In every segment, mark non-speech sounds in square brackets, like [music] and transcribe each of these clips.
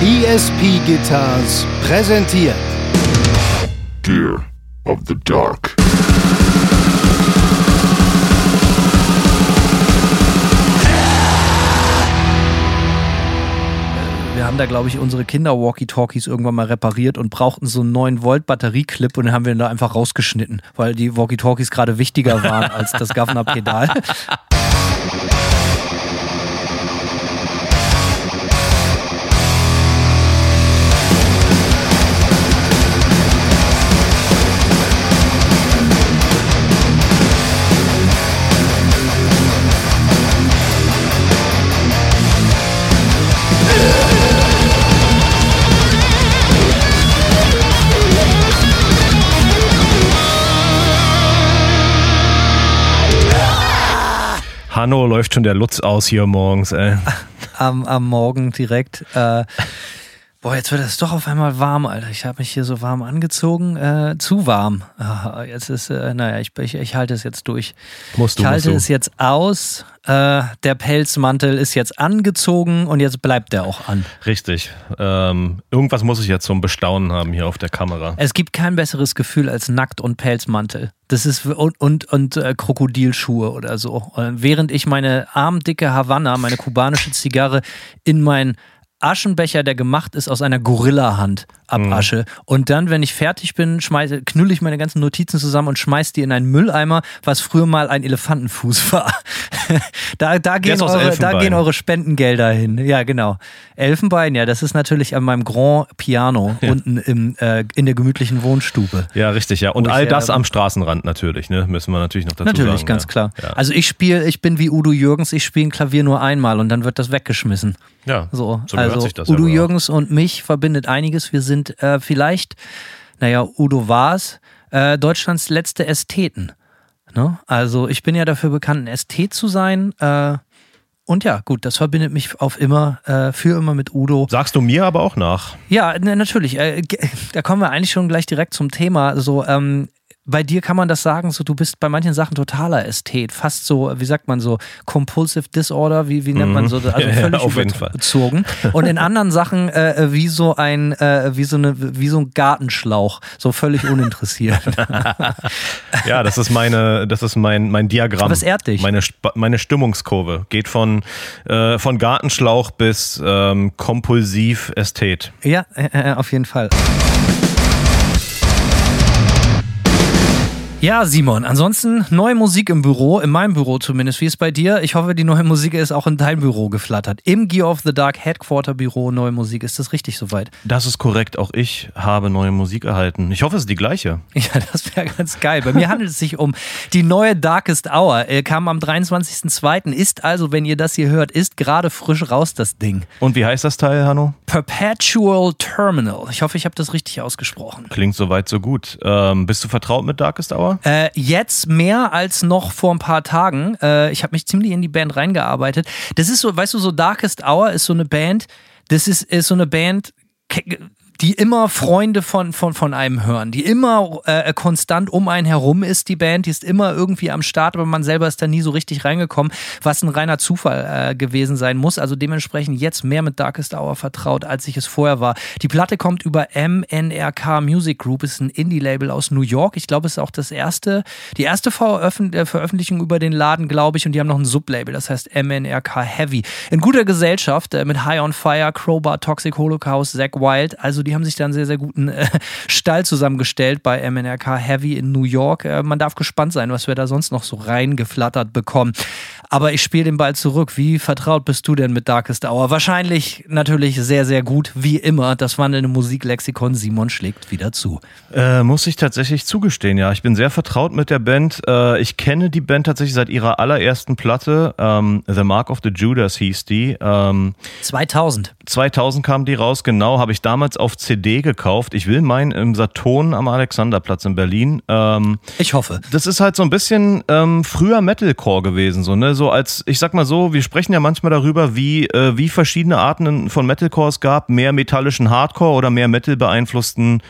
ESP Guitars präsentiert Gear of the Dark. Wir haben da, glaube ich, unsere Kinder-Walkie-Talkies irgendwann mal repariert und brauchten so einen 9-Volt-Batterieclip und den haben wir da einfach rausgeschnitten, weil die Walkie-Talkies gerade wichtiger waren als das Governor-Pedal. [laughs] Hanno läuft schon der Lutz aus hier morgens, ey. am, am Morgen direkt. Äh, boah, jetzt wird es doch auf einmal warm, Alter. Ich habe mich hier so warm angezogen. Äh, zu warm. [laughs] Ah, jetzt ist, äh, naja, ich, ich, ich halte es jetzt durch. Musst du, ich halte es jetzt aus. Äh, der Pelzmantel ist jetzt angezogen und jetzt bleibt der auch an. Richtig. Ähm, irgendwas muss ich jetzt zum Bestaunen haben hier auf der Kamera. Es gibt kein besseres Gefühl als nackt und Pelzmantel. Das ist und und, und äh, Krokodilschuhe oder so. Und während ich meine armdicke Havanna, meine kubanische Zigarre in mein Aschenbecher, der gemacht ist aus einer Gorilla-Hand, abasche. Und dann, wenn ich fertig bin, schmeiße, knülle ich meine ganzen Notizen zusammen und schmeiß die in einen Mülleimer, was früher mal ein Elefantenfuß [laughs] war. da, da, gehen eure, da gehen eure Spendengelder hin. Ja, genau. Elfenbein, ja, das ist natürlich an meinem Grand Piano unten im, äh, in der gemütlichen Wohnstube. Ja, richtig, ja. Und Wo ich, all das äh, am [laughs] Straßenrand natürlich, ne? Müssen wir natürlich noch dazu Natürlich, sagen. ganz ja. klar. Ja. Also ich spiele, ich bin wie Udo Jürgens, ich spiele ein Klavier nur einmal und dann wird das weggeschmissen. Ja, So, so gehört also sich das Udo auch. Jürgens und mich verbindet einiges. Wir sind äh, vielleicht, naja, Udo war's, äh, Deutschlands letzte Ästheten. Ne? Also ich bin ja dafür bekannt, ein Ästhet zu sein. Äh, und ja, gut, das verbindet mich auf immer, äh, für immer mit Udo. Sagst du mir aber auch nach. Ja, ne, natürlich. Äh, [laughs] da kommen wir eigentlich schon gleich direkt zum Thema. So, ähm, bei dir kann man das sagen, so du bist bei manchen Sachen totaler Ästhet, fast so, wie sagt man so, Compulsive Disorder, wie, wie nennt man so, also Ja, [laughs] ja, völlig Fall. überzogen. Und in anderen Sachen äh, wie so ein, äh, wie so eine, wie so ein Gartenschlauch, so völlig uninteressiert. [laughs] Ja, das ist meine, das ist mein, mein Diagramm. Aber es ehrt dich. Meine, meine Stimmungskurve geht von, äh, von Gartenschlauch bis ähm, kompulsiv Ästhet. ja, äh, äh, auf jeden Fall. Ja, Simon, ansonsten neue Musik im Büro, in meinem Büro zumindest. Wie ist bei dir? Ich hoffe, die neue Musik ist auch in dein Büro geflattert. Im Gear of the Dark Headquarter Büro neue Musik. Ist das richtig soweit? Das ist korrekt. Auch ich habe neue Musik erhalten. Ich hoffe, es ist die gleiche. [laughs] Ja, das wäre ganz geil. Bei mir handelt es sich um die neue Darkest Hour. Äh, kam am 23.02. Ist also, wenn ihr das hier hört, ist gerade frisch raus das Ding. Und wie heißt das Teil, Hanno? Perpetual Terminal. Ich hoffe, ich habe das richtig ausgesprochen. Klingt soweit so gut. Ähm, bist du vertraut mit Darkest Hour? Äh, jetzt mehr als noch vor ein paar Tagen. Äh, ich habe mich ziemlich in die Band reingearbeitet. Das ist so, weißt du, so Darkest Hour ist so eine Band, das ist, ist so eine Band, die immer Freunde von, von, von einem hören, die immer äh, konstant um einen herum ist, die Band, die ist immer irgendwie am Start, aber man selber ist da nie so richtig reingekommen, was ein reiner Zufall äh, gewesen sein muss. Also dementsprechend jetzt mehr mit Darkest Hour vertraut, als ich es vorher war. Die Platte kommt über MNRK Music Group, ist ein Indie-Label aus New York. Ich glaube, es ist auch das erste, die erste äh, Veröffentlichung über den Laden, glaube ich, und die haben noch ein Sublabel, das heißt MNRK Heavy. In guter Gesellschaft äh, mit High on Fire, Crowbar, Toxic Holocaust, Zack Wild. Also die haben sich da einen sehr, sehr guten äh, [laughs] Stall zusammengestellt bei MNRK Heavy in New York. Äh, man darf gespannt sein, was wir da sonst noch so reingeflattert bekommen. Aber ich spiele den Ball zurück. Wie vertraut bist du denn mit Darkest Hour? Wahrscheinlich natürlich sehr, sehr gut, wie immer. Das wandelnde Musiklexikon Simon schlägt wieder zu. Äh, muss ich tatsächlich zugestehen, ja. Ich bin sehr vertraut mit der Band. Äh, ich kenne die Band tatsächlich seit ihrer allerersten Platte. Ähm, The Mark of the Judas hieß die. Ähm, 2000. 2000 kam die raus, genau. Habe ich damals auf CD gekauft. Ich will meinen im Saturn am Alexanderplatz in Berlin. Ähm, Ich hoffe. das ist halt so ein bisschen ähm, früher Metalcore gewesen, so ne, so als ich sag mal so, wir sprechen ja manchmal darüber, wie äh, wie verschiedene Arten von Metalcore es gab, mehr metallischen Hardcore oder mehr Metal beeinflussten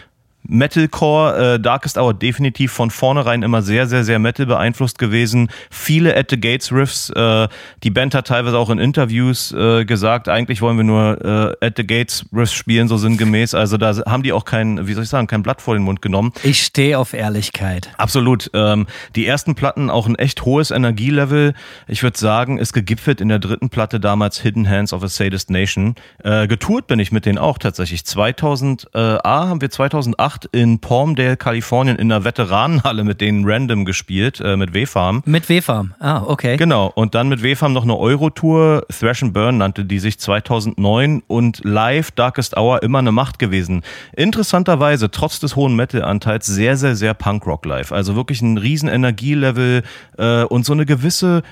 Metalcore, äh, Darkest Hour definitiv von vornherein immer sehr, sehr, sehr Metal beeinflusst gewesen. Viele At the Gates Riffs, äh, die Band hat teilweise auch in Interviews äh, gesagt, eigentlich wollen wir nur äh, At the Gates Riffs spielen, so sinngemäß. Also da haben die auch kein, wie soll ich sagen, kein Blatt vor den Mund genommen. Ich stehe auf Ehrlichkeit. Absolut. Ähm, die ersten Platten auch ein echt hohes Energielevel. Ich würde sagen, ist gegipfelt in der dritten Platte damals Hidden Hands of a Sadist Nation. Äh, getourt bin ich mit denen auch tatsächlich. 2000 äh, A haben wir 2008 in Palmdale, Kalifornien in einer Veteranenhalle mit denen random gespielt, äh, mit W-Farm. Mit W-Farm, ah, okay. Genau. Und dann mit W-Farm noch eine Euro-Tour. Thrash and Burn nannte die sich 2009 und live Darkest Hour immer eine Macht gewesen. Interessanterweise, trotz des hohen Metal-Anteils, sehr, sehr, sehr Punkrock live. Also wirklich ein riesen Energielevel äh, und so eine gewisse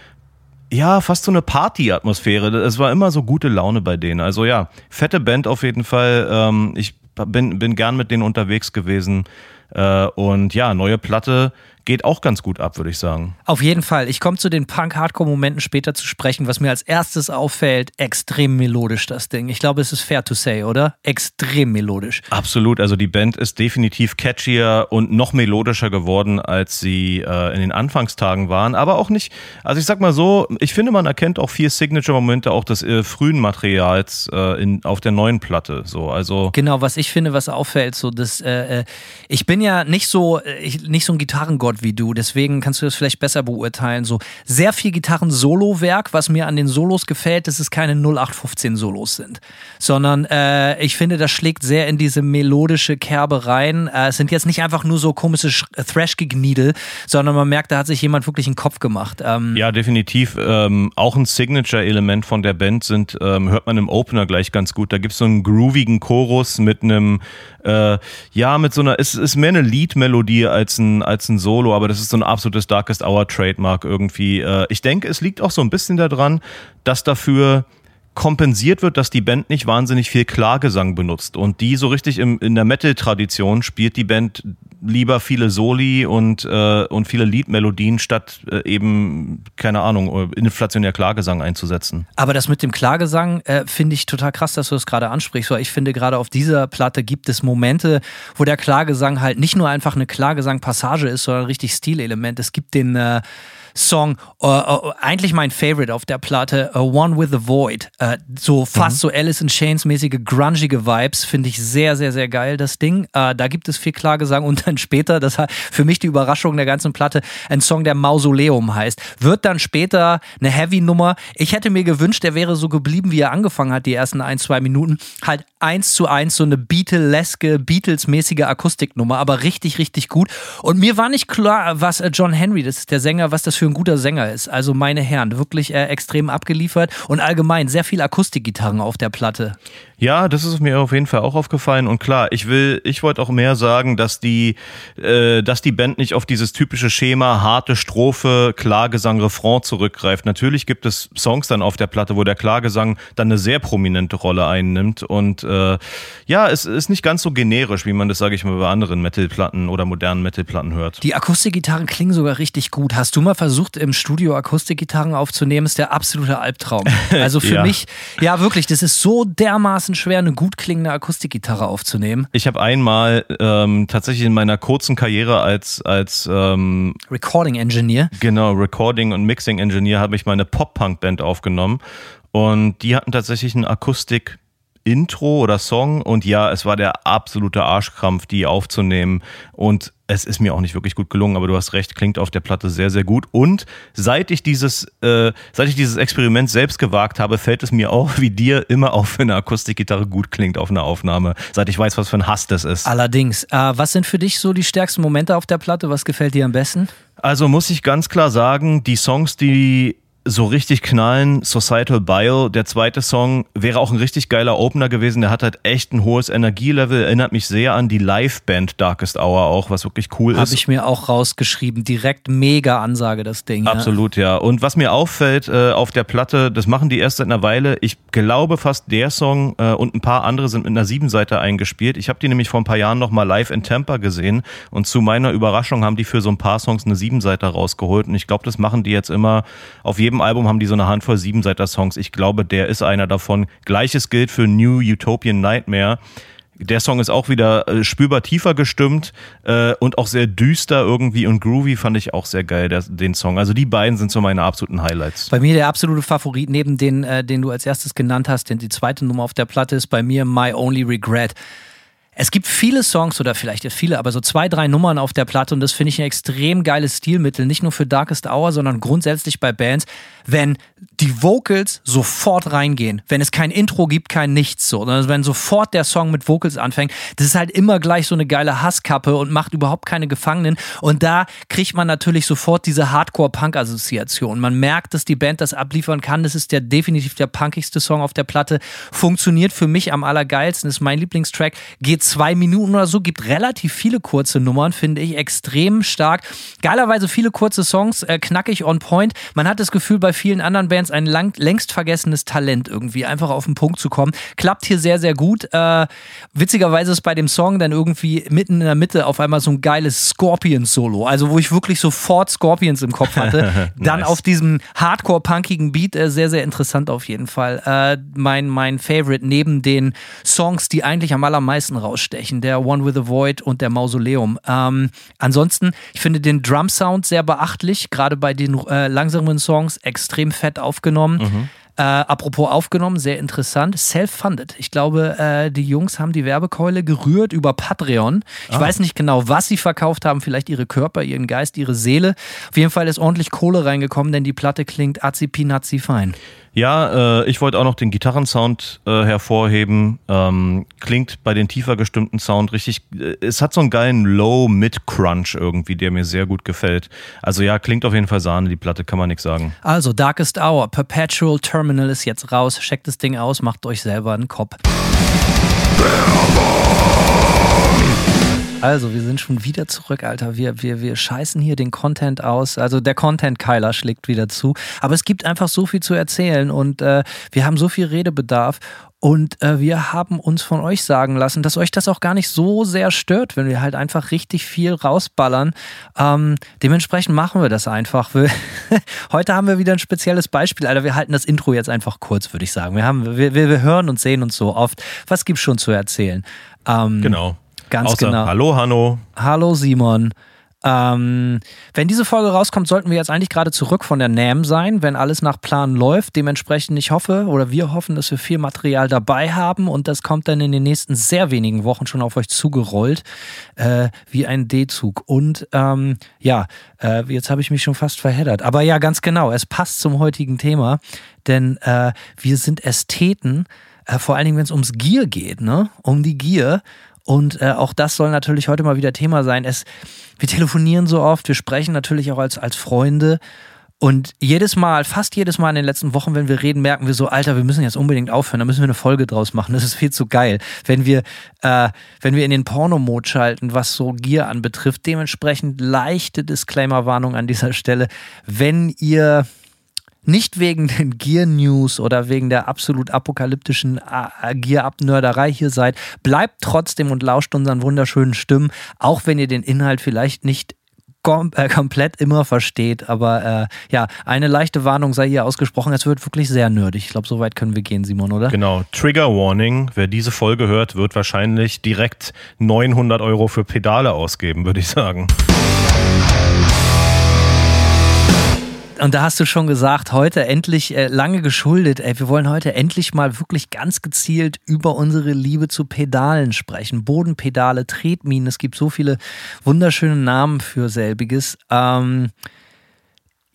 ja, fast so eine Party-Atmosphäre. Es war immer so gute Laune bei denen. Also ja, fette Band auf jeden Fall. Ähm, ich bin, bin gern mit denen unterwegs gewesen. Äh, und ja, neue Platte geht auch ganz gut ab, würde ich sagen. Auf jeden Fall. Ich komme zu den Punk-Hardcore-Momenten später zu sprechen. Was mir als erstes auffällt, extrem melodisch das Ding. Ich glaube, es ist fair to say, oder? Extrem melodisch. Absolut. Also die Band ist definitiv catchier und noch melodischer geworden, als sie äh, in den Anfangstagen waren. Aber auch nicht, also ich sag mal so, ich finde, man erkennt auch vier Signature-Momente auch des äh, frühen Materials äh, in, auf der neuen Platte. So, also genau, was ich finde, was auffällt, so das, äh, äh, ich bin ja nicht so, äh, ich, nicht so ein Gitarrengott wie du, deswegen kannst du das vielleicht besser beurteilen. So sehr viel Gitarren-Solo-Werk, was mir an den Solos gefällt, dass es keine 0815-Solos sind, sondern äh, ich finde, das schlägt sehr in diese melodische Kerbe rein. Äh, es sind jetzt nicht einfach nur so komische Thrash-Gegniedel, sondern man merkt, da hat sich jemand wirklich einen Kopf gemacht. Ähm ja, definitiv. Ähm, auch ein Signature-Element von der Band sind, ähm, hört man im Opener gleich ganz gut. Da gibt es so einen groovigen Chorus mit einem, äh, ja, mit so einer, es ist mehr eine Lied-Melodie als ein, als ein Solo. Aber das ist so ein absolutes Darkest Hour Trademark irgendwie. Äh, ich denke, es liegt auch so ein bisschen daran, dass dafür kompensiert wird, dass die Band nicht wahnsinnig viel Klagesang benutzt. Und die so richtig im, in der Metal-Tradition spielt die Band lieber viele Soli und, äh, und viele Liedmelodien, statt äh, eben, keine Ahnung, inflationär Klagesang einzusetzen. Aber das mit dem Klagesang äh, finde ich total krass, dass du das gerade ansprichst, weil ich finde, gerade auf dieser Platte gibt es Momente, wo der Klagesang halt nicht nur einfach eine Klagesang-Passage ist, sondern ein richtig Stilelement. Es gibt den äh, Song, uh, uh, eigentlich mein Favorite auf der Platte, uh, One with the Void. so fast mhm. so Alice in Chains mäßige grungige Vibes, finde ich sehr, sehr, sehr geil, das Ding. da gibt es viel Klagesang und dann später, das hat für mich die Überraschung der ganzen Platte, ein Song, der Mausoleum heißt. Wird dann später eine Heavy-Nummer. Ich hätte mir gewünscht, der wäre so geblieben, wie er angefangen hat, die ersten ein, zwei Minuten. Halt eins zu eins so eine Beatlesque, Beatles-mäßige Akustiknummer, aber richtig, richtig gut. Und mir war nicht klar, was John Henry, das ist der Sänger, was das für ein guter Sänger ist. Also meine Herren, wirklich äh, extrem abgeliefert und allgemein sehr viel Akustikgitarren auf der Platte. Ja, das ist mir auf jeden Fall auch aufgefallen und klar, ich will, ich wollte auch mehr sagen, dass die, äh, dass die Band nicht auf dieses typische Schema harte Strophe, Klagesang, Refrain zurückgreift. Natürlich gibt es Songs dann auf der Platte, wo der Klagesang dann eine sehr prominente Rolle einnimmt und äh, ja, es ist nicht ganz so generisch, wie man das, sage ich mal, bei anderen Metalplatten oder modernen Metalplatten hört. Die Akustikgitarren klingen sogar richtig gut. Hast du mal versucht, im Studio Akustikgitarren aufzunehmen? Ist der absolute Albtraum. [laughs] Also für ja. mich, ja wirklich, das ist so dermaßen dermaßen schwer, eine gut klingende Akustikgitarre aufzunehmen? Ich habe einmal ähm, tatsächlich in meiner kurzen Karriere als, als ähm, Recording Engineer. Genau, Recording und Mixing Engineer habe ich meine Pop-Punk-Band aufgenommen. Und die hatten tatsächlich ein Akustik- Intro oder Song und ja, es war der absolute Arschkrampf, die aufzunehmen und es ist mir auch nicht wirklich gut gelungen, aber du hast recht, klingt auf der Platte sehr, sehr gut. Und seit ich dieses, äh, seit ich dieses Experiment selbst gewagt habe, fällt es mir auch wie dir immer auf, wenn eine Akustikgitarre gut klingt auf einer Aufnahme, seit ich weiß, was für ein Hass das ist. Allerdings, äh, was sind für dich so die stärksten Momente auf der Platte? Was gefällt dir am besten? Also muss ich ganz klar sagen, die Songs, die so richtig knallen. Societal Bile, der zweite Song, wäre auch ein richtig geiler Opener gewesen. Der hat halt echt ein hohes Energielevel. Erinnert mich sehr an die Live-Band Darkest Hour auch, was wirklich cool Hab ist. Habe ich mir auch rausgeschrieben. Direkt mega Ansage, das Ding. Absolut, ja. ja. Und was mir auffällt äh, auf der Platte, das machen die erst seit einer Weile. Ich glaube fast der Song äh, und ein paar andere sind mit einer Siebenseite eingespielt. Ich habe die nämlich vor ein paar Jahren nochmal live in Tampa gesehen und zu meiner Überraschung haben die für so ein paar Songs eine Siebenseite rausgeholt. Und ich glaube, das machen die jetzt immer auf jedem jedem Album haben die so eine Handvoll Siebenseiter-Songs. Ich glaube, der ist einer davon. Gleiches gilt für New Utopian Nightmare. Der Song ist auch wieder äh, spürbar tiefer gestimmt äh, und auch sehr düster irgendwie und groovy fand ich auch sehr geil, der, den Song. Also die beiden sind so meine absoluten Highlights. Bei mir der absolute Favorit neben den, äh, den du als erstes genannt hast, denn die zweite Nummer auf der Platte ist bei mir My Only Regret. Es gibt viele Songs oder vielleicht viele, aber so zwei, drei Nummern auf der Platte und das finde ich ein extrem geiles Stilmittel, nicht nur für Darkest Hour, sondern grundsätzlich bei Bands, wenn die Vocals sofort reingehen, wenn es kein Intro gibt, kein Nichts so, sondern wenn sofort der Song mit Vocals anfängt, das ist halt immer gleich so eine geile Hasskappe und macht überhaupt keine Gefangenen. Und da kriegt man natürlich sofort diese Hardcore-Punk-Assoziation. Man merkt, dass die Band das abliefern kann, das ist der definitiv der punkigste Song auf der Platte, funktioniert für mich am allergeilsten, ist mein Lieblingstrack, geht zwei Minuten oder so, gibt relativ viele kurze Nummern, finde ich extrem stark. Geilerweise viele kurze Songs, äh, knackig on point. Man hat das Gefühl, bei vielen anderen Bands ein lang, längst vergessenes Talent irgendwie, einfach auf den Punkt zu kommen. Klappt hier sehr, sehr gut. Äh, witzigerweise ist bei dem Song dann irgendwie mitten in der Mitte auf einmal so ein geiles Scorpions-Solo, also wo ich wirklich sofort Scorpions im Kopf hatte. [laughs] Dann auf diesem Hardcore-punkigen Beat, äh, sehr, sehr interessant auf jeden Fall. Äh, mein, mein Favorite neben den Songs, die eigentlich am allermeisten raus rausstechen, der One with a Void und der Mausoleum. Ähm, ansonsten, ich finde den Drum-Sound sehr beachtlich, gerade bei den äh, langsamen Songs extrem fett aufgenommen. Mhm. Äh, apropos aufgenommen, sehr interessant. Self-funded. Ich glaube, äh, die Jungs haben die Werbekeule gerührt über Patreon. Ich ah. weiß nicht genau, was sie verkauft haben. Vielleicht ihre Körper, ihren Geist, ihre Seele. Auf jeden Fall ist ordentlich Kohle reingekommen, denn die Platte klingt azipi fein. Ja, äh, ich wollte auch noch den Gitarrensound äh, hervorheben. Ähm, klingt bei den tiefer gestimmten Sound richtig. Äh, es hat so einen geilen Low-Mid-Crunch irgendwie, der mir sehr gut gefällt. Also ja, klingt auf jeden Fall Sahne, die Platte, kann man nichts sagen. Also Darkest Hour, Perpetual Terminal ist jetzt raus. Checkt das Ding aus, macht euch selber einen Kopf. Also, wir sind schon wieder zurück, Alter. Wir, wir, wir scheißen hier den Content aus. Also, der Content-Keiler schlägt wieder zu. Aber es gibt einfach so viel zu erzählen und äh, wir haben so viel Redebedarf. Und äh, wir haben uns von euch sagen lassen, dass euch das auch gar nicht so sehr stört, wenn wir halt einfach richtig viel rausballern. Ähm, dementsprechend machen wir das einfach. Wir [laughs] Heute haben wir wieder ein spezielles Beispiel, Alter. Wir halten das Intro jetzt einfach kurz, würde ich sagen. Wir, haben, wir, wir hören und sehen uns so oft. Was gibt's schon zu erzählen? Ähm, genau. Ganz Außer, genau. Hallo, Hanno. Hallo, Simon. Ähm, wenn diese Folge rauskommt, sollten wir jetzt eigentlich gerade zurück von der NAM sein, wenn alles nach Plan läuft. Dementsprechend, ich hoffe oder wir hoffen, dass wir viel Material dabei haben und das kommt dann in den nächsten sehr wenigen Wochen schon auf euch zugerollt, äh, wie ein D-Zug. Und ähm, ja, äh, jetzt habe ich mich schon fast verheddert. Aber ja, ganz genau, es passt zum heutigen Thema, denn äh, wir sind Ästheten, äh, vor allen Dingen, wenn es ums Gier geht, ne? Um die Gier. Und äh, auch das soll natürlich heute mal wieder Thema sein. Es, wir telefonieren so oft, wir sprechen natürlich auch als, als Freunde. Und jedes Mal, fast jedes Mal in den letzten Wochen, wenn wir reden, merken wir so, Alter, wir müssen jetzt unbedingt aufhören, da müssen wir eine Folge draus machen. Das ist viel zu geil. Wenn wir, äh, wenn wir in den Pornomod schalten, was so Gier anbetrifft, dementsprechend leichte Disclaimer-Warnung an dieser Stelle. Wenn ihr nicht wegen den Gear News oder wegen der absolut apokalyptischen äh, Gear-Abnörderei hier seid. Bleibt trotzdem und lauscht unseren wunderschönen Stimmen, auch wenn ihr den Inhalt vielleicht nicht kom äh, komplett immer versteht. Aber äh, ja, eine leichte Warnung sei hier ausgesprochen. Es wird wirklich sehr nerdig. Ich glaube, so weit können wir gehen, Simon, oder? Genau. Trigger Warning. Wer diese Folge hört, wird wahrscheinlich direkt 900 Euro für Pedale ausgeben, würde ich sagen. Und da hast du schon gesagt, heute endlich äh, lange geschuldet. Ey, wir wollen heute endlich mal wirklich ganz gezielt über unsere Liebe zu Pedalen sprechen. Bodenpedale, Tretminen, es gibt so viele wunderschöne Namen für selbiges. Ähm,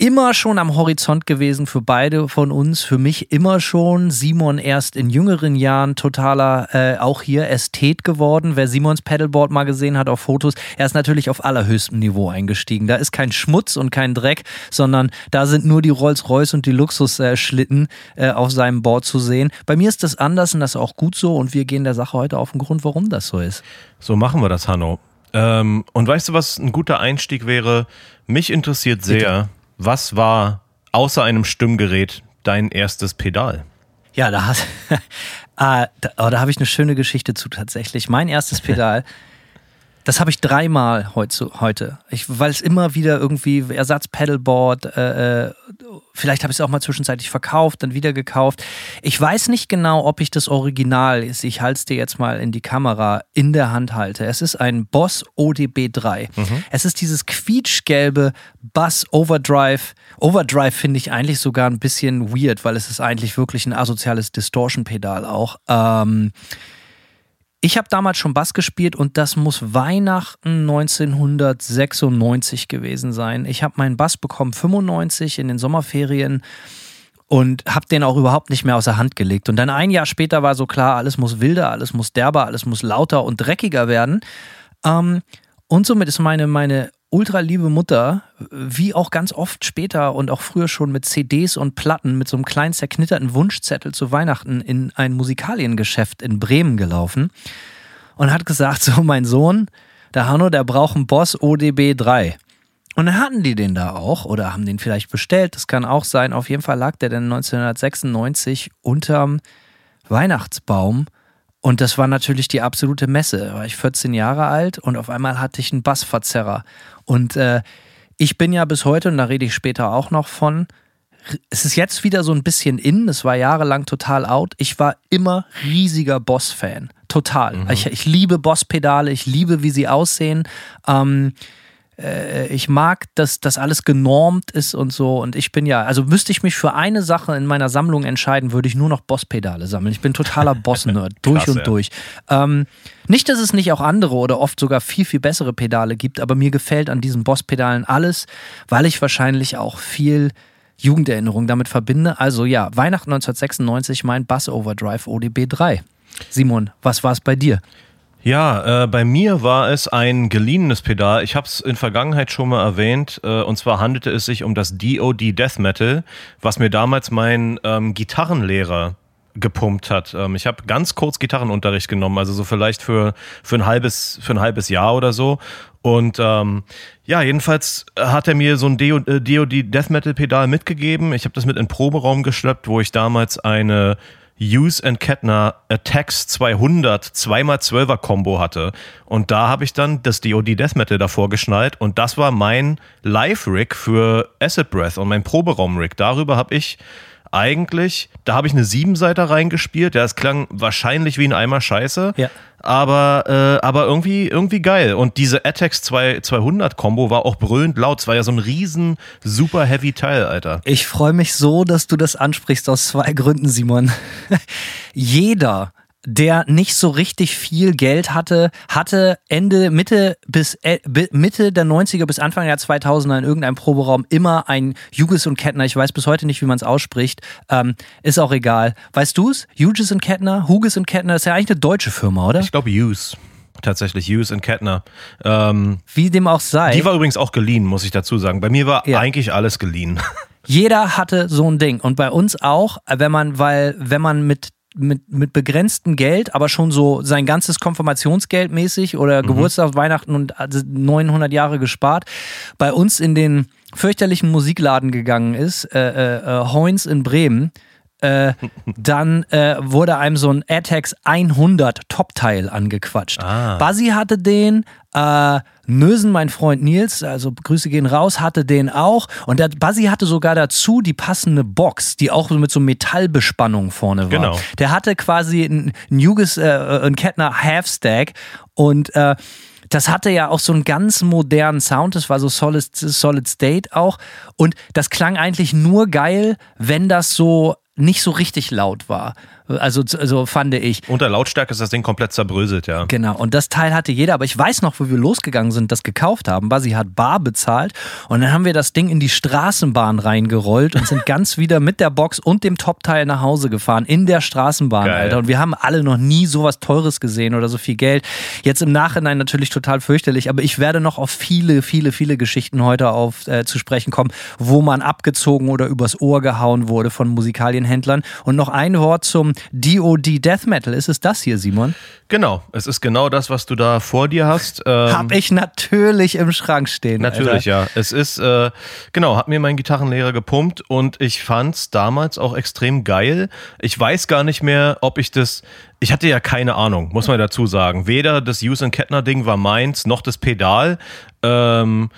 immer schon am Horizont gewesen für beide von uns. Für mich immer schon. Simon erst in jüngeren Jahren totaler, äh, auch hier Ästhet geworden. Wer Simons Pedalboard mal gesehen hat auf Fotos, er ist natürlich auf allerhöchstem Niveau eingestiegen. Da ist kein Schmutz und kein Dreck, sondern da sind nur die Rolls-Royce und die Luxusschlitten äh, auf seinem Board zu sehen. Bei mir ist das anders und das ist auch gut so und wir gehen der Sache heute auf den Grund, warum das so ist. So machen wir das, Hanno. Ähm, und weißt du, was ein guter Einstieg wäre? Mich interessiert sehr, Bitte was war außer einem Stimmgerät dein erstes Pedal? Ja, da, hast, äh, [laughs] da, oh, da habe ich eine schöne Geschichte zu tatsächlich. Mein erstes Pedal [laughs] Das habe ich dreimal heute. Ich, weil es immer wieder irgendwie Ersatz-Pedalboard, äh, äh vielleicht habe ich es auch mal zwischenzeitlich verkauft, dann wieder gekauft. Ich weiß nicht genau, ob ich das Original, ich halte es dir jetzt mal in die Kamera, in der Hand halte. Es ist ein Boss ODB3. Mhm. Es ist dieses quietschgelbe Bass Overdrive. Overdrive finde ich eigentlich sogar ein bisschen weird, weil es ist eigentlich wirklich ein asoziales Distortion-Pedal auch. Ähm, ich habe damals schon Bass gespielt und das muss Weihnachten 1996 gewesen sein. Ich habe meinen Bass bekommen 95 in den Sommerferien und habe den auch überhaupt nicht mehr aus der Hand gelegt. Und dann ein Jahr später war so klar, alles muss wilder, alles muss derber, alles muss lauter und dreckiger werden. Ähm, und somit ist meine, meine ultra liebe Mutter, wie auch ganz oft später und auch früher schon mit CDs und Platten mit so einem kleinen zerknitterten Wunschzettel zu Weihnachten in ein Musikaliengeschäft in Bremen gelaufen und hat gesagt, [laughs] so mein Sohn, der Hanno, der braucht einen Boss ODB 3. Und dann hatten die den da auch oder haben den vielleicht bestellt, das kann auch sein. Auf jeden Fall lag der dann 1996 unterm Weihnachtsbaum und das war natürlich die absolute Messe. Da war ich 14 Jahre alt und auf einmal hatte ich einen Bassverzerrer. Und äh, ich bin ja bis heute, und da rede ich später auch noch von, es ist jetzt wieder so ein bisschen in, es war jahrelang total out. Ich war immer riesiger Boss-Fan. Total. Mhm. Ich, ich, liebe Boss-Pedale, ich liebe, wie sie aussehen. Ähm, äh, ich mag, dass das alles genormt ist und so. Und ich bin ja, also müsste ich mich für eine Sache in meiner Sammlung entscheiden, würde ich nur noch Boss-Pedale sammeln. Ich bin totaler [laughs] Boss-Nerd, durch und ja. durch. Ähm, nicht, dass es nicht auch andere oder oft sogar viel, viel bessere Pedale gibt, aber mir gefällt an diesen Boss-Pedalen alles, weil ich wahrscheinlich auch viel Jugenderinnerung damit verbinde. Also ja, Weihnachten 1996, mein Bass Overdrive ODB 3. Simon, was war es bei dir? Ja, äh, bei mir war es ein geliehenes Pedal. Ich habe es in Vergangenheit schon mal erwähnt. Äh, und zwar handelte es sich um das DOD Death Metal, was mir damals mein ähm, Gitarrenlehrer gepumpt hat. Ähm, ich habe ganz kurz Gitarrenunterricht genommen, also so vielleicht für, für, ein, halbes, für ein halbes Jahr oder so. Und ähm, ja, jedenfalls hat er mir so ein DOD äh, Death Metal Pedal mitgegeben. Ich habe das mit in den Proberaum geschleppt, wo ich damals eine Hughes and Kettner Attacks 200 2x12er Combo hatte. Und da habe ich dann das DOD Death Metal davor geschnallt und das war mein Live-Rig für Acid Breath und mein Proberaum-Rig. Darüber habe ich eigentlich, da habe ich eine Siebenseiter reingespielt. Ja, es klang wahrscheinlich wie ein Eimer Scheiße. Ja. Aber, äh, aber irgendwie, irgendwie geil. Und diese Atex 200 Combo war auch brüllend laut. Es war ja so ein riesen, super heavy Teil, Alter. Ich freue mich so, dass du das ansprichst aus zwei Gründen, Simon. [laughs] Jeder der nicht so richtig viel Geld hatte, hatte Ende, Mitte bis äh, Mitte der 90er bis Anfang der 2000er in irgendeinem Proberaum immer ein Hughes und Kettner. Ich weiß bis heute nicht, wie man es ausspricht. Ähm, ist auch egal. Weißt du es? Hughes und Kettner? Hughes und Kettner ist ja eigentlich eine deutsche Firma, oder? Ich glaube Hughes tatsächlich Hughes und Kettner. Ähm, Wie dem auch sei. Die war übrigens auch geliehen, muss ich dazu sagen. Bei mir war ja. eigentlich alles geliehen. [laughs] Jeder hatte so ein Ding und bei uns auch, wenn man, weil wenn man mit mit, mit begrenztem Geld, aber schon so sein ganzes Konfirmationsgeld mäßig oder mhm. Geburtstag, Weihnachten und 900 also Jahre gespart, bei uns in den fürchterlichen Musikladen gegangen ist, äh, äh, Hoins in Bremen, äh, dann äh, wurde einem so ein AirTags 100 Top-Teil angequatscht. Ah. Basi hatte den, äh, Nösen, mein Freund Nils, also Grüße gehen raus, hatte den auch. Und der Basi hatte sogar dazu die passende Box, die auch mit so Metallbespannung vorne war. Genau. Der hatte quasi ein, ein Jugis, äh, ein Kettner Half-Stack und äh, das hatte ja auch so einen ganz modernen Sound, das war so Solid, Solid State auch. Und das klang eigentlich nur geil, wenn das so nicht so richtig laut war. Also, also fand ich. Unter Lautstärke ist das Ding komplett zerbröselt, ja. Genau. Und das Teil hatte jeder. Aber ich weiß noch, wo wir losgegangen sind, das gekauft haben. Basi hat bar bezahlt. Und dann haben wir das Ding in die Straßenbahn reingerollt und sind [laughs] ganz wieder mit der Box und dem Top-Teil nach Hause gefahren. In der Straßenbahn, Geil. Alter. Und wir haben alle noch nie sowas Teures gesehen oder so viel Geld. Jetzt im Nachhinein natürlich total fürchterlich. Aber ich werde noch auf viele, viele, viele Geschichten heute auf äh, zu sprechen kommen, wo man abgezogen oder übers Ohr gehauen wurde von Musikalienhändlern. Und noch ein Wort zum DOD Death Metal. Ist es das hier, Simon? Genau, es ist genau das, was du da vor dir hast. [laughs] Ähm, hab ich natürlich im Schrank stehen. Natürlich, Alter. ja. Es ist, äh, genau, hat mir mein Gitarrenlehrer gepumpt und ich fand's damals auch extrem geil. Ich weiß gar nicht mehr, ob ich das ich hatte ja keine Ahnung, muss man dazu sagen. Weder das Use Kettner Ding war meins, noch das Pedal. Ähm,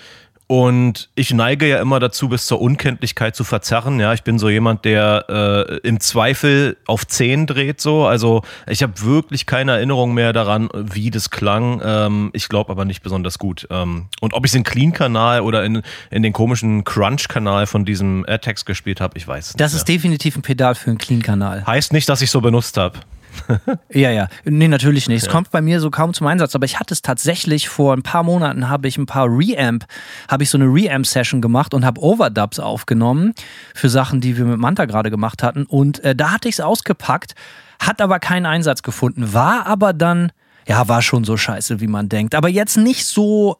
und ich neige ja immer dazu, bis zur Unkenntlichkeit zu verzerren. Ja, ich bin so jemand, der äh, im Zweifel auf 10 dreht so. Also ich habe wirklich keine Erinnerung mehr daran, wie das klang. Ähm, ich glaube aber nicht besonders gut. Ähm, und ob ich es in Clean-Kanal oder in, in den komischen Crunch-Kanal von diesem AirTags gespielt habe, ich weiß nicht. Das ist definitiv ein Pedal für einen Clean-Kanal. Heißt nicht, dass ich so benutzt habe. [laughs] ja, ja. Nee, natürlich nicht. Es ja. kommt bei mir so kaum zum Einsatz, aber ich hatte es tatsächlich vor ein paar Monaten habe ich ein paar Reamp, habe ich so eine Reamp-Session gemacht und habe Overdubs aufgenommen für Sachen, die wir mit Manta gerade gemacht hatten. Und äh, da hatte ich es ausgepackt, hat aber keinen Einsatz gefunden, war aber dann ja, war schon so scheiße, wie man denkt. Aber jetzt nicht so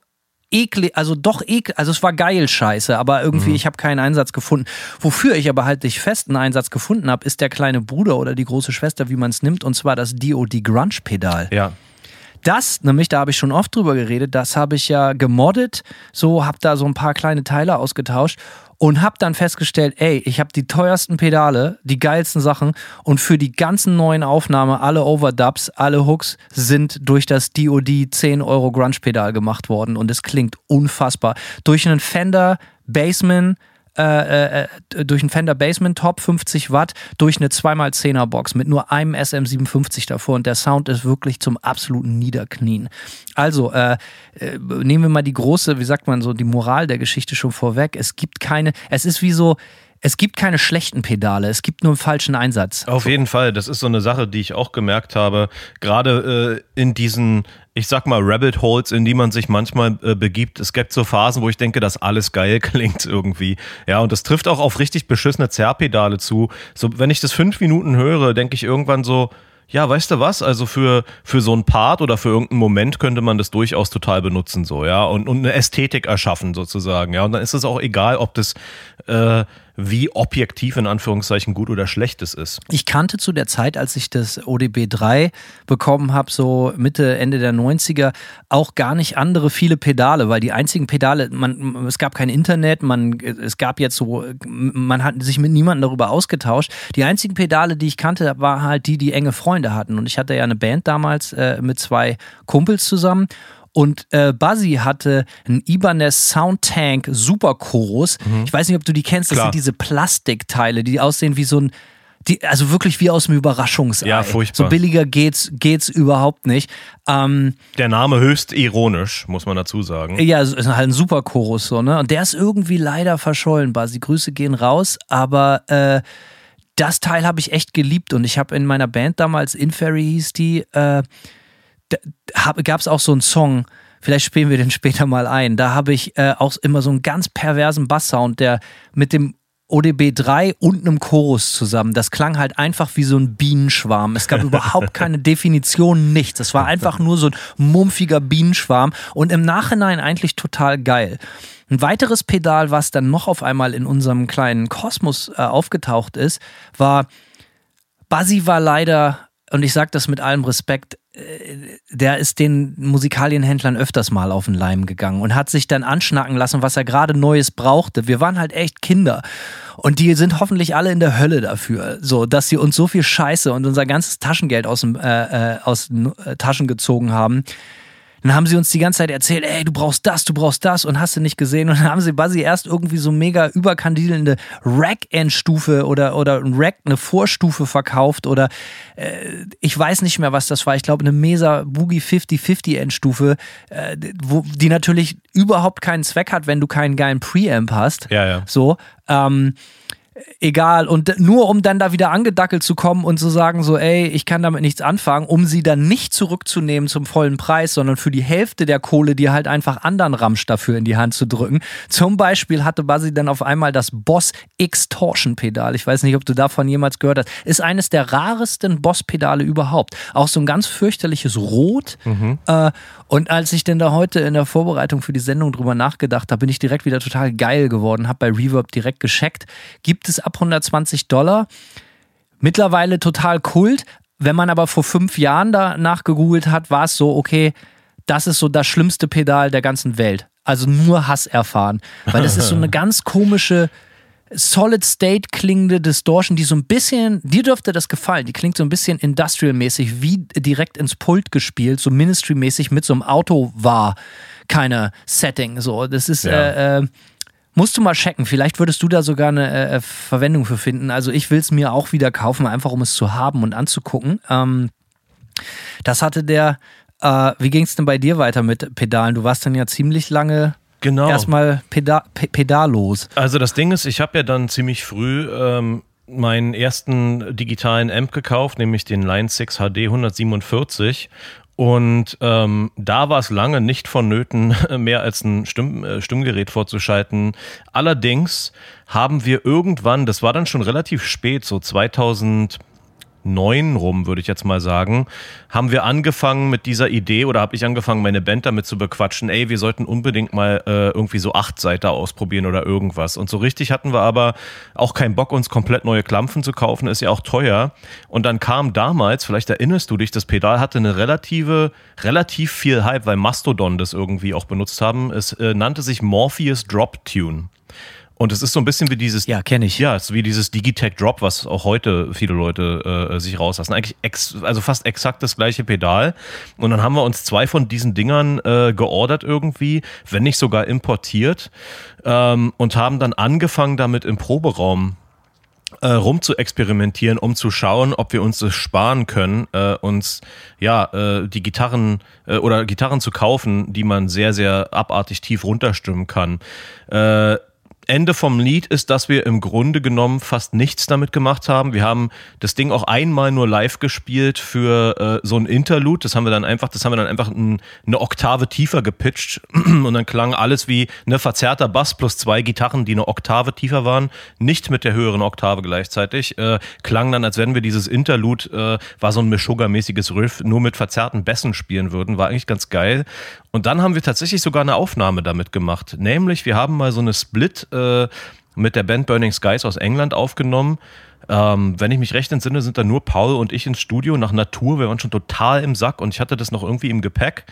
eklig, also doch eklig, also es war geil scheiße, aber irgendwie mhm. ich habe keinen Einsatz gefunden. Wofür ich aber halt dich festen Einsatz gefunden habe, ist der kleine Bruder oder die große Schwester, wie man es nimmt, und zwar das DOD Grunge Pedal. Ja. Das, nämlich, da habe ich schon oft drüber geredet, das habe ich ja gemoddet, so habe da so ein paar kleine Teile ausgetauscht und habe dann festgestellt, ey, ich habe die teuersten Pedale, die geilsten Sachen und für die ganzen neuen Aufnahmen, alle Overdubs, alle Hooks sind durch das DOD 10 Euro Grunge Pedal gemacht worden und es klingt unfassbar. Durch einen Fender Bassman äh, äh, durch einen Fender Basement Top 50 Watt durch eine 2x10er Box mit nur einem SM57 davor und der Sound ist wirklich zum absoluten Niederknien. Also äh, äh, nehmen wir mal die große, wie sagt man so, die Moral der Geschichte schon vorweg. Es gibt keine, es ist wie so, es gibt keine schlechten Pedale, es gibt nur einen falschen Einsatz. Auf jeden Fall, das ist so eine Sache, die ich auch gemerkt habe, gerade äh, in diesen, ich sag mal, Rabbit Holes, in die man sich manchmal äh, begibt. Es gibt so Phasen, wo ich denke, dass alles geil [laughs] klingt irgendwie. Ja, und das trifft auch auf richtig beschissene Zerrpedale zu. So, wenn ich das fünf Minuten höre, denke ich irgendwann so, ja, weißt du was? Also für, für so ein Part oder für irgendeinen Moment könnte man das durchaus total benutzen, so, ja, und, und eine Ästhetik erschaffen, sozusagen, ja. Und dann ist es auch egal, ob das äh, wie objektiv in Anführungszeichen gut oder schlecht es ist. Ich kannte zu der Zeit, als ich das ODB 3 bekommen habe, so Mitte, Ende der 90er, auch gar nicht andere viele Pedale, weil die einzigen Pedale, man, es gab kein Internet, man, es gab jetzt so, man hat sich mit niemandem darüber ausgetauscht. Die einzigen Pedale, die ich kannte, waren halt die, die enge Freunde hatten. Und ich hatte ja eine Band damals äh, mit zwei Kumpels zusammen und äh, Buzzy hatte einen Ibanez Soundtank Super Chorus. Mhm. Ich weiß nicht, ob du die kennst. Das Klar. sind diese Plastikteile, die aussehen wie so ein die, also wirklich wie aus dem Überraschungsei. Ja, furchtbar. So billiger geht's, geht's überhaupt nicht. Ähm, der Name höchst ironisch, muss man dazu sagen. Ja, ist halt ein super Chorus, so, ne? Und der ist irgendwie leider verschollen, Basi. Grüße gehen raus, aber äh, das Teil habe ich echt geliebt und ich habe in meiner Band damals, Inferry hieß die, äh, gab es auch so einen Song, vielleicht spielen wir den [laughs] später mal ein. Da habe ich äh, auch immer so einen ganz perversen Basssound, der mit dem ODB 3 und einem Chorus zusammen. Das klang halt einfach wie so ein Bienenschwarm. Es gab [laughs] überhaupt keine Definition, nichts. Es war einfach nur so ein mumpfiger Bienenschwarm und im Nachhinein eigentlich total geil. Ein weiteres Pedal, was dann noch auf einmal in unserem kleinen Kosmos äh, aufgetaucht ist, war, Buzzy war leider, und ich sage das mit allem Respekt, der ist den Musikalienhändlern öfters mal auf den Leim gegangen und hat sich dann anschnacken lassen, was er gerade Neues brauchte. Wir waren halt echt Kinder. Und die sind hoffentlich alle in der Hölle dafür, so dass sie uns so viel Scheiße und unser ganzes Taschengeld aus, dem, äh, äh aus den äh, Taschen gezogen haben dann haben sie uns die ganze Zeit erzählt, ey, du brauchst das, du brauchst das und hast du nicht gesehen. Und dann haben sie Buzzy erst irgendwie so mega überkandidelnde Rack-Endstufe oder, oder ein Rack, eine Vorstufe verkauft oder äh, ich weiß nicht mehr, was das war. Ich glaube, eine Mesa Boogie 5050 Endstufe, äh, wo, die natürlich überhaupt keinen Zweck hat, wenn du keinen geilen Preamp hast. Ja, ja. So. Ähm, egal. Und nur um dann da wieder angedackelt zu kommen und zu sagen, so, ey, ich kann damit nichts anfangen, um sie dann nicht zurückzunehmen zum vollen Preis, sondern für die Hälfte der Kohle dir halt einfach anderen Ramsch dafür in die Hand zu drücken. Zum Beispiel hatte Buzzy dann auf einmal das Boss X-Torsion Pedal. Ich weiß nicht, ob du davon jemals gehört hast. Ist eines der raresten Boss-Pedale überhaupt. Auch so ein ganz fürchterliches Rot. Mhm. Äh, und als ich denn da heute in der Vorbereitung für die Sendung drüber nachgedacht habe, bin ich direkt wieder total geil geworden, habe bei Reverb direkt gescheckt. Gibt es ab 120 Dollar Mittlerweile total Kult. Wenn man aber vor fünf Jahren danach gegoogelt hat, war es so, okay, das ist so das schlimmste Pedal der ganzen Welt. Also nur Hass erfahren. Weil das ist so eine [laughs] ganz komische, Solid State klingende Distortion, die so ein bisschen, dir dürfte das gefallen, die klingt so ein bisschen industrial-mäßig, wie direkt ins Pult gespielt, so Ministry-mäßig mit so einem Auto war keine Setting. So, das ist, Ja. äh, äh, musst du mal checken. Vielleicht würdest du da sogar eine äh, Verwendung für finden. Also ich will es mir auch wieder kaufen, einfach um es zu haben und anzugucken. Ähm, das hatte der, äh, wie ging es denn bei dir weiter mit Pedalen? Du warst dann ja ziemlich lange Genau. erstmal Peda Pe pedallos. Also das Ding ist, ich habe ja dann ziemlich früh ähm, meinen ersten digitalen Amp gekauft, nämlich den Line 6 HD 147. Und ähm, da war es lange nicht vonnöten, [laughs] mehr als ein Stimm, äh, Stimmgerät vorzuschalten. Allerdings haben wir irgendwann, das war dann schon relativ spät, so 2000 neun rum, würde ich jetzt mal sagen, haben wir angefangen mit dieser Idee oder habe ich angefangen, meine Band damit zu bequatschen, ey, wir sollten unbedingt mal äh, irgendwie so acht Seiter ausprobieren oder irgendwas. Und so richtig hatten wir aber auch keinen Bock, uns komplett neue Klampfen zu kaufen, ist ja auch teuer. Und dann kam damals, vielleicht erinnerst du dich, das Pedal hatte eine relative, relativ viel Hype, weil Mastodon das irgendwie auch benutzt haben. Es äh, nannte sich Morpheus Drop Tune. Und es ist so ein bisschen wie dieses Ja, kenne ich. ja, es ist wie dieses Digitech Drop, was auch heute viele Leute äh, sich rauslassen. Eigentlich ex, also fast exakt das gleiche Pedal. Und dann haben wir uns zwei von diesen Dingern äh, geordert irgendwie, wenn nicht sogar importiert, ähm, und haben dann angefangen damit im Proberaum äh, rum zu experimentieren, um zu schauen, ob wir uns das sparen können, äh, uns ja äh, die Gitarren äh, oder Gitarren zu kaufen, die man sehr, sehr abartig tief runterstimmen kann. Äh, Ende vom Lied ist, dass wir im Grunde genommen fast nichts damit gemacht haben. Wir haben das Ding auch einmal nur live gespielt für äh, so ein Interlude. Das haben wir dann einfach, das haben wir dann einfach ein, eine Oktave tiefer gepitcht [clears throat] und dann klang alles wie eine verzerrter Bass plus zwei Gitarren, die eine Oktave tiefer waren, nicht mit der höheren Oktave gleichzeitig. Äh, klang dann, als wenn wir dieses Interlude, äh, war so ein Meshuggah-mäßiges Riff, nur mit verzerrten Bässen spielen würden. War eigentlich ganz geil. Und dann haben wir tatsächlich sogar eine Aufnahme damit gemacht. Nämlich, wir haben mal so eine Split äh, mit der Band Burning Skies aus England aufgenommen. Ähm, wenn ich mich recht entsinne, sind da nur Paul und ich ins Studio nach Natur. Wir waren schon total im Sack und ich hatte das noch irgendwie im Gepäck.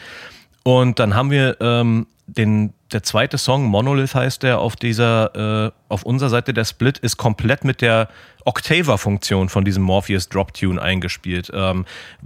Und dann haben wir ähm, den, der zweite Song, Monolith heißt der, auf dieser, äh, auf unserer Seite der Split, ist komplett mit der Octaver-Funktion von diesem Morpheus Drop Tune eingespielt. Ähm,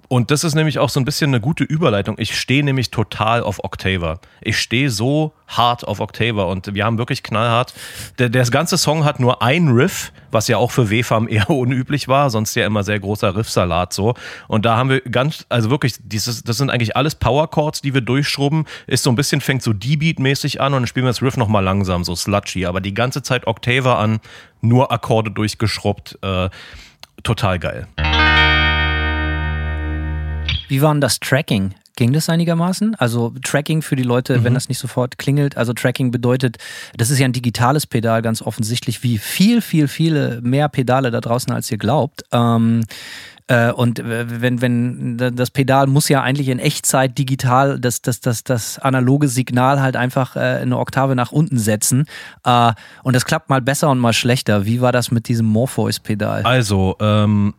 und das ist nämlich auch so ein bisschen eine gute Überleitung. Ich stehe nämlich total auf Octaver. Ich stehe so hart auf Octaver und wir haben wirklich knallhart. Der, der ganze Song hat nur ein Riff, was ja auch für WFAM [laughs] eher unüblich war, sonst ja immer sehr großer Riffsalat so. Und da haben wir ganz, also wirklich, dieses, das sind eigentlich alles Power Chords, die wir durchschrubben. Ist so ein bisschen, fängt so D-Beat-mäßig an und dann spielen wir das Riff nochmal langsam, so sludgy. Aber die ganze Zeit Octaver an, nur Akkorde durchgeschrubbt. Äh, total geil. Wie war denn das Tracking? Ging das einigermaßen? Also Tracking für die Leute, wenn das nicht sofort klingelt. Also Tracking bedeutet, das ist ja ein digitales Pedal, ganz offensichtlich, wie viel, viel, viele mehr Pedale da draußen, als ihr glaubt. Ähm, äh, und äh, wenn, wenn das Pedal muss ja eigentlich in Echtzeit digital das, das, das, das analoge Signal halt einfach äh, eine Oktave nach unten setzen. Äh, und das klappt mal besser und mal schlechter. Wie war das mit diesem Morpheus-Pedal? Also, ähm,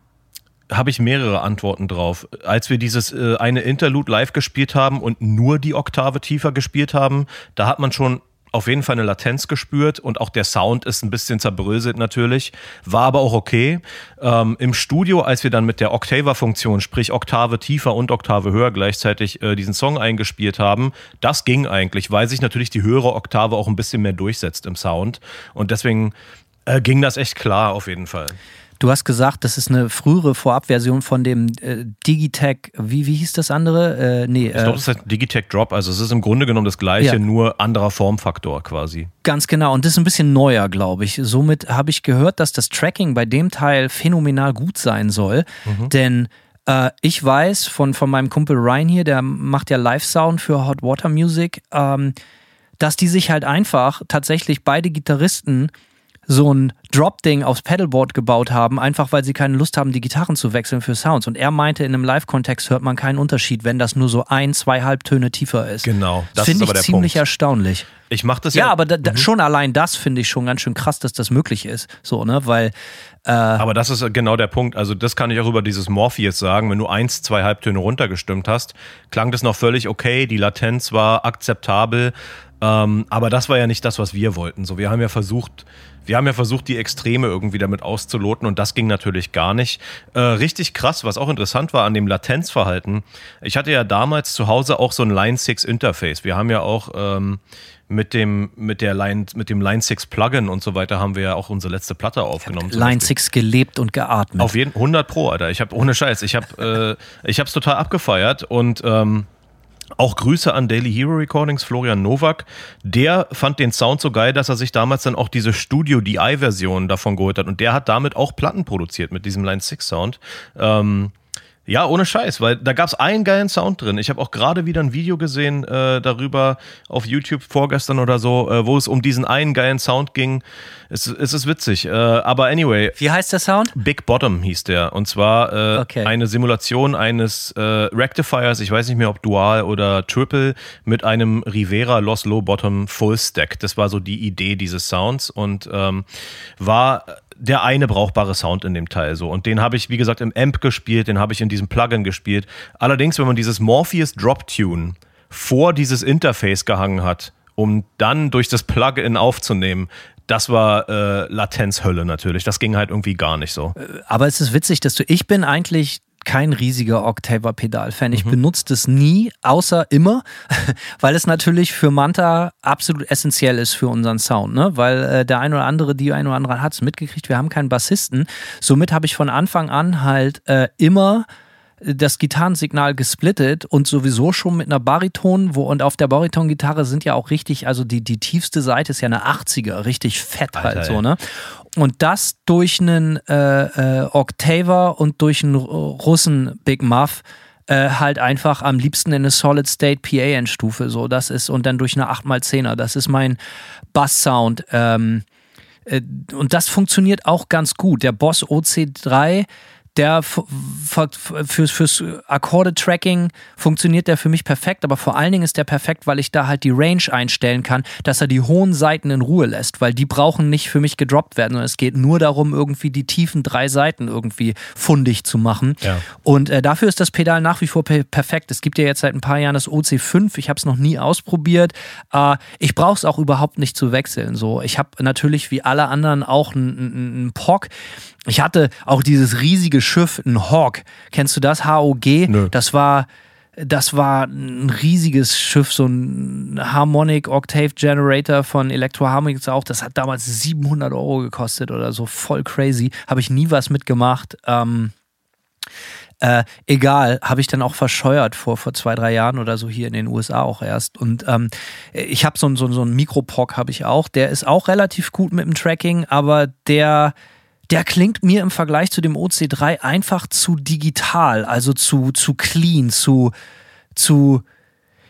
habe ich mehrere Antworten drauf. Als wir dieses äh, eine Interlude live gespielt haben und nur die Oktave tiefer gespielt haben, da hat man schon auf jeden Fall eine Latenz gespürt und auch der Sound ist ein bisschen zerbröselt natürlich, war aber auch okay. Ähm, Im Studio, als wir dann mit der Octaver-Funktion, sprich Oktave tiefer und Oktave höher gleichzeitig äh, diesen Song eingespielt haben, das ging eigentlich, weil sich natürlich die höhere Oktave auch ein bisschen mehr durchsetzt im Sound und deswegen äh, ging das echt klar auf jeden Fall. Du hast gesagt, das ist eine frühere Vorabversion von dem äh, Digitech, wie, wie hieß das andere? Äh, nee, Ich glaube, das ist Digitech Drop, also es ist im Grunde genommen das gleiche, Ja. nur anderer Formfaktor quasi. Ganz genau. Und das ist ein bisschen neuer, glaube ich. Somit habe ich gehört, dass das Tracking bei dem Teil phänomenal gut sein soll. Denn äh, ich weiß von, von meinem Kumpel Ryan hier, der macht ja Live-Sound für Hot Water Music, ähm, dass die sich halt einfach tatsächlich beide Gitarristen so ein Drop-Ding aufs Pedalboard gebaut haben, einfach weil sie keine Lust haben, die Gitarren zu wechseln für Sounds. Und er meinte, in einem Live-Kontext hört man keinen Unterschied, wenn das nur so ein, zwei Halbtöne tiefer ist. Genau, das Finde ich aber der ziemlich Punkt. erstaunlich. Ich mache das ja. Ja, aber da, da, schon allein das finde ich schon ganz schön krass, dass das möglich ist. So, ne? Weil Aber das ist genau der Punkt. Also, das kann ich auch über dieses Morpheus sagen. Wenn du eins, zwei Halbtöne runtergestimmt hast, klang das noch völlig okay. Die Latenz war akzeptabel. Ähm, aber das war ja nicht das, was wir wollten. So, wir haben ja versucht, wir haben ja versucht, die Extreme irgendwie damit auszuloten und das ging natürlich gar nicht. Äh, richtig krass, was auch interessant war an dem Latenzverhalten. Ich hatte ja damals zu Hause auch so ein Line 6 Interface. Wir haben ja auch ähm, mit dem, mit der Line, mit dem Line 6 Plugin und so weiter haben wir ja auch unsere letzte Platte aufgenommen. Line Beispiel. 6 gelebt und geatmet. Auf jeden 100 Pro, Alter. Ich habe ohne Scheiß, ich habe äh, ich hab's total abgefeiert und ähm, auch Grüße an Daily Hero Recordings, Florian Nowak. Der fand den Sound so geil, dass er sich damals dann auch diese Studio DI-Version davon geholt hat. Und der hat damit auch Platten produziert mit diesem Line 6 Sound. Ähm, ja, ohne Scheiß, weil da gab's einen geilen Sound drin. Ich habe auch gerade wieder ein Video gesehen äh, darüber auf YouTube vorgestern oder so, äh, wo es um diesen einen geilen Sound ging. Es, es ist witzig. Äh, aber anyway, Wie heißt der Sound? Big Bottom hieß der. Und zwar äh, Okay. eine Simulation eines äh, Rectifiers, ich weiß nicht mehr ob Dual oder Triple, mit einem Rivera Loss Low Bottom Full Stack. Das war so die Idee dieses Sounds und ähm, war der eine brauchbare Sound in dem Teil so. Und den habe ich, wie gesagt, im Amp gespielt, den habe ich in diesem Plugin gespielt. Allerdings, wenn man dieses Morpheus Drop Tune vor dieses Interface gehangen hat, um dann durch das Plugin aufzunehmen, das war äh, Latenzhölle natürlich. Das ging halt irgendwie gar nicht so. Aber es ist witzig, dass du, ich bin eigentlich kein riesiger Octaver-Pedal-Fan. Mhm. Ich benutze das nie, außer immer, [laughs] weil es natürlich für Manta absolut essentiell ist für unseren Sound. Ne? Weil äh, der ein oder andere, die ein oder andere hat es mitgekriegt, wir haben keinen Bassisten. Somit habe ich von Anfang an halt äh, immer das Gitarrensignal gesplittet und sowieso schon mit einer Bariton, wo und auf der Baritongitarre sind ja auch richtig, also die, die tiefste Seite ist ja eine 80er, richtig fett halt Alter, so, ey. ne? Und das durch einen äh, äh, Octaver und durch einen Russen Big Muff äh, halt einfach am liebsten in eine Solid State PA-Endstufe, so das ist und dann durch eine 8x10er, das ist mein Bass-Sound. Ähm, äh, und das funktioniert auch ganz gut. Der Boss OC3, der fürs, fürs Akkorde-Tracking funktioniert der für mich perfekt, aber vor allen Dingen ist der perfekt, weil ich da halt die Range einstellen kann, dass er die hohen Seiten in Ruhe lässt, weil die brauchen nicht für mich gedroppt werden, sondern es geht nur darum, irgendwie die tiefen drei Seiten irgendwie fundig zu machen. Ja. Und äh, dafür ist das Pedal nach wie vor per perfekt. Es gibt ja jetzt seit ein paar Jahren das OC5. Ich habe es noch nie ausprobiert. Äh, ich brauche es auch überhaupt nicht zu wechseln. So, ich habe natürlich wie alle anderen auch einen ein POC. Ich hatte auch dieses riesige Schiff, ein Hawk. Kennst du das? HOG? Nö. Das war das war ein riesiges Schiff, so ein Harmonic Octave Generator von Electro Harmonics auch. Das hat damals 700 Euro gekostet oder so, voll crazy. Habe ich nie was mitgemacht. Ähm, äh, egal, habe ich dann auch verscheuert vor, vor zwei, drei Jahren oder so hier in den USA auch erst. Und ähm, ich habe so, so, so einen Mikropock habe ich auch. Der ist auch relativ gut mit dem Tracking, aber der, der klingt mir im Vergleich zu dem OC3 einfach zu digital, also zu, zu clean, zu, zu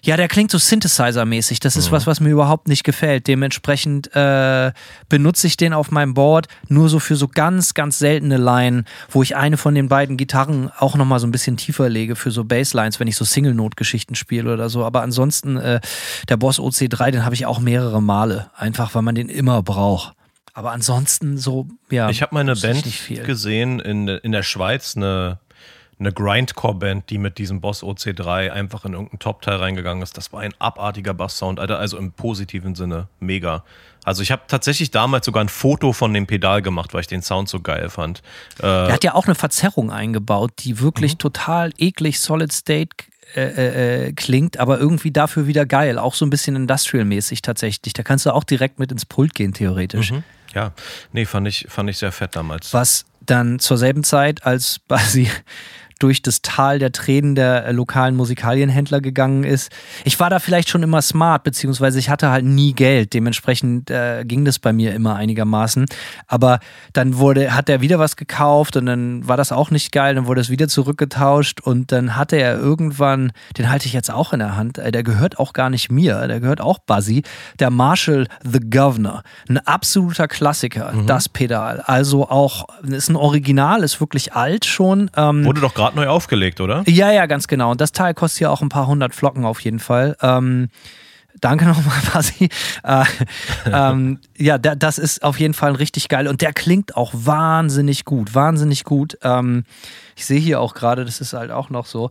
ja, der klingt so Synthesizer-mäßig. Das ist was, was mir überhaupt nicht gefällt. Dementsprechend äh, benutze ich den auf meinem Board nur so für so ganz, ganz seltene Line, wo ich eine von den beiden Gitarren auch nochmal so ein bisschen tiefer lege für so Basslines, wenn ich so Single-Note-Geschichten spiele oder so. Aber ansonsten, äh, der Boss OC3, den habe ich auch mehrere Male. Einfach, weil man den immer braucht. Aber ansonsten so, ja. Ich habe mal eine Band gesehen in, in der Schweiz, eine, eine Grindcore-Band, die mit diesem Boss OC3 einfach in irgendeinen Top-Teil reingegangen ist. Das war ein abartiger Bass-Sound, Alter, also im positiven Sinne. Mega. Also ich habe tatsächlich damals sogar ein Foto von dem Pedal gemacht, weil ich den Sound so geil fand. Äh, Der hat ja auch eine Verzerrung eingebaut, die wirklich Mhm. total eklig Solid State äh, äh, äh, klingt, aber irgendwie dafür wieder geil. Auch so ein bisschen industrial-mäßig tatsächlich. Da kannst du auch direkt mit ins Pult gehen, theoretisch. mhm. Ja, nee, fand ich, fand ich sehr fett damals. Was dann zur selben Zeit, als Basi durch das Tal der Tränen der äh, lokalen Musikalienhändler gegangen ist. Ich war da vielleicht schon immer smart, beziehungsweise ich hatte halt nie Geld. Dementsprechend äh, ging das bei mir immer einigermaßen. Aber dann wurde, hat er wieder was gekauft und dann war das auch nicht geil, dann wurde es wieder zurückgetauscht und dann hatte er irgendwann, den halte ich jetzt auch in der Hand, äh, der gehört auch gar nicht mir, der gehört auch Buzzy, der Marshall The Governor. Ein absoluter Klassiker, mhm. das Pedal. Also auch, ist ein Original, ist wirklich alt schon. Ähm, wurde doch gerade neu aufgelegt, oder? Ja, ja, ganz genau. Und das Teil kostet ja auch ein paar hundert Flocken auf jeden Fall. Ähm, Danke [laughs] nochmal, Basi. Äh, [laughs] ähm, ja, da, das ist auf jeden Fall richtig geil und der klingt auch wahnsinnig gut, wahnsinnig gut. Ähm, ich sehe hier auch gerade, das ist halt auch noch so,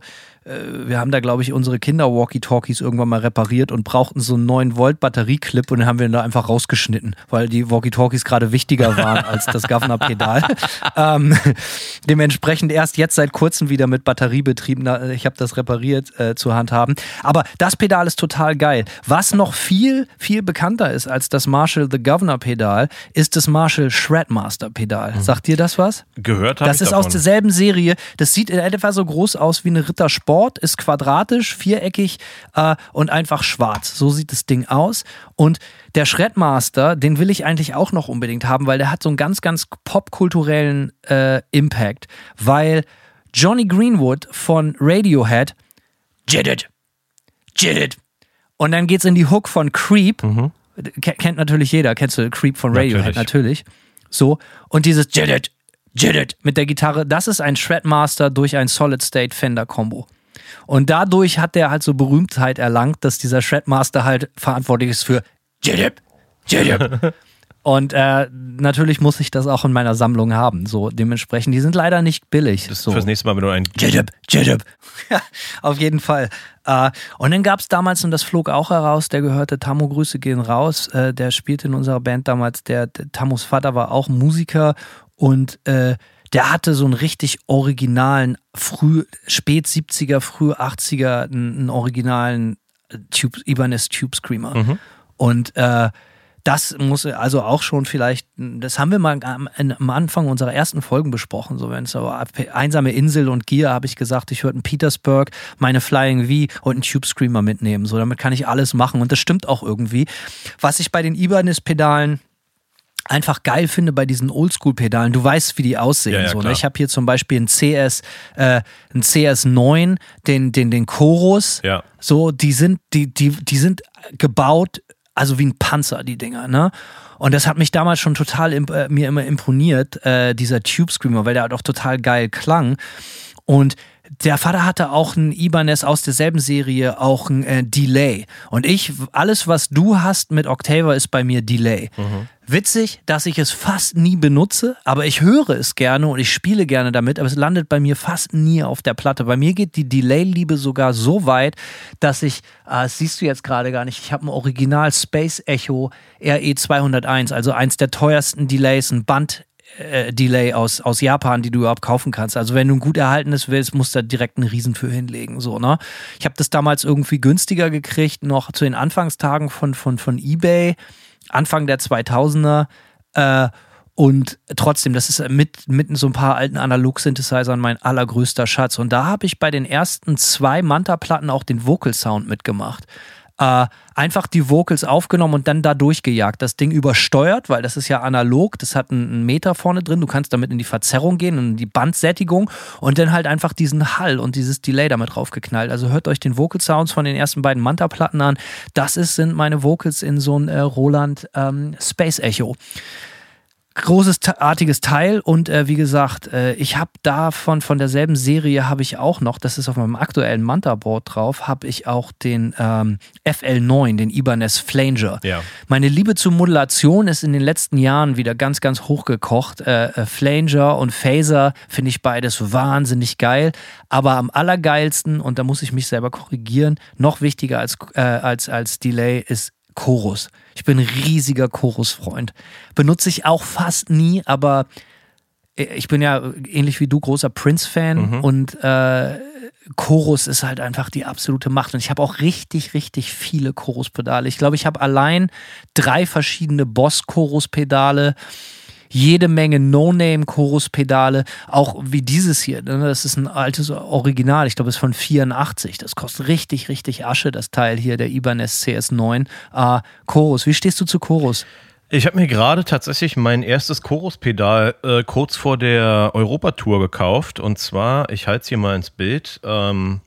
wir haben da, glaube ich, unsere Kinder-Walkie-Talkies irgendwann mal repariert und brauchten so einen 9-Volt-Batterieclip und den haben wir da einfach rausgeschnitten, weil die Walkie-Talkies gerade wichtiger waren als das Governor-Pedal. [laughs] ähm, dementsprechend erst jetzt seit kurzem wieder mit Batteriebetrieben, ich habe das repariert, äh, zur Hand haben. Aber das Pedal ist total geil. Was noch viel, viel bekannter ist als das Marshall The Governor-Pedal, ist das Marshall Shredmaster-Pedal. Mhm. Sagt dir das was? Gehört habe Das ist davon. aus derselben Serie. Das sieht in etwa so groß aus wie eine Rittersport Board ist quadratisch, viereckig äh, und einfach schwarz. So sieht das Ding aus. Und der Shredmaster, den will ich eigentlich auch noch unbedingt haben, weil der hat so einen ganz, ganz popkulturellen äh, Impact. Weil Johnny Greenwood von Radiohead, Jit it. Und dann geht's in die Hook von Creep. Mhm. Kennt natürlich jeder. Kennst du Creep von Radiohead? Natürlich. natürlich. So. Und dieses Jit it mit der Gitarre, das ist ein Shredmaster durch ein Solid State Fender Combo. Und dadurch hat der halt so Berühmtheit erlangt, dass dieser Shredmaster halt verantwortlich ist für Jidip, Jidip. [laughs] Und äh, natürlich muss ich das auch in meiner Sammlung haben. So dementsprechend, die sind leider nicht billig. Das so. fürs nächste Mal, wenn du ein Jidip, Jidip. Ja, [laughs] auf jeden Fall. Äh, und dann gab es damals, und das flog auch heraus, der gehörte Tammo, Grüße gehen raus. Äh, der spielte in unserer Band damals. Der, der Tammos Vater war auch Musiker und äh, der hatte so einen richtig originalen, früh, spät 70er, früh 80er, einen, originalen äh, Tube, Ibanez Tube Screamer. Mhm. Und äh, das muss also auch schon vielleicht, das haben wir mal am, am Anfang unserer ersten Folgen besprochen, so wenn es so einsame Insel und Gier, habe ich gesagt, ich würde einen Petersburg, meine Flying V und einen Tube Screamer mitnehmen. So, damit kann ich alles machen. Und das stimmt auch irgendwie. Was ich bei den Ibanez-Pedalen einfach geil finde bei diesen Oldschool-Pedalen. Du weißt, wie die aussehen. Ja, ja, so, ne? Ich habe hier zum Beispiel einen CS, äh, einen CS9, den, den, den Chorus. Ja. So, die sind, die, die, die sind gebaut, also wie ein Panzer, die Dinger, ne? Und das hat mich damals schon total äh, mir immer imponiert, äh, dieser Tube Screamer, weil der halt auch total geil klang. Und der Vater hatte auch ein Ibanez aus derselben Serie, auch ein äh, Delay. Und ich, alles, was du hast mit Octava, ist bei mir Delay. Mhm. Witzig, dass ich es fast nie benutze, aber ich höre es gerne und ich spiele gerne damit, aber es landet bei mir fast nie auf der Platte. Bei mir geht die Delay-Liebe sogar so weit, dass ich, äh, das siehst du jetzt gerade gar nicht, ich habe ein Original Space Echo RE201, also eins der teuersten Delays, ein Band äh, Delay aus, aus Japan, die du überhaupt kaufen kannst. Also wenn du ein gut erhaltenes willst, musst du da direkt einen Riesen für hinlegen. So, ne? Ich habe das damals irgendwie günstiger gekriegt, noch zu den Anfangstagen von, von, von eBay, Anfang der 2000er. Äh, und trotzdem, das ist mit, mit so ein paar alten Analog-Synthesizern mein allergrößter Schatz. Und da habe ich bei den ersten zwei Manta-Platten auch den Vocal-Sound mitgemacht äh, einfach die Vocals aufgenommen und dann da durchgejagt. Das Ding übersteuert, weil das ist ja analog, das hat einen Meter vorne drin, du kannst damit in die Verzerrung gehen, in die Bandsättigung und dann halt einfach diesen Hall und dieses Delay damit draufgeknallt. Also hört euch den Vocal Sounds von den ersten beiden Manta-Platten an. Das ist, sind meine Vocals in so ein äh, Roland ähm, Space Echo großes, artiges Teil und äh, wie gesagt, äh, ich habe davon, von derselben Serie habe ich auch noch, das ist auf meinem aktuellen Manta-Board drauf, habe ich auch den ähm, FL9, den Ibanez Flanger. Ja. Meine Liebe zur Modulation ist in den letzten Jahren wieder ganz, ganz hochgekocht. Äh, äh Flanger und Phaser finde ich beides wahnsinnig geil, aber am allergeilsten, und da muss ich mich selber korrigieren, noch wichtiger als, äh, als, als Delay ist Chorus. Ich bin ein riesiger Chorus-Freund. Benutze ich auch fast nie, aber äh, ich bin ja ähnlich wie du großer Prince-Fan mhm. und äh, Chorus ist halt einfach die absolute Macht. Und ich habe auch richtig, richtig viele Chorus-Pedale. Ich glaube, ich habe allein drei verschiedene Boss-Chorus-Pedale. Jede Menge No-Name-Chorus-Pedale, auch wie dieses hier. Ne? Das ist ein altes Original, ich glaube, es ist von 84. Das kostet richtig, richtig Asche, das Teil hier, der Ibanez CS9. Äh, Chorus, wie stehst du zu Chorus? Ich habe mir gerade tatsächlich mein erstes Chorus-Pedal äh, kurz vor der Europatour gekauft. Und zwar, ich halte es hier mal ins Bild, ähm,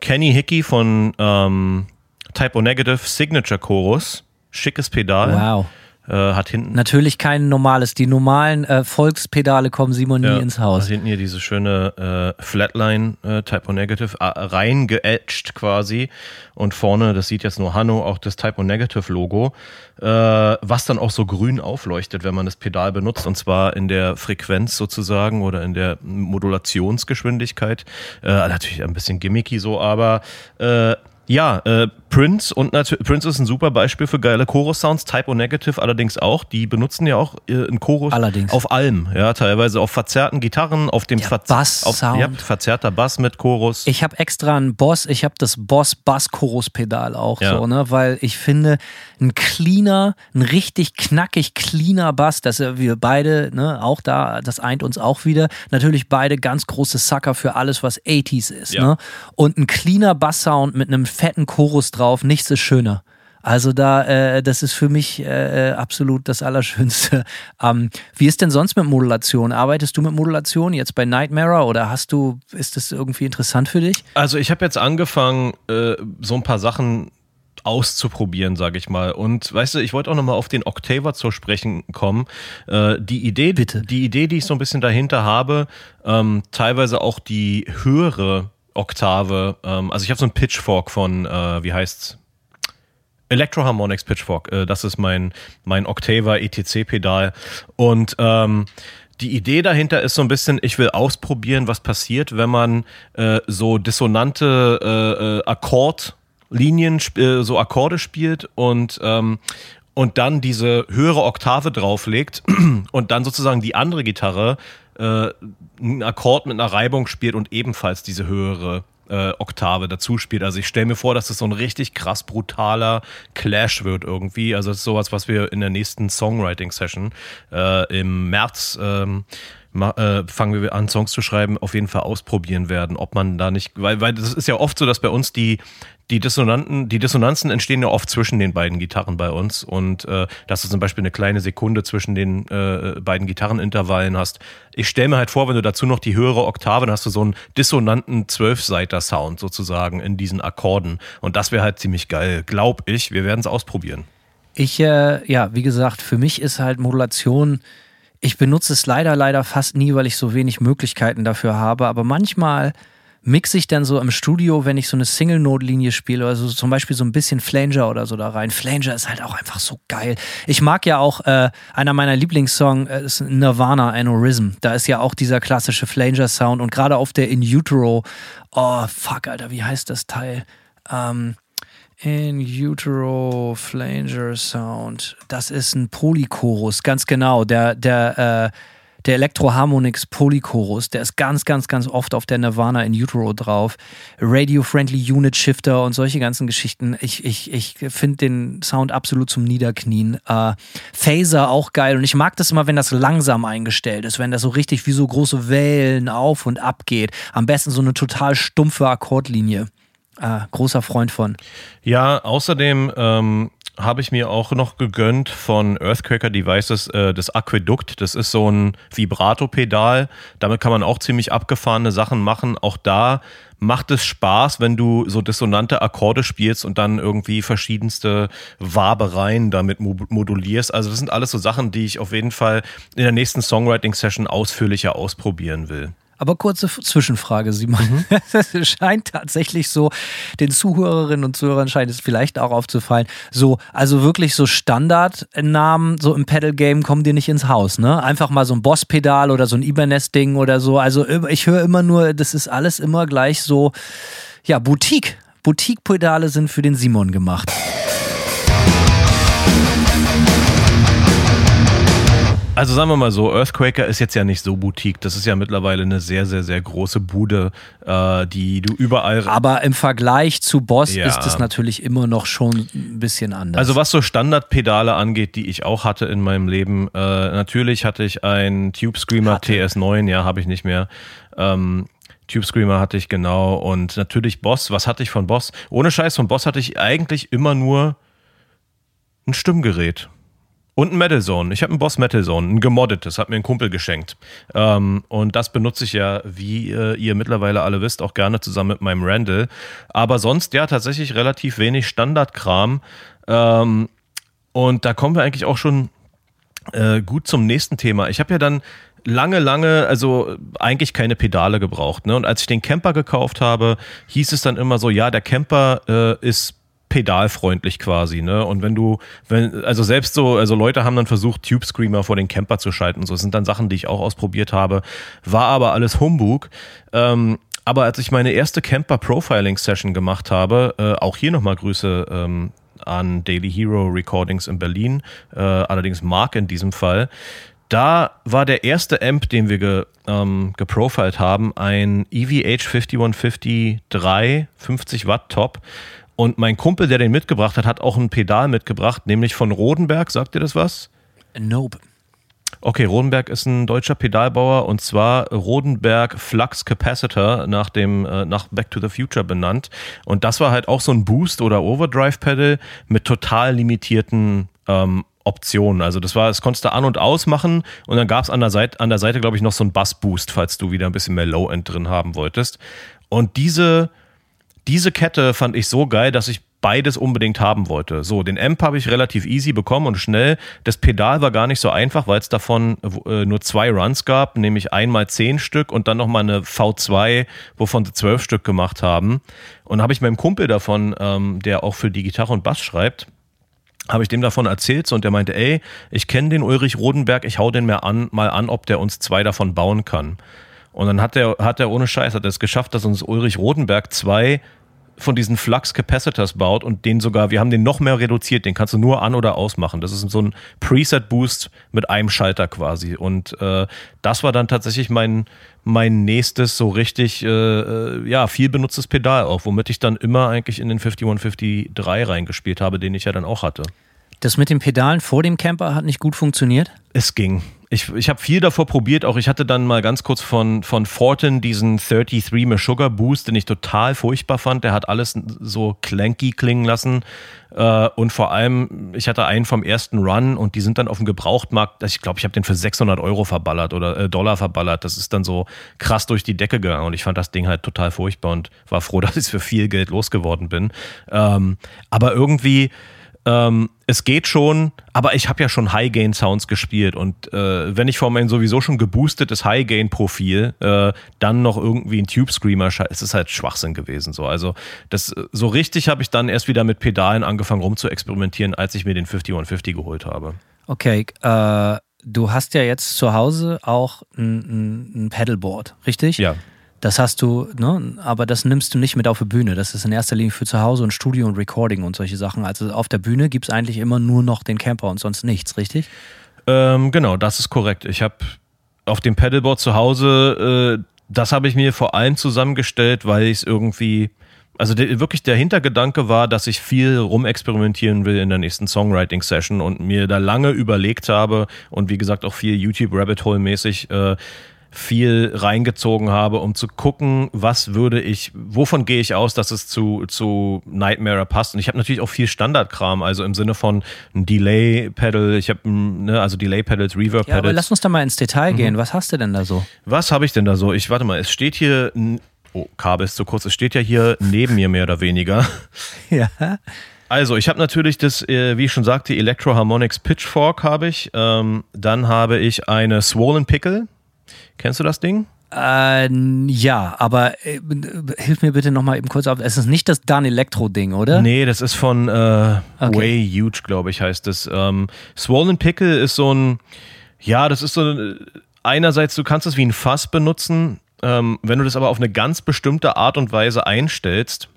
Kenny Hickey von ähm, Typo Negative Signature Chorus. Schickes Pedal. Wow. Äh, hat hinten. Natürlich kein normales. Die normalen äh, Volkspedale kommen Simon nie ins Haus. Hat hinten hier diese schöne äh, Flatline äh, Typo Negative äh, reingeetcht quasi. Und vorne, das sieht jetzt nur Hanno, auch das Typo Negative Logo, äh, was dann auch so grün aufleuchtet, wenn man das Pedal benutzt. Und zwar in der Frequenz sozusagen oder in der Modulationsgeschwindigkeit. Äh, natürlich ein bisschen gimmicky so, aber ja, äh, Prince und natürlich Prince ist ein super Beispiel für geile Chorus-Sounds, Typo Negative allerdings auch. Die benutzen ja auch äh, einen Chorus allerdings. auf allem, ja, teilweise auf verzerrten Gitarren, auf dem Ver Bass auf, ja, verzerrter Bass mit Chorus. Ich habe extra einen Boss, ich habe das Boss Bass Chorus Pedal auch ja. so, ne, weil ich finde ein cleaner, ein richtig knackig cleaner Bass, dass wir beide, ne, auch da, das eint uns auch wieder. Natürlich beide ganz große Sucker für alles, was 80s ist, ja. ne? Und ein cleaner Bass Sound mit einem fetten Chorus drauf, nichts ist schöner. Also da, äh, das ist für mich äh, absolut das Allerschönste. [laughs] Ähm, wie ist denn sonst mit Modulation? Arbeitest du mit Modulation jetzt bei Nightmare oder hast du, ist das irgendwie interessant für dich? Also ich habe jetzt angefangen, äh, so ein paar Sachen auszuprobieren, sage ich mal. Und weißt du, ich wollte auch nochmal auf den Octaver zu sprechen kommen. Äh, die Idee, Bitte. die Idee, die ich so ein bisschen dahinter habe, ähm, teilweise auch die höhere Oktave. Ähm, also ich habe so ein Pitchfork von, äh, wie heißt's? Electroharmonics Pitchfork. Äh, das ist mein, mein Octaver ETC-Pedal. Und ähm, die Idee dahinter ist so ein bisschen, ich will ausprobieren, was passiert, wenn man äh, so dissonante äh, äh Akkordlinien, äh, so Akkorde spielt und ähm, und dann diese höhere Oktave drauflegt [clears throat] und dann sozusagen die andere Gitarre äh, einen Akkord mit einer Reibung spielt und ebenfalls diese höhere äh, Oktave dazu spielt. Also ich stelle mir vor, dass das so ein richtig krass brutaler Clash wird irgendwie. Also das ist sowas, was wir in der nächsten Songwriting-Session äh, im März ähm, äh, fangen wir an, Songs zu schreiben, auf jeden Fall ausprobieren werden, ob man da nicht, weil, weil das ist ja oft so, dass bei uns die, die Dissonanten, die Dissonanzen entstehen ja oft zwischen den beiden Gitarren bei uns und äh, dass du zum Beispiel eine kleine Sekunde zwischen den äh, beiden Gitarrenintervallen hast. Ich stelle mir halt vor, wenn du dazu noch die höhere Oktave, dann hast du so einen dissonanten Zwölfseiter-Sound sozusagen in diesen Akkorden und das wäre halt ziemlich geil, glaub ich. Wir werden es ausprobieren. Ich, äh, ja, wie gesagt, für mich ist halt Modulation ich benutze es leider, leider fast nie, weil ich so wenig Möglichkeiten dafür habe. Aber manchmal mixe ich dann so im Studio, wenn ich so eine Single-Note-Linie spiele, also zum Beispiel so ein bisschen Flanger oder so da rein. Flanger ist halt auch einfach so geil. Ich mag ja auch, äh, einer meiner Lieblingssongs äh, ist Nirvana Aneurysm. Da ist ja auch dieser klassische Flanger-Sound und gerade auf der In Utero, oh fuck, Alter, wie heißt das Teil? Ähm, in Utero Flanger Sound. Das ist ein Polychorus, ganz genau. Der, der, äh, der Electroharmonix Polychorus, der ist ganz, ganz, ganz oft auf der Nirvana in Utero drauf. Radio-Friendly Unit Shifter und solche ganzen Geschichten. Ich, ich, ich finde den Sound absolut zum Niederknien. Äh, Phaser auch geil und ich mag das immer, wenn das langsam eingestellt ist, wenn das so richtig wie so große Wellen auf und ab geht. Am besten so eine total stumpfe Akkordlinie. Äh, großer Freund von. Ja, außerdem ähm, habe ich mir auch noch gegönnt von Earthquaker Devices äh, das Aquädukt. Das ist so ein Vibrato-Pedal. Damit kann man auch ziemlich abgefahrene Sachen machen. Auch da macht es Spaß, wenn du so dissonante Akkorde spielst und dann irgendwie verschiedenste Wabereien damit modulierst. Also das sind alles so Sachen, die ich auf jeden Fall in der nächsten Songwriting-Session ausführlicher ausprobieren will. Aber kurze Zwischenfrage, Simon. Mhm. [laughs] Es scheint tatsächlich so, den Zuhörerinnen und Zuhörern scheint es vielleicht auch aufzufallen, so, also wirklich so Standardnamen, so im Pedal-Game kommen dir nicht ins Haus, ne? Einfach mal so ein Boss-Pedal oder so ein Ibanez-Ding oder so. Also ich höre immer nur, das ist alles immer gleich so, ja, Boutique. Boutique-Pedale sind für den Simon gemacht. Also sagen wir mal so, Earthquaker ist jetzt ja nicht so boutique. Das ist ja mittlerweile eine sehr, sehr, sehr große Bude, äh, die du überall. Aber im Vergleich zu Boss Ja. ist es natürlich immer noch schon ein bisschen anders. Also was so Standardpedale angeht, die ich auch hatte in meinem Leben, äh, natürlich hatte ich einen Tube Screamer Hatte. TS9, ja, habe ich nicht mehr. Ähm, Tube Screamer hatte ich genau und natürlich Boss. Was hatte ich von Boss? Ohne Scheiß von Boss hatte ich eigentlich immer nur ein Stimmgerät. Und ein Metal Zone. Ich habe ein Boss Metal Zone, ein gemoddetes, hat mir ein Kumpel geschenkt. Ähm, und das benutze ich ja, wie äh, ihr mittlerweile alle wisst, auch gerne zusammen mit meinem Randall. Aber sonst ja tatsächlich relativ wenig Standardkram. Ähm, und da kommen wir eigentlich auch schon äh, gut zum nächsten Thema. Ich habe ja dann lange, lange, also eigentlich keine Pedale gebraucht. Ne? Und als ich den Camper gekauft habe, hieß es dann immer so, ja, der Camper äh, ist pedalfreundlich quasi, ne? Und wenn du, wenn, also selbst so, also Leute haben dann versucht, Tube Screamer vor den Camper zu schalten. So, das sind dann Sachen, die ich auch ausprobiert habe. War aber alles Humbug. Ähm, aber als ich meine erste Camper Profiling Session gemacht habe, äh, auch hier nochmal Grüße ähm, an Daily Hero Recordings in Berlin, äh, allerdings Mark in diesem Fall. Da war der erste Amp, den wir ge, ähm, geprofiled haben, ein EVH 5150 3 50 Watt Top. Und mein Kumpel, der den mitgebracht hat, hat auch ein Pedal mitgebracht, nämlich von Rodenberg. Sagt ihr das was? nope. Okay, Rodenberg ist ein deutscher Pedalbauer und zwar Rodenberg Flux Capacitor nach dem äh, nach Back to the Future benannt und das war halt auch so ein Boost oder Overdrive Pedal mit total limitierten ähm, Optionen. Also das war, das konntest du an und aus machen und dann gab es an der Seite, an der Seite glaube ich noch so ein Bass Boost, falls du wieder ein bisschen mehr Low End drin haben wolltest. Und diese diese Kette fand ich so geil, dass ich beides unbedingt haben wollte. So, den Amp habe ich relativ easy bekommen und schnell. Das Pedal war gar nicht so einfach, weil es davon äh, nur zwei Runs gab, nämlich einmal zehn Stück und dann nochmal eine V2, wovon sie zwölf Stück gemacht haben. Und habe ich meinem Kumpel davon, ähm, der auch für die Gitarre und Bass schreibt, habe ich dem davon erzählt so, und der meinte, ey, ich kenne den Ulrich Rodenberg, ich hau den mal an, mal an, ob der uns zwei davon bauen kann. Und dann hat er, hat er ohne Scheiß, hat er es geschafft, dass uns Ulrich Rodenberg zwei von diesen Flux Capacitors baut und den sogar, wir haben den noch mehr reduziert, den kannst du nur an- oder ausmachen. Das ist so ein Preset-Boost mit einem Schalter quasi. Und äh, das war dann tatsächlich mein, mein nächstes so richtig, äh, äh, ja, viel benutztes Pedal auch, womit ich dann immer eigentlich in den 5153 reingespielt habe, den ich ja dann auch hatte. Das mit den Pedalen vor dem Camper hat nicht gut funktioniert. Es ging. Ich, ich habe viel davor probiert, auch ich hatte dann mal ganz kurz von, von Fortin diesen 33 Meshuggah Boost, den ich total furchtbar fand. Der hat alles so clanky klingen lassen. Äh, und vor allem, ich hatte einen vom ersten Run und die sind dann auf dem Gebrauchtmarkt, ich glaube, ich habe den für 600 Euro verballert oder äh, Dollar verballert. Das ist dann so krass durch die Decke gegangen und ich fand das Ding halt total furchtbar und war froh, [laughs] dass ich für viel Geld losgeworden bin. Ähm, aber irgendwie, ähm, es geht schon, aber ich habe ja schon High-Gain-Sounds gespielt und äh, wenn ich vor mein sowieso schon geboostetes High-Gain-Profil äh, dann noch irgendwie ein Tube-Screamer, es ist halt Schwachsinn gewesen. So. Also das, so richtig habe ich dann erst wieder mit Pedalen angefangen rum zu experimentieren, als ich mir den 5150 geholt habe. Okay, äh, du hast ja jetzt zu Hause auch ein, ein, ein Pedalboard, richtig? Ja. Das hast du, ne? aber das nimmst du nicht mit auf die Bühne. Das ist in erster Linie für zu Hause und Studio und Recording und solche Sachen. Also auf der Bühne gibt es eigentlich immer nur noch den Camper und sonst nichts, richtig? Ähm, genau, das ist korrekt. Ich habe auf dem Pedalboard zu Hause, äh, das habe ich mir vor allem zusammengestellt, weil ich es irgendwie, also der, wirklich der Hintergedanke war, dass ich viel rumexperimentieren will in der nächsten Songwriting-Session und mir da lange überlegt habe und wie gesagt auch viel YouTube Rabbit Hole mäßig äh, viel reingezogen habe, um zu gucken, was würde ich, wovon gehe ich aus, dass es zu, zu Nightmare passt. Und ich habe natürlich auch viel Standardkram, also im Sinne von ein Delay-Pedal, ich habe, ne, also Delay-Pedals, Ja, aber Reverb-Pedals. lass uns da mal ins Detail gehen. Was hast du denn da so? was habe ich denn da so? Ich warte mal, es steht hier, oh, Kabel ist zu kurz, es steht ja hier neben mir mehr oder weniger. [laughs] Ja. Also, ich habe natürlich das, äh, wie ich schon sagte, Electro Harmonics Pitchfork habe ich. Ähm, dann habe ich eine Swollen Pickle. Kennst du das Ding? Äh, ja, aber äh, hilf mir bitte nochmal eben kurz auf. Es ist nicht das Dan Electro-Ding, oder? Nee, das ist von äh, Okay. Way Huge, glaube ich, heißt es. Ähm, Swollen Pickle ist so ein, ja, das ist so ein, einerseits, du kannst es wie ein Fass benutzen, ähm, wenn du das aber auf eine ganz bestimmte Art und Weise einstellst,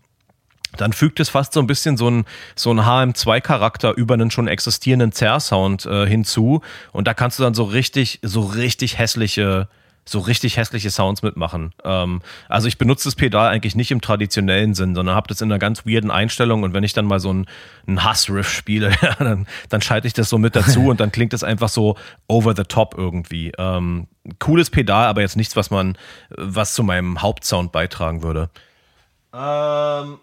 dann fügt es fast so ein bisschen so ein, so ein HM2-Charakter über einen schon existierenden Zerr-Sound äh, hinzu. Und da kannst du dann so richtig, so richtig hässliche, so richtig hässliche Sounds mitmachen. Ähm, also ich benutze das Pedal eigentlich nicht im traditionellen Sinn, sondern habe das in einer ganz weirden Einstellung und wenn ich dann mal so einen, einen Hassriff spiele, [laughs] ja, dann, dann schalte ich das so mit dazu und dann klingt es einfach so over the top irgendwie. Ähm, cooles Pedal, aber jetzt nichts, was man, was zu meinem Hauptsound beitragen würde. Ähm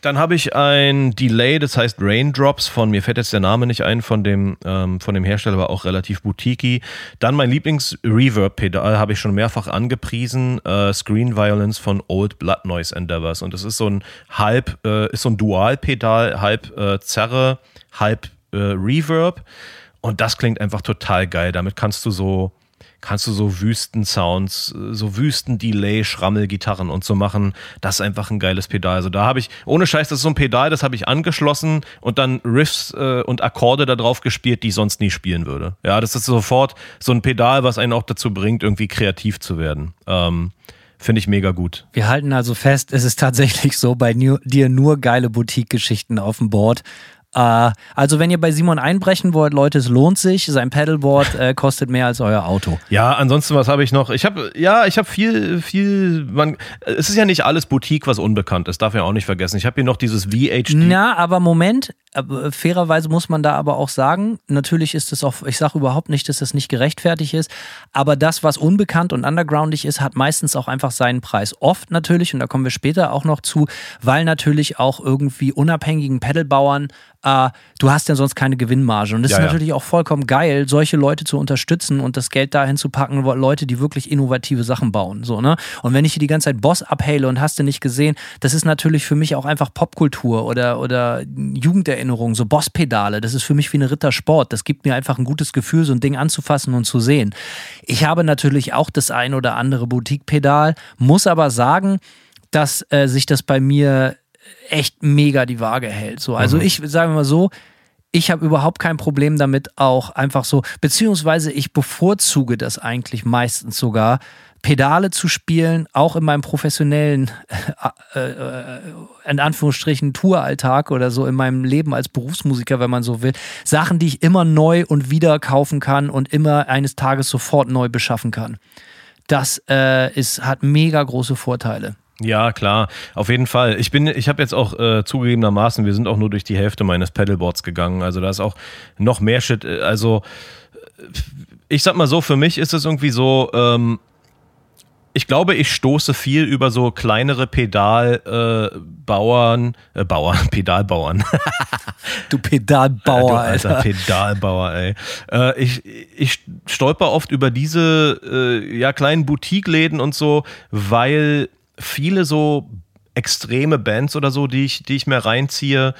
dann habe ich ein Delay, das heißt Raindrops von, mir fällt jetzt der Name nicht ein, von dem, ähm, von dem Hersteller, war auch relativ boutiquey. Dann mein Lieblings-Reverb-Pedal habe ich schon mehrfach angepriesen, äh, Screen Violence von Old Blood Noise Endeavors. Und das ist so ein halb, äh, ist so ein Dual-Pedal, halb äh, Zerre, halb äh, Reverb. Und das klingt einfach total geil. Damit kannst du so, kannst du so Wüsten-Sounds, so Wüsten-Delay, Schrammelgitarren und so machen. Das ist einfach ein geiles Pedal. Also da habe ich, ohne Scheiß, das ist so ein Pedal, das habe ich angeschlossen und dann Riffs äh, und Akkorde da drauf gespielt, die ich sonst nie spielen würde. Ja, das ist sofort so ein Pedal, was einen auch dazu bringt, irgendwie kreativ zu werden. Ähm, Finde ich mega gut. Wir halten also fest, es ist tatsächlich so bei dir nur geile Boutique-Geschichten auf dem Board. Äh, also wenn ihr bei Simon einbrechen wollt, Leute, es lohnt sich. Sein Pedalboard [laughs] äh, kostet mehr als euer Auto. Ja, ansonsten, was habe ich noch? Ich habe, ja, ich habe viel, viel, man, es ist ja nicht alles Boutique, was unbekannt ist, darf ich auch nicht vergessen. Ich habe hier noch dieses VHD. Na, aber Moment, äh, fairerweise muss man da aber auch sagen, natürlich ist es auch, ich sage überhaupt nicht, dass das nicht gerechtfertigt ist, aber das, was unbekannt und undergroundig ist, hat meistens auch einfach seinen Preis. Oft natürlich, und da kommen wir später auch noch zu, weil natürlich auch irgendwie unabhängigen Pedalbauern äh, du hast ja sonst keine Gewinnmarge. Und es ja, ist natürlich ja. auch vollkommen geil, solche Leute zu unterstützen und das Geld dahin zu packen, Leute, die wirklich innovative Sachen bauen. So, ne? Und wenn ich hier die ganze Zeit Boss abhale und hast du nicht gesehen, das ist natürlich für mich auch einfach Popkultur oder, oder Jugenderinnerung, so Bosspedale. Das ist für mich wie ein Rittersport. Das gibt mir einfach ein gutes Gefühl, so ein Ding anzufassen und zu sehen. Ich habe natürlich auch das ein oder andere Boutique-Pedal, muss aber sagen, dass äh, sich das bei mir echt mega die Waage hält. So, also mhm. ich sage mal so, ich habe überhaupt kein Problem damit, auch einfach so, beziehungsweise ich bevorzuge das eigentlich meistens sogar, Pedale zu spielen, auch in meinem professionellen, äh, äh, in Anführungsstrichen, Touralltag oder so in meinem Leben als Berufsmusiker, wenn man so will. Sachen, die ich immer neu und wieder kaufen kann und immer eines Tages sofort neu beschaffen kann. Das äh, ist, hat mega große Vorteile. Ja, klar, auf jeden Fall. Ich bin, ich habe jetzt auch äh, zugegebenermaßen, wir sind auch nur durch die Hälfte meines Pedalboards gegangen. Also da ist auch noch mehr Shit. Äh, also äh, ich sag mal so, für mich ist es irgendwie so, ähm, ich glaube, ich stoße viel über so kleinere Pedalbauern, äh, äh, Bauern, [laughs] Pedalbauern. du Pedalbauer, du alter. alter Pedalbauer, ey. Äh, ich, ich stolper oft über diese äh, ja, kleinen Boutique-Läden und so, weil viele so extreme Bands oder so, die ich, die ich mir reinziehe,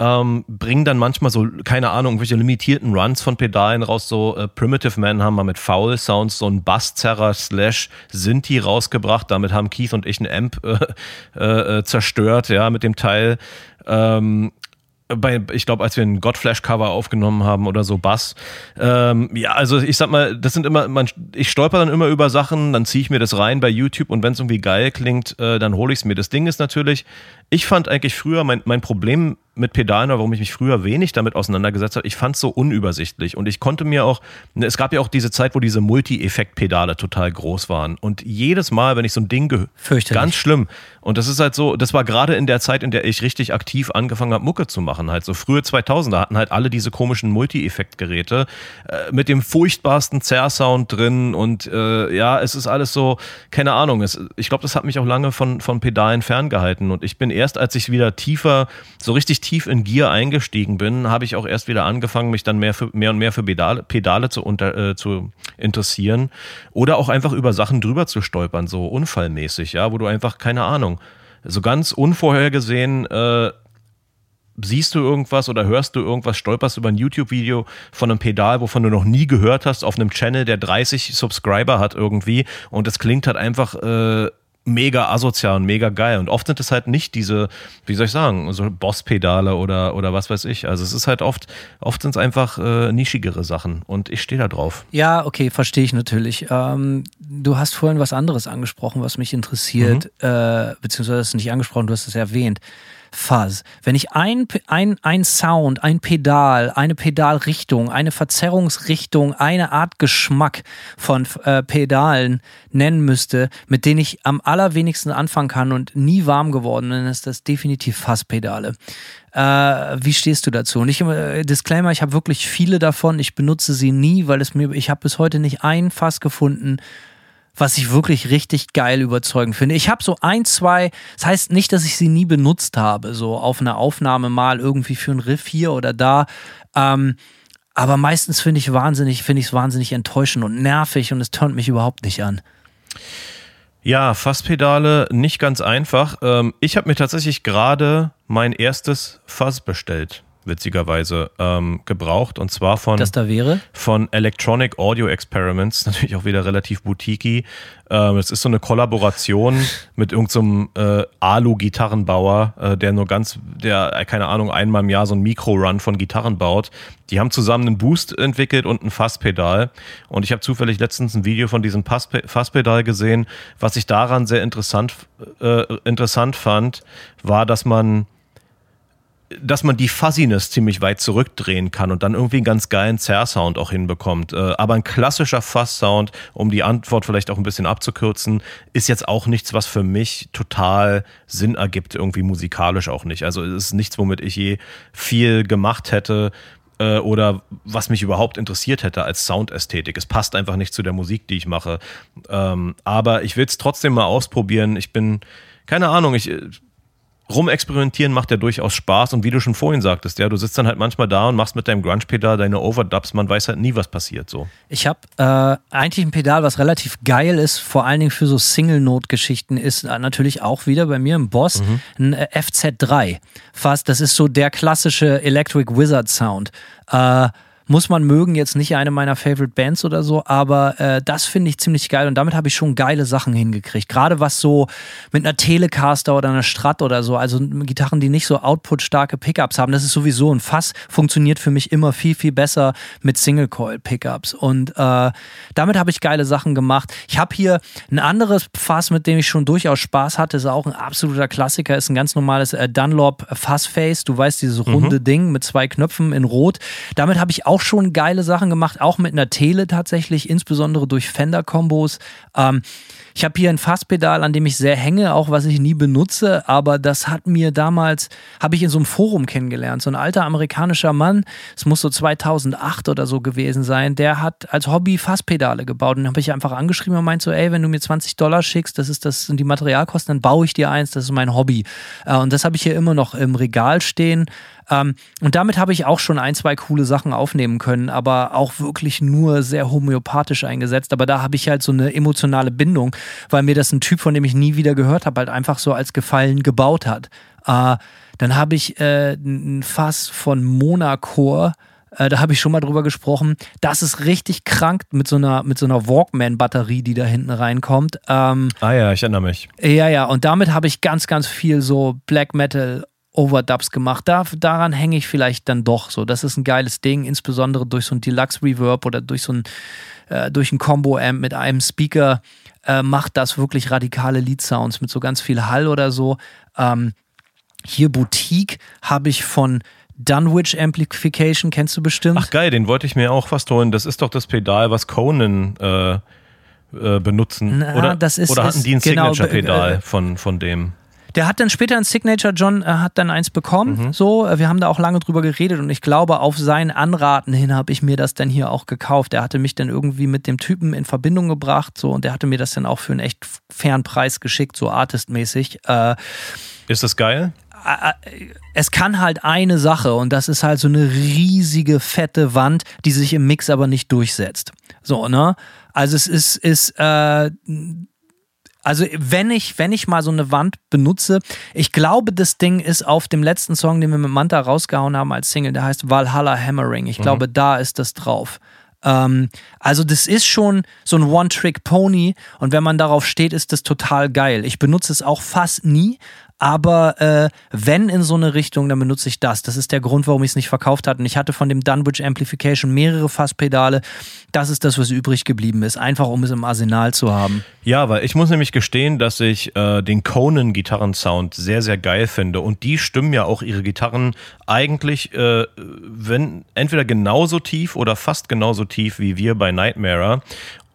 ähm, bringen dann manchmal so, keine Ahnung, irgendwelche limitierten Runs von Pedalen raus. So äh, Primitive Man haben mal mit Foul Sounds so einen Basszerrer slash Sinti rausgebracht. Damit haben Keith und ich einen Amp äh, äh, äh zerstört, ja, mit dem Teil. Ähm, bei, ich glaube, als wir ein Godflash-Cover aufgenommen haben oder so Bass. Ähm, ja, also ich sag mal, das sind immer, man, ich stolper dann immer über Sachen, dann ziehe ich mir das rein bei YouTube und wenn es irgendwie geil klingt, äh, dann hole ich es mir. Das Ding ist natürlich, ich fand eigentlich früher mein, mein Problem mit Pedalen, warum ich mich früher wenig damit auseinandergesetzt habe, ich fand es so unübersichtlich. Und ich konnte mir auch, ne, es gab ja auch diese Zeit, wo diese Multi-Effekt-Pedale total groß waren. Und jedes Mal, wenn ich so ein Ding gehört, ganz schlimm. Und das ist halt so, das war gerade in der Zeit, in der ich richtig aktiv angefangen habe, Mucke zu machen. Halt so frühe 2000er hatten halt alle diese komischen Multi-Effekt-Geräte äh, mit dem furchtbarsten Zerr-Sound drin. Und äh, ja, es ist alles so, keine Ahnung. Es, ich glaube, das hat mich auch lange von, von Pedalen ferngehalten. Und ich bin erst, als ich wieder tiefer, so richtig tief in Gear eingestiegen bin, habe ich auch erst wieder angefangen, mich dann mehr, für, mehr und mehr für Pedale, Pedale zu, unter, äh, zu interessieren oder auch einfach über Sachen drüber zu stolpern, so unfallmäßig, ja, wo du einfach, keine Ahnung, so ganz unvorhergesehen äh, siehst du irgendwas oder hörst du irgendwas, stolperst über ein YouTube-Video von einem Pedal, wovon du noch nie gehört hast, auf einem Channel, der 30 Subscriber hat irgendwie und es klingt halt einfach äh, mega asozial und mega geil. Und oft sind es halt nicht diese, wie soll ich sagen, so Boss-Pedale oder, oder was weiß ich. Also es ist halt oft, oft sind es einfach äh, nischigere Sachen und ich stehe da drauf. Ja, okay, verstehe ich natürlich. Ähm, du hast vorhin was anderes angesprochen, was mich interessiert, mhm. äh, beziehungsweise hast du nicht angesprochen, du hast es erwähnt. Fuzz. Wenn ich ein, ein, ein Sound, ein Pedal, eine Pedalrichtung, eine Verzerrungsrichtung, eine Art Geschmack von äh, Pedalen nennen müsste, mit denen ich am allerwenigsten anfangen kann und nie warm geworden bin, ist das definitiv Fuzz-Pedale. Äh, wie stehst du dazu? Und ich äh, Disclaimer, ich habe wirklich viele davon. Ich benutze sie nie, weil es mir, ich habe bis heute nicht ein Fass gefunden, was ich wirklich richtig geil überzeugend finde. Ich habe so ein, zwei, das heißt nicht, dass ich sie nie benutzt habe, so auf einer Aufnahme mal irgendwie für einen Riff hier oder da. Ähm, aber meistens finde ich wahnsinnig, finde ich es wahnsinnig enttäuschend und nervig und es turnt mich überhaupt nicht an. Ja, Fasspedale nicht ganz einfach. Ähm, ich habe mir tatsächlich gerade mein erstes Fass bestellt witzigerweise ähm, gebraucht. Und zwar von das da wäre? von Electronic Audio Experiments [laughs] natürlich auch wieder relativ boutiquey. Ähm, es ist so eine Kollaboration [laughs] mit irgendeinem so äh, Alu Gitarrenbauer äh, der nur ganz der äh, keine Ahnung einmal im Jahr so ein Mikro Run von Gitarren baut. Die haben zusammen einen Boost entwickelt und ein Fasspedal. Und ich habe zufällig letztens ein Video von diesem Fasspedal gesehen. Was ich daran sehr interessant äh, interessant fand war dass man dass man die Fuzziness ziemlich weit zurückdrehen kann und dann irgendwie einen ganz geilen Zerr-Sound auch hinbekommt. Äh, aber ein klassischer Fuzz-Sound, um die Antwort vielleicht auch ein bisschen abzukürzen, ist jetzt auch nichts, was für mich total Sinn ergibt, irgendwie musikalisch auch nicht. Also es ist nichts, womit ich je viel gemacht hätte äh, oder was mich überhaupt interessiert hätte als Soundästhetik. Es passt einfach nicht zu der Musik, die ich mache. Ähm, aber ich will es trotzdem mal ausprobieren. Ich bin, keine Ahnung, ich rumexperimentieren macht ja durchaus Spaß und wie du schon vorhin sagtest, ja, du sitzt dann halt manchmal da und machst mit deinem Grunge-Pedal deine Overdubs, man weiß halt nie, was passiert so. Ich habe äh, eigentlich ein Pedal, was relativ geil ist, vor allen Dingen für so Single-Note-Geschichten, ist natürlich auch wieder bei mir im Boss mhm. ein äh, FZ3. Fast, das ist so der klassische Electric Wizard Sound. Äh, muss man mögen, jetzt nicht eine meiner Favorite Bands oder so, aber äh, das finde ich ziemlich geil und damit habe ich schon geile Sachen hingekriegt. Gerade was so mit einer Telecaster oder einer Strat oder so, also Gitarren, die nicht so outputstarke Pickups haben, das ist sowieso ein Fass, funktioniert für mich immer viel, viel besser mit Single-Coil-Pickups und äh, damit habe ich geile Sachen gemacht. Ich habe hier ein anderes Fass, mit dem ich schon durchaus Spaß hatte, ist auch ein absoluter Klassiker, ist ein ganz normales äh, Dunlop Fassface, du weißt, dieses runde mhm. Ding mit zwei Knöpfen in Rot. Damit habe ich auch auch schon geile Sachen gemacht, auch mit einer Tele tatsächlich, insbesondere durch Fender-Kombos. Ähm, ich habe hier ein Fasspedal, an dem ich sehr hänge, auch was ich nie benutze, aber das hat mir damals, habe ich in so einem Forum kennengelernt. So ein alter amerikanischer Mann, es muss so 2008 oder so gewesen sein, der hat als Hobby Fasspedale gebaut. Und habe ich einfach angeschrieben und meinte so, ey, wenn du mir 20 Dollar schickst, das ist das sind die Materialkosten, dann baue ich dir eins, das ist mein Hobby. Äh, und das habe ich hier immer noch im Regal stehen. Ähm, und damit habe ich auch schon ein, zwei coole Sachen aufnehmen können, aber auch wirklich nur sehr homöopathisch eingesetzt. Aber da habe ich halt so eine emotionale Bindung, weil mir das ein Typ, von dem ich nie wieder gehört habe, halt einfach so als Gefallen gebaut hat. Äh, dann habe ich äh, ein Fass von Monacore äh, da habe ich schon mal drüber gesprochen. Das ist richtig krank mit so einer, mit so einer Walkman-Batterie, die da hinten reinkommt. Ähm, ah ja, ich erinnere mich. Ja, ja, und damit habe ich ganz, ganz viel so Black Metal Overdubs gemacht. Da, daran hänge ich vielleicht dann doch so. Das ist ein geiles Ding, insbesondere durch so ein Deluxe Reverb oder durch so ein, äh, durch ein Combo-Amp mit einem Speaker äh, macht das wirklich radikale Lead-Sounds mit so ganz viel Hall oder so. Ähm, hier Boutique habe ich von Dunwich Amplification, kennst du bestimmt? Ach geil, den wollte ich mir auch fast holen. Das ist doch das Pedal, was Conan äh, äh, benutzen. Na, oder, das ist, oder hatten die ein genau, Signature-Pedal von, von dem? Der hat dann später ein Signature, John äh, hat dann eins bekommen. Mhm. So, äh, wir haben da auch lange drüber geredet und ich glaube, auf sein Anraten hin habe ich mir das dann hier auch gekauft. Er hatte mich dann irgendwie mit dem Typen in Verbindung gebracht, so und der hatte mir das dann auch für einen echt fairen Preis geschickt, so artistmäßig. Äh, ist das geil? Äh, äh, es kann halt eine Sache und das ist halt so eine riesige, fette Wand, die sich im Mix aber nicht durchsetzt. So, ne? Also es ist, ist äh, also wenn ich, wenn ich mal so eine Wand benutze, ich glaube, das Ding ist auf dem letzten Song, den wir mit Manta rausgehauen haben als Single, der heißt Valhalla Hammering. Ich mhm. glaube, da ist das drauf. Ähm, also das ist schon so ein One-Trick-Pony und wenn man darauf steht, ist das total geil. Ich benutze es auch fast nie, aber äh, wenn in so eine Richtung, dann benutze ich das. Das ist der Grund, warum ich es nicht verkauft hatte. Und ich hatte von dem Dunwich Amplification mehrere Fasspedale. Das ist das, was übrig geblieben ist. Einfach, um es im Arsenal zu haben. Ja, weil ich muss nämlich gestehen, dass ich äh, den Conan Gitarrensound sehr, sehr geil finde. Und die stimmen ja auch ihre Gitarren eigentlich, äh, wenn entweder genauso tief oder fast genauso tief wie wir bei Nightmare.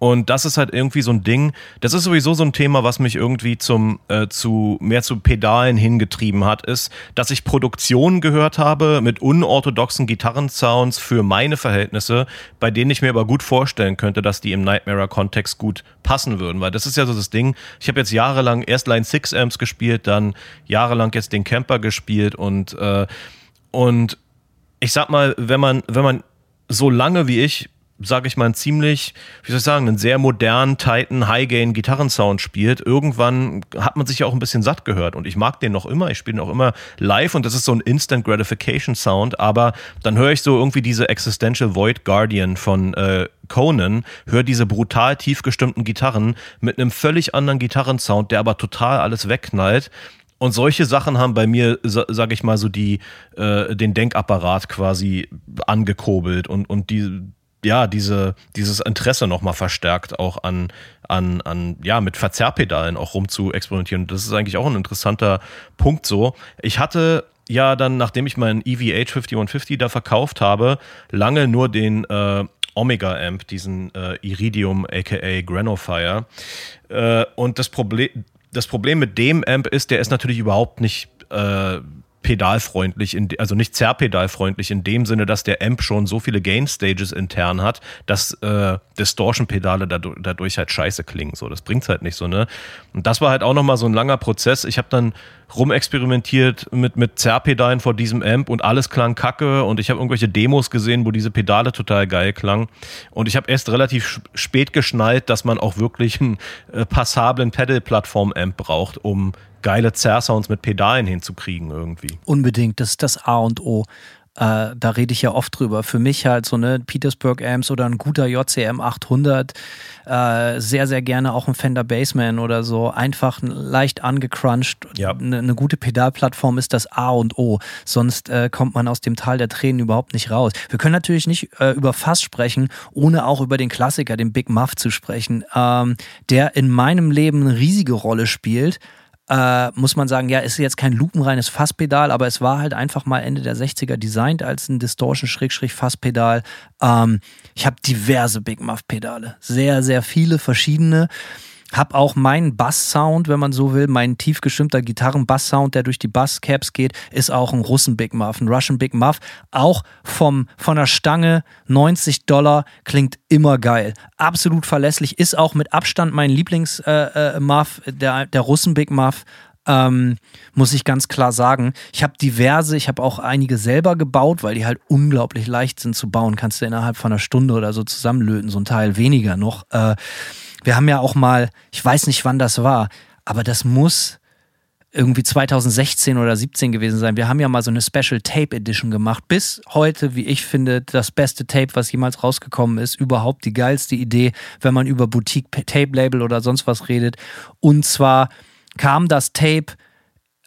Und das ist halt irgendwie so ein Ding, das ist sowieso so ein Thema, was mich irgendwie zum, äh, zu, mehr zu Pedalen hingetrieben hat, ist, dass ich Produktionen gehört habe mit unorthodoxen Gitarrensounds für meine Verhältnisse, bei denen ich mir aber gut vorstellen könnte, dass die im Nightmare-Kontext gut passen würden. Weil das ist ja so das Ding, ich habe jetzt jahrelang erst Line 6 Amps gespielt, dann jahrelang jetzt den Camper gespielt und, äh, und ich sag mal, wenn man, wenn man so lange wie ich sage ich mal, einen ziemlich, wie soll ich sagen, einen sehr modernen, tighten, High-Gain-Gitarrensound spielt. Irgendwann hat man sich ja auch ein bisschen satt gehört und ich mag den noch immer. Ich spiele ihn auch immer live und das ist so ein Instant Gratification Sound, aber dann höre ich so irgendwie diese Existential Void Guardian von äh, Conan, höre diese brutal tief gestimmten Gitarren mit einem völlig anderen Gitarrensound, der aber total alles wegknallt. Und solche Sachen haben bei mir, sage ich mal, so die äh, den Denkapparat quasi angekurbelt und und die ja, diese, dieses Interesse nochmal verstärkt, auch an, an, an, ja, mit Verzerrpedalen auch rum zu experimentieren. Das ist eigentlich auch ein interessanter Punkt so. Ich hatte ja dann, nachdem ich meinen EVH 5150 da verkauft habe, lange nur den äh, Omega Amp, diesen äh, Iridium aka Granofire. Äh, und das Problem, das Problem mit dem Amp ist, der ist natürlich überhaupt nicht äh, pedalfreundlich, in, also nicht zerrpedalfreundlich in dem Sinne, dass der Amp schon so viele Gain Stages intern hat, dass äh, Distortion-Pedale dadurch, dadurch halt scheiße klingen. So, das bringt's halt nicht so, ne? Und das war halt auch nochmal so ein langer Prozess. Ich habe dann rumexperimentiert mit, mit Zerrpedalen vor diesem Amp und alles klang kacke und ich habe irgendwelche Demos gesehen, wo diese Pedale total geil klangen. Und ich habe erst relativ spät geschnallt, dass man auch wirklich einen äh, passablen Pedal-Plattform-Amp braucht, um geile Zerr-Sounds mit Pedalen hinzukriegen irgendwie. Unbedingt, das ist das A und O. Äh, da rede ich ja oft drüber. Für mich halt so eine Petersburg Amps oder ein guter JCM 800, äh, sehr, sehr gerne auch ein Fender Bassman oder so. Einfach leicht angecrunched. Ja. Eine, eine gute Pedalplattform ist das A und O. Sonst äh, kommt man aus dem Tal der Tränen überhaupt nicht raus. Wir können natürlich nicht äh, über Fass sprechen, ohne auch über den Klassiker, den Big Muff zu sprechen, ähm, der in meinem Leben eine riesige Rolle spielt äh, muss man sagen, ja, ist jetzt kein lupenreines Fasspedal, aber es war halt einfach mal Ende der 60er designt als ein Distortion-Fasspedal. Ähm, ich habe diverse Big Muff-Pedale, sehr, sehr viele verschiedene. Hab auch meinen Bass-Sound, wenn man so will, mein tief gestimmter Gitarren-Bass-Sound, der durch die Bass-Caps geht, ist auch ein Russen-Big Muff, ein Russian Big Muff. Auch vom, von der Stange 90 Dollar klingt immer geil. Absolut verlässlich, ist auch mit Abstand mein Lieblings-Muff, äh, äh, der, der Russen-Big Muff. Ähm, muss ich ganz klar sagen. Ich habe diverse, ich habe auch einige selber gebaut, weil die halt unglaublich leicht sind zu bauen. Kannst du innerhalb von einer Stunde oder so zusammenlöten, so ein Teil weniger noch. Äh, wir haben ja auch mal, ich weiß nicht, wann das war, aber das muss irgendwie 2016 oder 17 gewesen sein. Wir haben ja mal so eine Special Tape Edition gemacht. Bis heute, wie ich finde, das beste Tape, was jemals rausgekommen ist. Überhaupt die geilste Idee, wenn man über Boutique Tape Label oder sonst was redet. Und zwar kam das Tape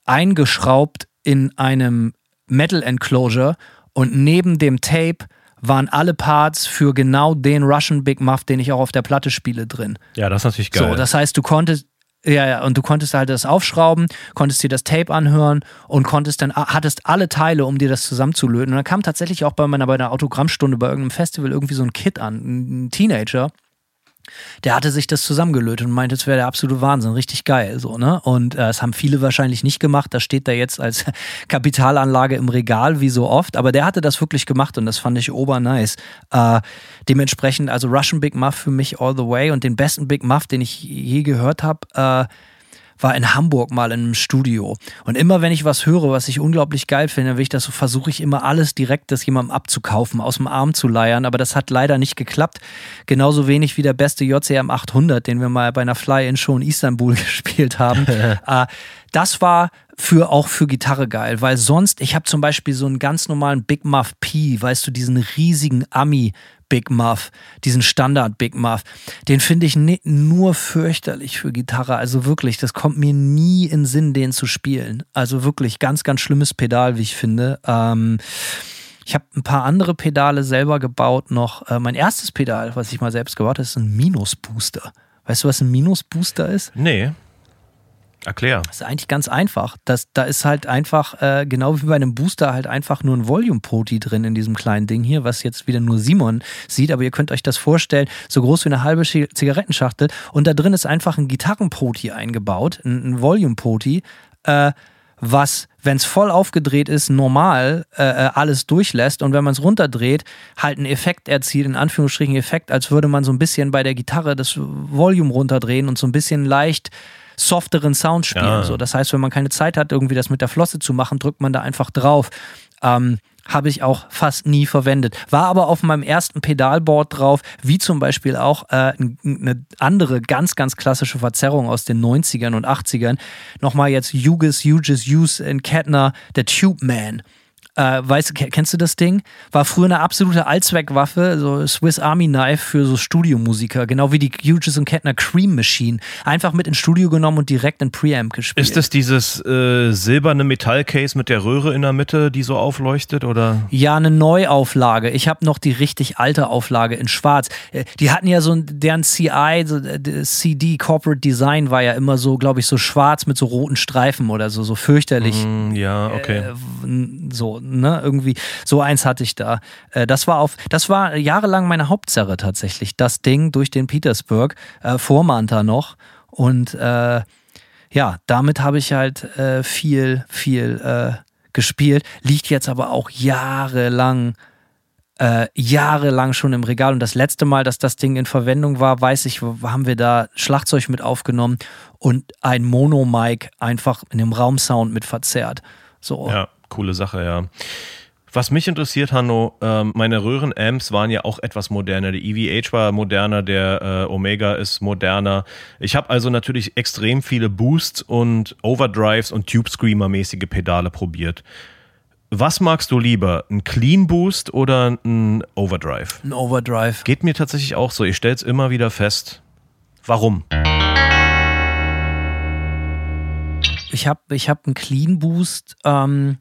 eingeschraubt in einem Metal Enclosure und neben dem Tape waren alle Parts für genau den Russian Big Muff, den ich auch auf der Platte spiele, drin. Ja, das ist natürlich geil. So, das heißt, du konntest, ja, ja, und du konntest halt das aufschrauben, konntest dir das Tape anhören und konntest dann, hattest alle Teile, um dir das zusammenzulöten. Und dann kam tatsächlich auch bei meiner, bei einer Autogrammstunde bei irgendeinem Festival irgendwie so ein Kid an, ein Teenager, der hatte sich das zusammengelötet und meinte, es wäre der absolute Wahnsinn, richtig geil, so, ne? Und äh, das haben viele wahrscheinlich nicht gemacht. Das steht da jetzt als [laughs] Kapitalanlage im Regal, wie so oft. Aber der hatte das wirklich gemacht und das fand ich obernice. Äh, dementsprechend, also Russian Big Muff für mich all the way und den besten Big Muff, den ich je gehört habe, äh, war in Hamburg mal in einem Studio. Und immer wenn ich was höre, was ich unglaublich geil finde, will ich das so, versuche ich immer alles direkt das jemandem abzukaufen, aus dem Arm zu leiern. Aber das hat leider nicht geklappt. Genauso wenig wie der beste JCM 800, den wir mal bei einer Fly-In-Show in Istanbul [laughs] gespielt haben. äh, [laughs] das war für auch für Gitarre geil, weil sonst, ich habe zum Beispiel so einen ganz normalen Big Muff P, weißt du, diesen riesigen Ami Big Muff, diesen Standard Big Muff, den finde ich nur fürchterlich für Gitarre. Also wirklich, das kommt mir nie in Sinn, den zu spielen. Also wirklich ganz, ganz schlimmes Pedal, wie ich finde. Ähm, ich habe ein paar andere Pedale selber gebaut noch. Äh, mein erstes Pedal, was ich mal selbst gebaut habe, ist ein Minus-Booster. Weißt du, was ein Minus-Booster ist? Nee. Erklär. Das ist eigentlich ganz einfach. Das, da ist halt einfach, äh, genau wie bei einem Booster, halt einfach nur ein Volume-Poti drin in diesem kleinen Ding hier, was jetzt wieder nur Simon sieht. Aber ihr könnt euch das vorstellen, so groß wie eine halbe Zigarettenschachtel. Und da drin ist einfach ein Gitarrenpoti eingebaut, ein, ein Volume-Poti, äh, was, wenn es voll aufgedreht ist, normal äh, äh alles durchlässt und wenn man es runterdreht, halt einen Effekt erzielt, in Anführungsstrichen Effekt, als würde man so ein bisschen bei der Gitarre das Volume runterdrehen und so ein bisschen leicht softeren Sound spielen. Ja. So, das heißt, wenn man keine Zeit hat, irgendwie das mit der Flosse zu machen, drückt man da einfach drauf. Ähm, habe ich auch fast nie verwendet. War aber auf meinem ersten Pedalboard drauf, wie zum Beispiel auch äh, eine andere ganz, ganz klassische Verzerrung aus den 90ern und 80ern. Nochmal jetzt Hughes, Hughes, Hughes in Kettner, der Tube Man. Äh, weißt, kennst du das Ding? War früher eine absolute Allzweckwaffe, so Swiss Army Knife für so Studiomusiker, genau wie die Hughes und Kettner Cream Machine. Einfach mit ins Studio genommen und direkt in Preamp gespielt. Ist das dieses äh, silberne Metallcase mit der Röhre in der Mitte, die so aufleuchtet, oder? Ja, eine Neuauflage. Ich habe noch die richtig alte Auflage in Schwarz. Äh, die hatten ja so deren CI, so, äh, CD Corporate Design war ja immer so, glaube ich, so schwarz mit so roten Streifen oder so, so fürchterlich. Mm, ja, okay. Äh, so ne, irgendwie so eins hatte ich da. Äh, das war auf, das war jahrelang meine Hauptzerre tatsächlich. Das Ding durch den Petersburg, äh, vor Manta noch. Und äh, ja, damit habe ich halt äh, viel, viel äh, gespielt. Liegt jetzt aber auch jahrelang äh, jahrelang schon im Regal. Und das letzte Mal, dass das Ding in Verwendung war, weiß ich, haben wir da Schlagzeug mit aufgenommen und ein Mono-Mic einfach in dem Raumsound mit verzerrt. So. Ja coole Sache, ja. Was mich interessiert, Hanno, ähm, meine Röhren-Amps waren ja auch etwas moderner. Die EVH war moderner, der äh, Omega ist moderner. Ich habe also natürlich extrem viele Boosts und Overdrives und Tube Screamer-mäßige Pedale probiert. Was magst du lieber, ein Clean Boost oder ein Overdrive? Ein Overdrive. Geht mir tatsächlich auch so. Ich stelle es immer wieder fest. Warum? Ich habe ich hab einen Clean Boost. Ähm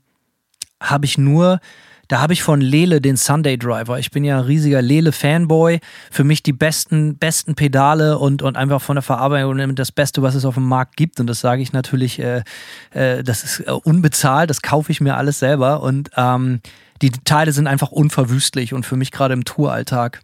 habe ich nur, da habe ich von Lele den Sunday Driver. Ich bin ja ein riesiger Lele-Fanboy. Für mich die besten, besten Pedale und, und einfach von der Verarbeitung das Beste, was es auf dem Markt gibt. Und das sage ich natürlich, äh, äh, das ist äh, unbezahlt, das kaufe ich mir alles selber. Und ähm, die Teile sind einfach unverwüstlich und für mich gerade im Touralltag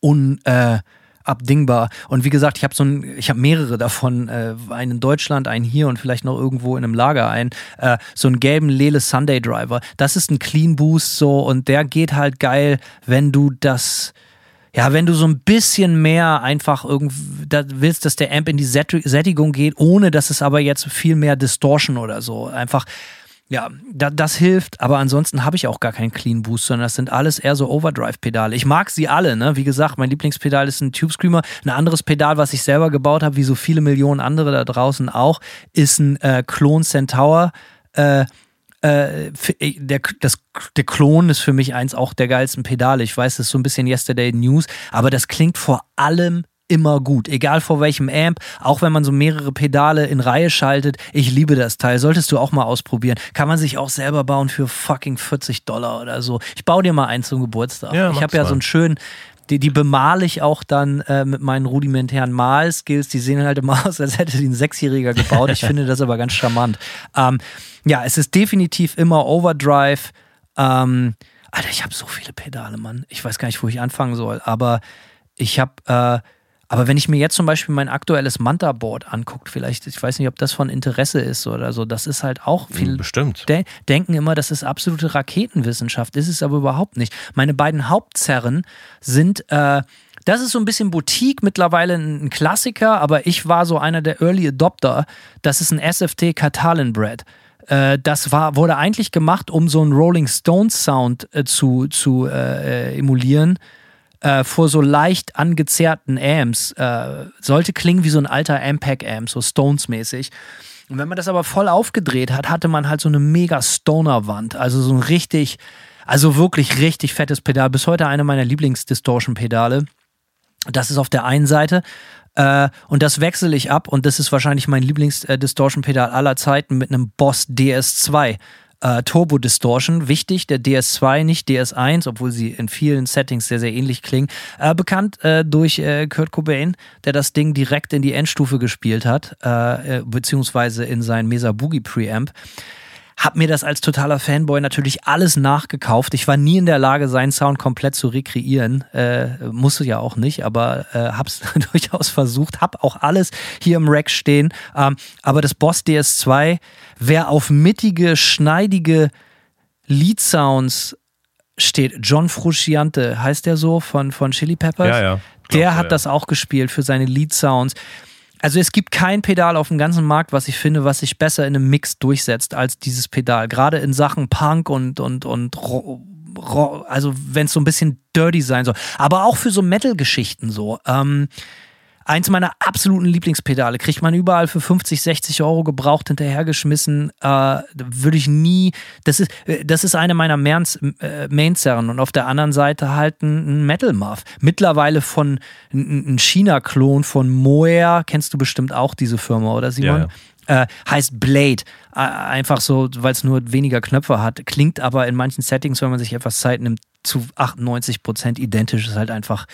un, äh, abdingbar. Und wie gesagt, ich habe so ein, ich habe mehrere davon, äh, einen in Deutschland, einen hier und vielleicht noch irgendwo in einem Lager ein, äh, so einen gelben Lele Sunday Driver. Das ist ein Clean Boost so und der geht halt geil, wenn du das ja, wenn du so ein bisschen mehr einfach irgendwie willst, dass der Amp in die Sättigung geht, ohne dass es aber jetzt viel mehr Distortion oder so einfach ja, da, das hilft, aber ansonsten habe ich auch gar keinen Clean Boost, sondern das sind alles eher so Overdrive-Pedale. Ich mag sie alle, ne? Wie gesagt, mein Lieblingspedal ist ein Tube Screamer. Ein anderes Pedal, was ich selber gebaut habe, wie so viele Millionen andere da draußen auch, ist ein äh, Klon Centaur. Äh, äh, äh, der, das, der Klon ist für mich eins auch der geilsten Pedale. Ich weiß, das ist so ein bisschen Yesterday News, aber das klingt vor allem immer gut, egal vor welchem Amp, auch wenn man so mehrere Pedale in Reihe schaltet. Ich liebe das Teil, solltest du auch mal ausprobieren. Kann man sich auch selber bauen für fucking 40 Dollar oder so. Ich baue dir mal einen zum Geburtstag. Ja, ich habe ja so einen schönen, die, die bemale ich auch dann äh, mit meinen rudimentären Malskills. Die sehen halt immer [laughs] aus, als hätte die ein Sechsjähriger gebaut. Ich finde das aber ganz charmant. Ähm, ja, es ist definitiv immer Overdrive. Ähm, Alter, ich habe so viele Pedale, Mann. Ich weiß gar nicht, wo ich anfangen soll. Aber ich habe äh, aber wenn ich mir jetzt zum Beispiel mein aktuelles Manta-Board angucke, vielleicht, ich weiß nicht, ob das von Interesse ist oder so, das ist halt auch hm, viel. Bestimmt. De denken immer, das ist absolute Raketenwissenschaft. Ist es aber überhaupt nicht. Meine beiden Hauptzerren sind. Äh, das ist so ein bisschen Boutique, mittlerweile ein Klassiker, aber ich war so einer der Early Adopter. Das ist ein SFT Catalan Bread. Äh, das war, wurde eigentlich gemacht, um so einen Rolling Stones Sound äh, zu, zu äh, emulieren äh, vor so leicht angezerrten Amps. Äh, sollte klingen wie so ein alter Ampac-Amp, so Stones-mäßig. Und wenn man das aber voll aufgedreht hat, hatte man halt so eine mega Stoner-Wand. Also so ein richtig, also wirklich richtig fettes Pedal. Bis heute eine meiner Lieblings-Distortion-Pedale. Das ist auf der einen Seite. Äh, und das wechsle ich ab und das ist wahrscheinlich mein Lieblings-Distortion-Pedal aller Zeiten mit einem Boss DS2 äh, Turbo Distortion. Wichtig, der DS2, nicht DS1, obwohl sie in vielen Settings sehr, sehr ähnlich klingen. Äh, bekannt äh, durch äh, Kurt Cobain, der das Ding direkt in die Endstufe gespielt hat, äh, äh, beziehungsweise in sein Mesa Boogie Preamp hab mir das als totaler Fanboy natürlich alles nachgekauft. Ich war nie in der Lage, seinen Sound komplett zu rekreieren. Äh, musste ja auch nicht, aber äh, hab's [laughs] durchaus versucht. Hab auch alles hier im Rack stehen. Ähm, aber das Boss DS2, wer auf mittige, schneidige Lead-Sounds steht, John Frusciante, heißt der so, von, von Chili Peppers? Ja, ja. Der hat ja. das auch gespielt für seine Lead-Sounds. Also es gibt kein Pedal auf dem ganzen Markt, was ich finde, was sich besser in einem Mix durchsetzt als dieses Pedal. Gerade in Sachen Punk und, und, und also wenn es so ein bisschen dirty sein soll. Aber auch für so Metal-Geschichten so. Ähm, Eins meiner absoluten Lieblingspedale kriegt man überall für 50, 60 Euro gebraucht hinterhergeschmissen. Äh, Würde ich nie. Das ist, äh, das ist eine meiner äh, Mainzerren und auf der anderen Seite halt ein, ein Metal Muff. Mittlerweile von ein, ein China-Klon von Moer. Kennst du bestimmt auch diese Firma, oder Simon? Ja, ja. Äh, heißt Blade. Äh, einfach so, weil es nur weniger Knöpfe hat. Klingt aber in manchen Settings, wenn man sich etwas Zeit nimmt, zu 98 Prozent identisch. Ist halt einfach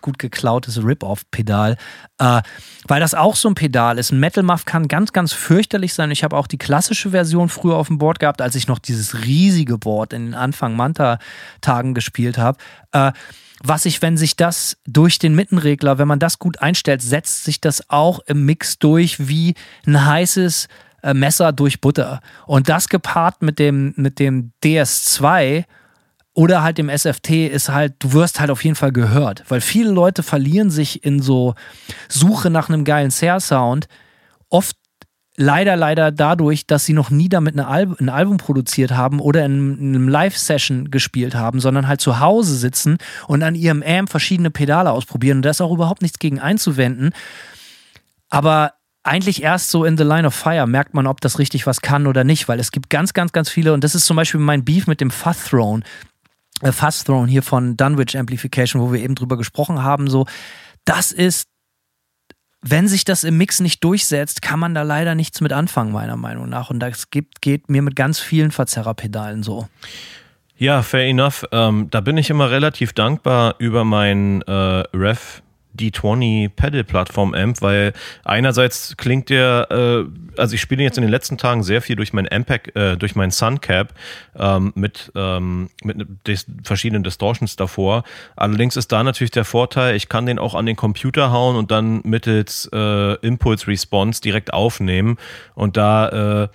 gut geklautes Rip-Off-Pedal. Äh, weil das auch so ein Pedal ist. Ein Metal Muff kann ganz, ganz fürchterlich sein. Ich habe auch die klassische Version früher auf dem Board gehabt, als ich noch dieses riesige Board in den Anfang Manta-Tagen gespielt habe. Was ich, wenn sich das durch den Mittenregler, wenn man das gut einstellt, setzt sich das auch im Mix durch wie ein heißes äh, Messer durch Butter. Und das gepaart mit dem, mit dem DS2 oder halt dem SFT ist halt, du wirst halt auf jeden Fall gehört, weil viele Leute verlieren sich in so Suche nach einem geilen Snare-Sound. Oft leider, leider dadurch, dass sie noch nie damit Al ein Album produziert haben oder in, in einem Live-Session gespielt haben, sondern halt zu Hause sitzen und an ihrem Amp verschiedene Pedale ausprobieren. Und da ist auch überhaupt nichts gegen einzuwenden. Aber eigentlich erst so in the line of fire merkt man, ob das richtig was kann oder nicht, weil es gibt ganz, ganz, ganz viele, und das ist zum Beispiel mein Beef mit dem Futh Throne, äh, Fast Throne hier von Dunwich Amplification, wo wir eben drüber gesprochen haben, so, das ist wenn sich das im Mix nicht durchsetzt, kann man da leider nichts mit anfangen, meiner Meinung nach. Und das gibt, geht mir mit ganz vielen Verzerrerpedalen so. Ja, fair enough. Ähm, da bin ich immer relativ dankbar über mein äh, Rev D20 Pedal Plattform Amp, weil einerseits klingt der, äh, also ich spiele jetzt in den letzten Tagen sehr viel durch mein Ampac, äh, durch mein Suncap ähm, mit, ähm, mit des, verschiedenen Distortions davor. Allerdings ist da natürlich der Vorteil, ich kann den auch an den Computer hauen und dann mittels äh, Impulse Response direkt aufnehmen und da äh,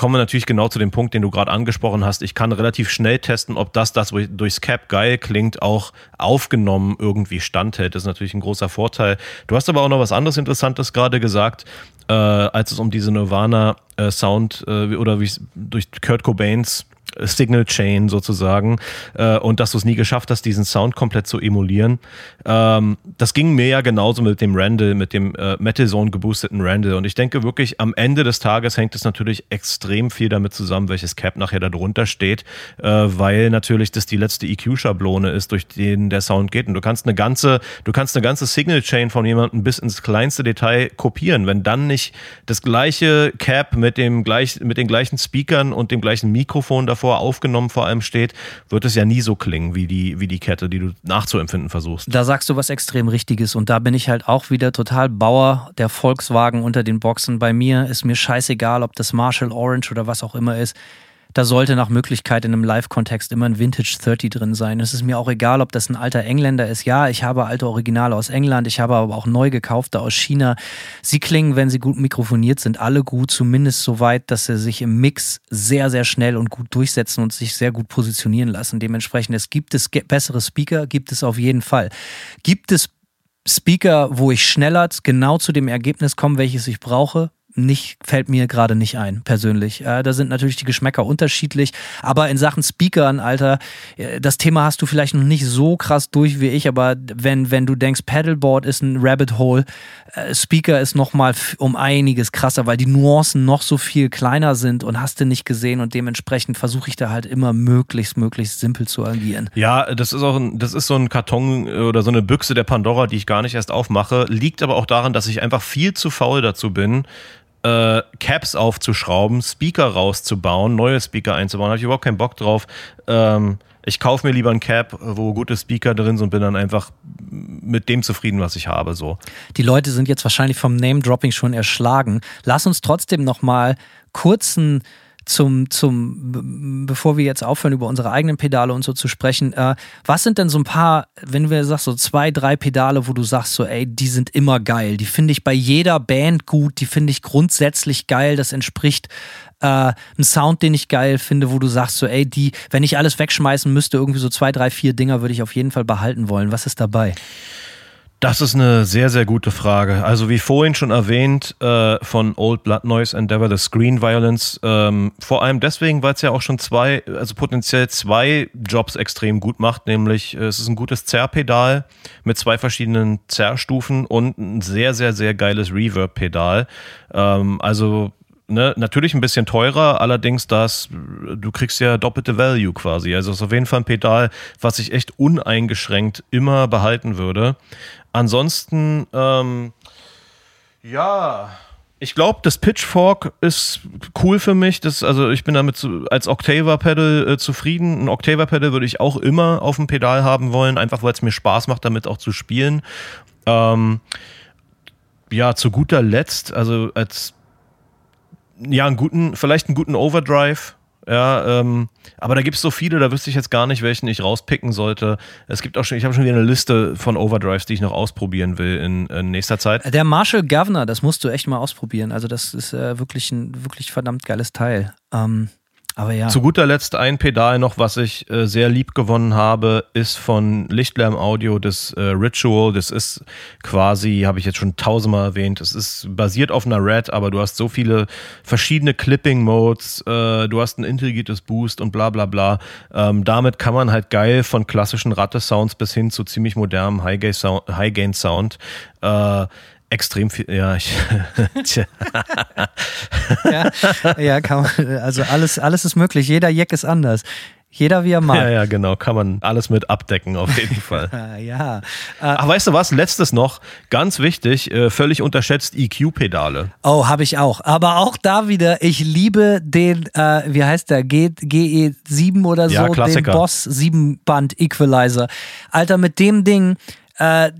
kommen wir natürlich genau zu dem Punkt, den du gerade angesprochen hast. Ich kann relativ schnell testen, ob das, das durchs Cap geil klingt, auch aufgenommen irgendwie standhält. Das ist natürlich ein großer Vorteil. Du hast aber auch noch was anderes Interessantes gerade gesagt, äh, als es um diese Nirvana-Sound äh, oder wie durch Kurt Cobains Signal Chain sozusagen äh, und dass du es nie geschafft hast, diesen Sound komplett zu emulieren. Ähm, das ging mir ja genauso mit dem Randall, mit dem äh, Metal Zone geboosteten Randall. Und ich denke wirklich, am Ende des Tages hängt es natürlich extrem viel damit zusammen, welches Cap nachher da drunter steht, äh, weil natürlich das die letzte EQ-Schablone ist, durch den der Sound geht. Und du kannst eine ganze, du kannst eine ganze Signal Chain von jemandem bis ins kleinste Detail kopieren, wenn dann nicht das gleiche Cap mit dem gleich, mit den gleichen Speakern und dem gleichen Mikrofon davor davor aufgenommen vor allem steht, wird es ja nie so klingen wie die, wie die Kette, die du nachzuempfinden versuchst. Da sagst du was extrem Richtiges und da bin ich halt auch wieder total Bauer der Volkswagen unter den Boxen. Bei mir ist mir scheißegal, ob das Marshall Orange oder was auch immer ist da sollte nach Möglichkeit in einem Live-Kontext immer ein Vintage 30 drin sein. Es ist mir auch egal, ob das ein alter Engländer ist. Ja, ich habe alte Originale aus England, ich habe aber auch neu gekaufte aus China. Sie klingen, wenn sie gut mikrofoniert sind, alle gut, zumindest so weit, dass sie sich im Mix sehr, sehr schnell und gut durchsetzen und sich sehr gut positionieren lassen. Dementsprechend, es gibt es bessere Speaker, gibt es auf jeden Fall. Gibt es Speaker, wo ich schneller genau zu dem Ergebnis komme, welches ich brauche? Nicht, fällt mir gerade nicht ein, persönlich. Äh, da sind natürlich die Geschmäcker unterschiedlich, aber in Sachen Speakern, Alter, äh, das Thema hast du vielleicht noch nicht so krass durch wie ich, aber wenn, wenn du denkst, Paddleboard ist ein Rabbit Hole, äh, Speaker ist nochmal um einiges krasser, weil die Nuancen noch so viel kleiner sind und hast du nicht gesehen und dementsprechend versuche ich da halt immer möglichst, möglichst simpel zu agieren. Ja, das ist auch ein, das ist so ein Karton oder so eine Büchse der Pandora, die ich gar nicht erst aufmache. Liegt aber auch daran, dass ich einfach viel zu faul dazu bin, äh, Caps aufzuschrauben, Speaker rauszubauen, neue Speaker einzubauen. Da habe ich überhaupt keinen Bock drauf. Ähm, ich kaufe mir lieber ein Cap, wo gute Speaker drin sind und bin dann einfach mit dem zufrieden, was ich habe. So. Die Leute sind jetzt wahrscheinlich vom Name-Dropping schon erschlagen. Lass uns trotzdem noch mal kurzen zum, zum, bevor wir jetzt aufhören, über unsere eigenen Pedale und so zu sprechen, äh, was sind denn so ein paar, wenn du sagst, so zwei, drei Pedale, wo du sagst, so, ey, die sind immer geil. Die finde ich bei jeder Band gut, die finde ich grundsätzlich geil. Das entspricht äh, einem Sound, den ich geil finde, wo du sagst, so, ey, die, wenn ich alles wegschmeißen müsste, irgendwie so zwei, drei, vier Dinger würde ich auf jeden Fall behalten wollen. Was ist dabei? Das ist eine sehr, sehr gute Frage. Also wie vorhin schon erwähnt, äh, von Old Blood Noise Endeavor, The Screen Violence, ähm, vor allem deswegen, weil es ja auch schon zwei, also potenziell zwei Jobs extrem gut macht, nämlich äh, es ist ein gutes Zerrpedal mit zwei verschiedenen Zerrstufen und ein sehr, sehr, sehr geiles Reverb-Pedal. Ähm, also Ne, natürlich ein bisschen teurer, allerdings das, du kriegst ja doppelte Value quasi. Also es ist auf jeden Fall ein Pedal, was ich echt uneingeschränkt immer behalten würde. Ansonsten, ähm, ja, ich glaube, das Pitchfork ist cool für mich. Das, also ich bin damit zu, als Octaver-Pedal äh, zufrieden. Ein Octaver-Pedal würde ich auch immer auf dem Pedal haben wollen, einfach weil es mir Spaß macht, damit auch zu spielen. Ähm, ja, zu guter Letzt, also als ja, einen guten, vielleicht einen guten Overdrive ja, ähm, aber da gibt es so viele, da wüsste ich jetzt gar nicht, welchen ich rauspicken sollte. Es gibt auch schon, ich habe schon wieder eine Liste von Overdrives, die ich noch ausprobieren will in, in nächster Zeit. Der Marshall Governor, das musst du echt mal ausprobieren. Also, das ist äh, wirklich ein wirklich verdammt geiles Teil. Ähm, aber ja. Zu guter Letzt ein Pedal noch, was ich äh, sehr lieb gewonnen habe, ist von Lichtlärm Audio das äh, Ritual. Das ist quasi, habe ich jetzt schon tausendmal erwähnt, es ist basiert auf einer Red, aber du hast so viele verschiedene Clipping-Modes, äh, du hast ein integriertes Boost und bla bla bla. Ähm, damit kann man halt geil von klassischen Ratte-Sounds bis hin zu ziemlich modernem High-Gain-Sound High äh, extrem viel, ja, ich, [laughs] ja, ja, kann man, also alles, alles ist möglich. Jeder Jack ist anders. Jeder wie er mag. Ja, ja, genau. Kann man alles mit abdecken, auf jeden [laughs] Fall. ja. Äh, Ach, weißt du was? Letztes noch, ganz wichtig, äh, völlig unterschätzt, EQ-Pedale. Oh, habe ich auch. Aber auch da wieder, ich liebe den, äh, wie heißt der, G, GE7 oder so, ja, den Boss 7-Band Equalizer. Alter, mit dem Ding, äh,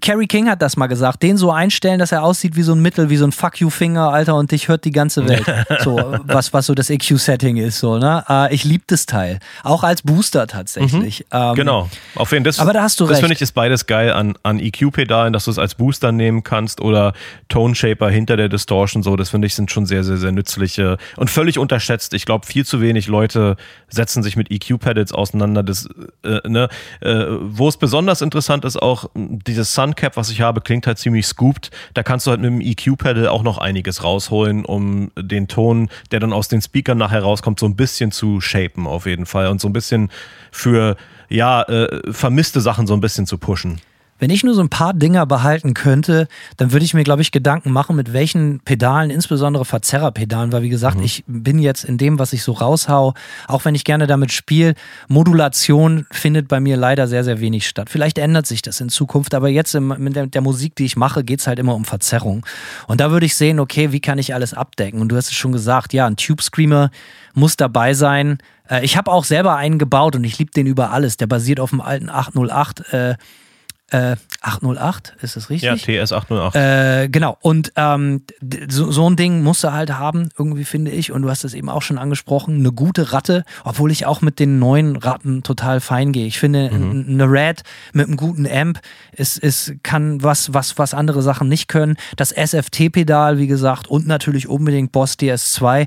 Carrie King hat das mal gesagt, den so einstellen, dass er aussieht wie so ein Mittel, wie so ein Fuck you Finger, Alter, und dich hört die ganze Welt. [laughs] so, was, was so das EQ-Setting ist, so, ne? Äh, ich liebe das Teil. Auch als Booster tatsächlich. Mhm. Ähm, genau. Auf jeden das, aber da hast du das finde ich ist beides geil an, an EQ-Pedalen, dass du es als Booster nehmen kannst oder Tone Shaper hinter der Distortion, so, das finde ich sind schon sehr, sehr, sehr nützliche und völlig unterschätzt. Ich glaube, viel zu wenig Leute setzen sich mit EQ-Pedals auseinander. Das, äh, ne? Äh, wo es besonders interessant ist, auch dieses Suncap, was ich habe, klingt halt ziemlich scooped. Da kannst du halt mit dem EQ-Pedal auch noch einiges rausholen, um den Ton, der dann aus den Speakern nachher rauskommt, so ein bisschen zu shapen auf jeden Fall und so ein bisschen für ja, äh, vermisste Sachen so ein bisschen zu pushen. Wenn ich nur so ein paar Dinger behalten könnte, dann würde ich mir, glaube ich, Gedanken machen, mit welchen Pedalen, insbesondere Verzerrerpedalen, weil wie gesagt, mhm. ich bin jetzt in dem, was ich so raushau, auch wenn ich gerne damit spiele, Modulation findet bei mir leider sehr, sehr wenig statt. Vielleicht ändert sich das in Zukunft, aber jetzt mit der, der Musik, die ich mache, geht es halt immer um Verzerrung. Und da würde ich sehen, okay, wie kann ich alles abdecken? Und du hast es schon gesagt, ja, ein Tube Screamer muss dabei sein. Äh, ich habe auch selber einen gebaut und ich liebe den über alles. Der basiert auf dem alten 808. Äh, äh, 808, ist das richtig? Ja, TS 808. Äh, genau. Und ähm, so, so, ein Ding musst du halt haben, irgendwie finde ich. Und du hast es eben auch schon angesprochen, eine gute Ratte, obwohl ich auch mit den neuen Ratten total fein gehe. Ich finde, mhm. eine Red mit einem guten Amp ist, ist, kann was, was, was andere Sachen nicht können. Das SFT-Pedal, wie gesagt, und natürlich unbedingt Boss DS2.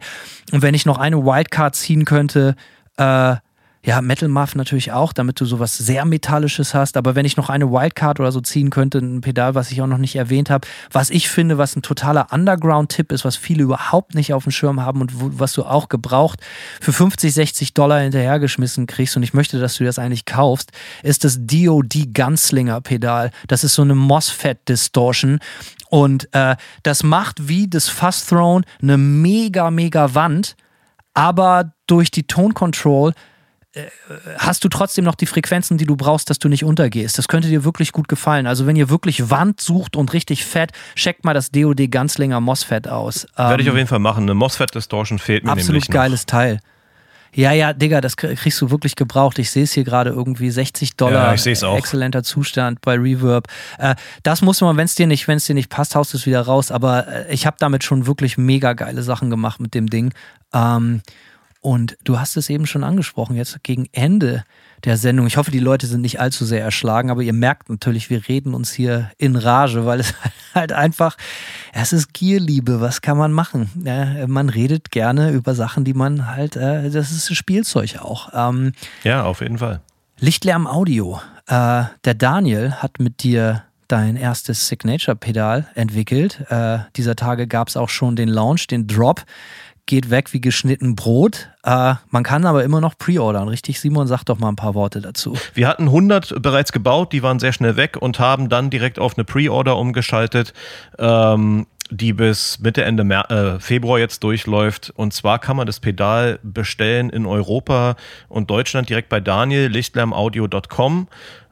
Und wenn ich noch eine Wildcard ziehen könnte, äh, ja, Metal Muff natürlich auch, damit du sowas sehr Metallisches hast. Aber wenn ich noch eine Wildcard oder so ziehen könnte, ein Pedal, was ich auch noch nicht erwähnt habe, was ich finde, was ein totaler Underground-Tipp ist, was viele überhaupt nicht auf dem Schirm haben und wo, was du auch gebraucht für 50, 60 Dollar hinterhergeschmissen kriegst und ich möchte, dass du das eigentlich kaufst, ist das DOD Gunslinger Pedal. Das ist so eine MOSFET Distortion und äh, das macht wie das Fast Throne eine mega, mega Wand, aber durch die Tone Control hast du trotzdem noch die Frequenzen, die du brauchst, dass du nicht untergehst. Das könnte dir wirklich gut gefallen. Also wenn ihr wirklich Wand sucht und richtig fett, checkt mal das DOD Ganzlinger MOSFET aus. Werde ich ähm, auf jeden Fall machen. Eine MOSFET Distortion fehlt mir absolut nämlich Absolut geiles Teil. Ja, ja, Digga, das kriegst du wirklich gebraucht. Ich sehe es hier gerade irgendwie 60 Dollar. Ja, ich sehe es auch. Exzellenter Zustand bei Reverb. Äh, das muss man, wenn es dir nicht, wenn es dir nicht passt, haust du es wieder raus. Aber äh, ich habe damit schon wirklich mega geile Sachen gemacht mit dem Ding. Ähm, und du hast es eben schon angesprochen, jetzt gegen Ende der Sendung. Ich hoffe, die Leute sind nicht allzu sehr erschlagen, aber ihr merkt natürlich, wir reden uns hier in Rage, weil es [laughs] halt einfach, es ist Gierliebe, was kann man machen? Ja, man redet gerne über Sachen, die man halt, äh, das ist Spielzeug auch. Ähm, ja, auf jeden Fall. Lichtlärm Audio. Äh, der Daniel hat mit dir dein erstes Signature-Pedal entwickelt. Äh, dieser Tage gab es auch schon den Launch, den Drop geht weg wie geschnitten Brot. Äh, man kann aber immer noch pre-ordern, richtig? Simon, sag doch mal ein paar Worte dazu. Wir hatten 100 bereits gebaut, die waren sehr schnell weg und haben dann direkt auf eine Pre-Order umgeschaltet. Ähm, die bis Mitte, Ende Mer äh, Februar jetzt durchläuft. Und zwar kann man das Pedal bestellen in Europa und Deutschland direkt bei Daniel, lichtlärmaudio.com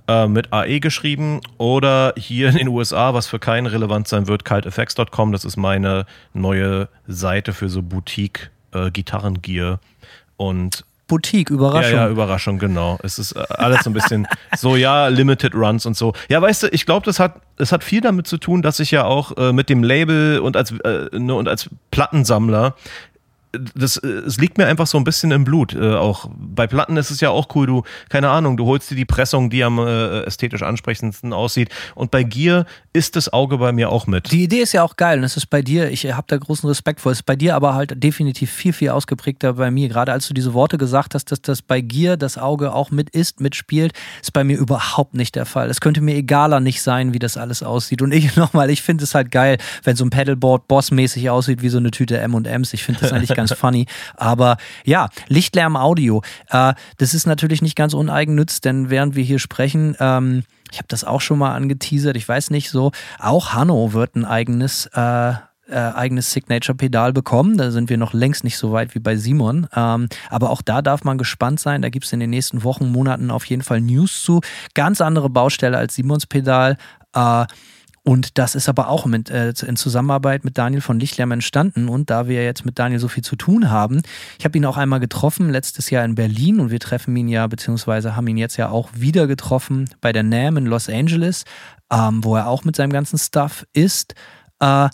äh, mit AE geschrieben oder hier in den USA, was für keinen relevant sein wird, culteffects.com. Das ist meine neue Seite für so Boutique äh, Gitarrengear und Boutique, Überraschung. Ja, ja, Überraschung, genau. Es ist äh, alles so ein bisschen [laughs] so, ja, Limited Runs und so. Ja, weißt du, ich glaube, das hat, das hat viel damit zu tun, dass ich ja auch äh, mit dem Label und als, äh, ne, und als Plattensammler das, äh, es liegt mir einfach so ein bisschen im Blut. Äh, auch bei Platten ist es ja auch cool, du, keine Ahnung, du holst dir die Pressung, die am äh, ästhetisch ansprechendsten aussieht. Und bei Gear ist das Auge bei mir auch mit. Die Idee ist ja auch geil und es ist bei dir, ich habe da großen Respekt vor, es ist bei dir aber halt definitiv viel, viel ausgeprägter bei mir. Gerade als du diese Worte gesagt hast, dass das bei Gear das Auge auch mit ist, mitspielt, ist bei mir überhaupt nicht der Fall. Es könnte mir egaler nicht sein, wie das alles aussieht. Und ich [laughs] nochmal, ich finde es halt geil, wenn so ein Pedalboard bossmäßig aussieht wie so eine Tüte M&M's. Ich finde das eigentlich ganz funny. Aber ja, Lichtlärm Audio. Äh, das ist natürlich nicht ganz uneigennütz, denn während wir hier sprechen, ähm, ich habe das auch schon mal angeteasert, ich weiß nicht so, auch Hanno wird ein eigenes äh, äh, eigenes Signature-Pedal bekommen. Da sind wir noch längst nicht so weit wie bei Simon. Ähm, aber auch da darf man gespannt sein. Da gibt es in den nächsten Wochen, Monaten auf jeden Fall News zu. Ganz andere Baustelle als Simons Pedal. Äh, und das ist aber auch mit, äh, in Zusammenarbeit mit Daniel von Lichtlärm entstanden. Und da wir jetzt mit Daniel so viel zu tun haben, ich habe ihn auch einmal getroffen, letztes Jahr in Berlin. Und wir treffen ihn ja, beziehungsweise haben ihn jetzt ja auch wieder getroffen bei der NAM in Los Angeles, ähm, wo er auch mit seinem ganzen Stuff ist. Äh,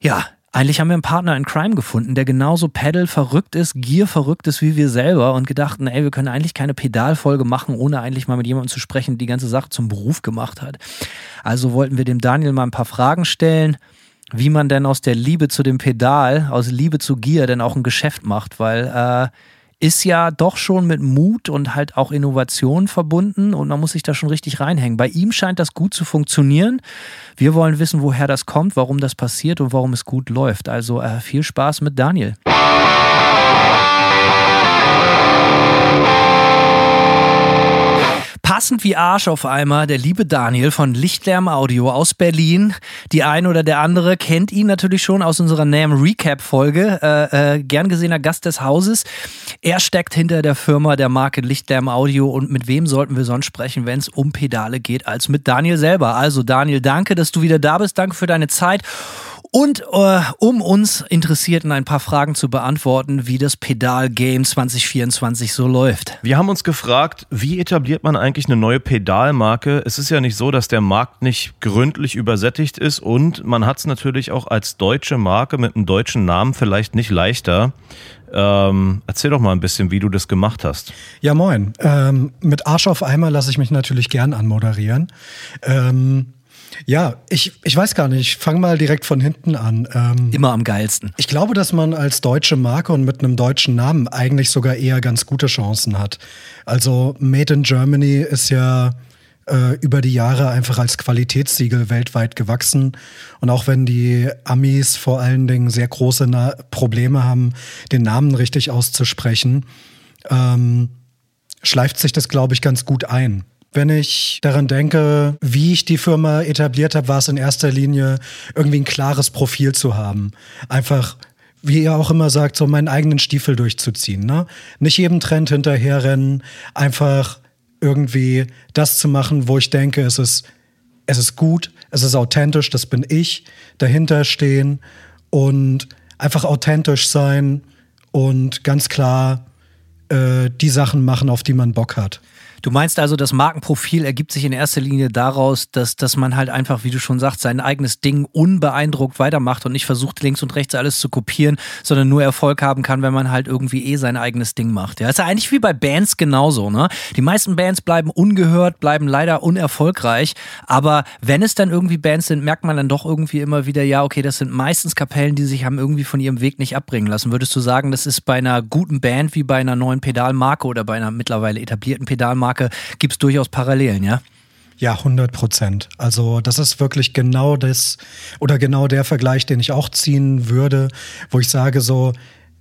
ja, eigentlich haben wir einen Partner in Crime gefunden, der genauso Pedal verrückt ist, Gear verrückt ist wie wir selber und gedachten, ey, wir können eigentlich keine Pedalfolge machen, ohne eigentlich mal mit jemandem zu sprechen, der die ganze Sache zum Beruf gemacht hat. Also wollten wir dem Daniel mal ein paar Fragen stellen, wie man denn aus der Liebe zu dem Pedal, aus Liebe zu Gear denn auch ein Geschäft macht, weil äh, ist ja doch schon mit Mut und halt auch Innovation verbunden und man muss sich da schon richtig reinhängen. Bei ihm scheint das gut zu funktionieren. Wir wollen wissen, woher das kommt, warum das passiert und warum es gut läuft. Also äh, viel Spaß mit Daniel. Passend wie Arsch auf einmal der liebe Daniel von Lichtlärm Audio aus Berlin. Die ein oder der andere kennt ihn natürlich schon aus unserer NAM Recap Folge. Äh, äh, gern gesehener Gast des Hauses. Er steckt hinter der Firma der Marke Lichtlärm Audio und mit wem sollten wir sonst sprechen, wenn es um Pedale geht, als mit Daniel selber. Also Daniel, danke, dass du wieder da bist. Danke für deine Zeit. Und äh, um uns Interessierten ein paar Fragen zu beantworten, wie das Pedal-Game 2024 so läuft. Wir haben uns gefragt, wie etabliert man eigentlich eine neue Pedalmarke? Es ist ja nicht so, dass der Markt nicht gründlich übersättigt ist und man hat es natürlich auch als deutsche Marke mit einem deutschen Namen vielleicht nicht leichter. Ähm, erzähl doch mal ein bisschen, wie du das gemacht hast. Ja, moin. Ähm, mit Arsch auf Eimer lasse ich mich natürlich gern anmoderieren. Ähm, Ja, ich, ich weiß gar nicht. Ich fange mal direkt von hinten an. Ähm, Immer am geilsten. ich glaube, dass man als deutsche Marke und mit einem deutschen Namen eigentlich sogar eher ganz gute Chancen hat. Also Made in Germany ist ja äh, über die Jahre einfach als Qualitätssiegel weltweit gewachsen. Und auch wenn die Amis vor allen Dingen sehr große Na Probleme haben, den Namen richtig auszusprechen, ähm, schleift sich das, glaube ich, ganz gut ein. Wenn ich daran denke, wie ich die Firma etabliert habe, war es in erster Linie irgendwie ein klares Profil zu haben. Einfach, wie ihr auch immer sagt, so meinen eigenen Stiefel durchzuziehen. Ne? Nicht jedem Trend hinterherrennen, einfach irgendwie das zu machen, wo ich denke, es ist, es ist gut, es ist authentisch, das bin ich, dahinter stehen und einfach authentisch sein und ganz klar äh, die Sachen machen, auf die man Bock hat. Du meinst also, das Markenprofil ergibt sich in erster Linie daraus, dass, dass man halt einfach, wie du schon sagst, sein eigenes Ding unbeeindruckt weitermacht und nicht versucht, links und rechts alles zu kopieren, sondern nur Erfolg haben kann, wenn man halt irgendwie eh sein eigenes Ding macht. Ja, ist ja eigentlich wie bei Bands genauso, ne? Die meisten Bands bleiben ungehört, bleiben leider unerfolgreich, aber wenn es dann irgendwie Bands sind, merkt man dann doch irgendwie immer wieder, ja, okay, das sind meistens Kapellen, die sich haben irgendwie von ihrem Weg nicht abbringen lassen. Würdest du sagen, das ist bei einer guten Band wie bei einer neuen Pedalmarke oder bei einer mittlerweile etablierten Pedalmarke gibt es durchaus Parallelen, ja? Ja, 100 Prozent. Also das ist wirklich genau das oder genau der Vergleich, den ich auch ziehen würde, wo ich sage so,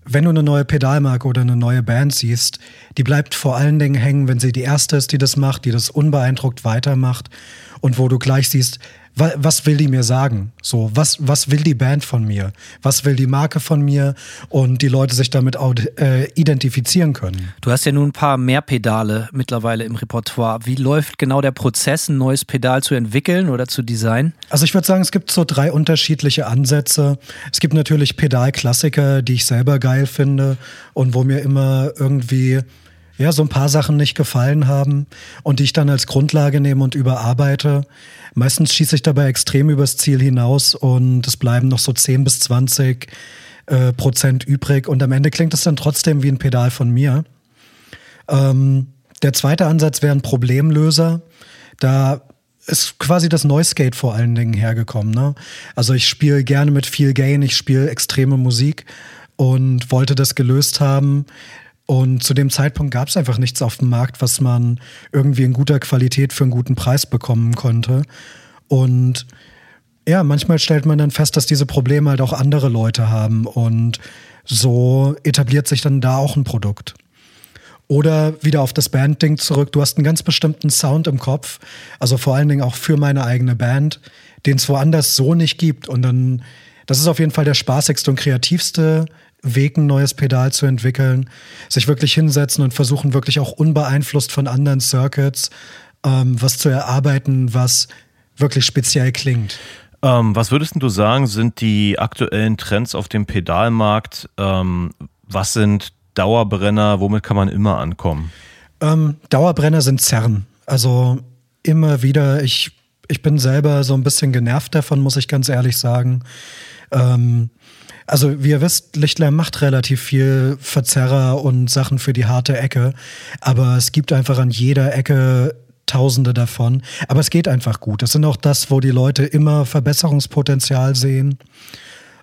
wenn du eine neue Pedalmarke oder eine neue Band siehst, die bleibt vor allen Dingen hängen, wenn sie die erste ist, die das macht, die das unbeeindruckt weitermacht und wo du gleich siehst, was will die mir sagen? So, was, was will die Band von mir? Was will die Marke von mir? Und die Leute sich damit auch, äh, identifizieren können. Du hast ja nun ein paar mehr Pedale mittlerweile im Repertoire. Wie läuft genau der Prozess, ein neues Pedal zu entwickeln oder zu designen? Also ich würde sagen, es gibt so drei unterschiedliche Ansätze. Es gibt natürlich Pedalklassiker, die ich selber geil finde und wo mir immer irgendwie ja so ein paar Sachen nicht gefallen haben und die ich dann als Grundlage nehme und überarbeite. Meistens schieße ich dabei extrem übers Ziel hinaus und es bleiben noch so 10 bis 20 äh, Prozent übrig und am Ende klingt es dann trotzdem wie ein Pedal von mir. Ähm, der zweite Ansatz wäre ein Problemlöser. Da ist quasi das Noise-Skate vor allen Dingen hergekommen. Ne? Also ich spiele gerne mit viel Gain, ich spiele extreme Musik und wollte das gelöst haben. Und zu dem Zeitpunkt gab es einfach nichts auf dem Markt, was man irgendwie in guter Qualität für einen guten Preis bekommen konnte. Und ja, manchmal stellt man dann fest, dass diese Probleme halt auch andere Leute haben. Und so etabliert sich dann da auch ein Produkt. Oder wieder auf das Band-Ding zurück. Du hast einen ganz bestimmten Sound im Kopf, also vor allen Dingen auch für meine eigene Band, den es woanders so nicht gibt. Und dann, das ist auf jeden Fall der spaßigste und kreativste Weg, ein neues Pedal zu entwickeln. Sich wirklich hinsetzen und versuchen, wirklich auch unbeeinflusst von anderen Circuits ähm, was zu erarbeiten, was wirklich speziell klingt. Ähm, was würdest du sagen, sind die aktuellen Trends auf dem Pedalmarkt? Ähm, was sind Dauerbrenner? Womit kann man immer ankommen? Ähm, Dauerbrenner sind Zerren. Also immer wieder, ich, ich bin selber so ein bisschen genervt davon, muss ich ganz ehrlich sagen. Ähm, also wie ihr wisst, Lichtler macht relativ viel Verzerrer und Sachen für die harte Ecke, aber es gibt einfach an jeder Ecke Tausende davon. Aber es geht einfach gut. Das sind auch das, wo die Leute immer Verbesserungspotenzial sehen.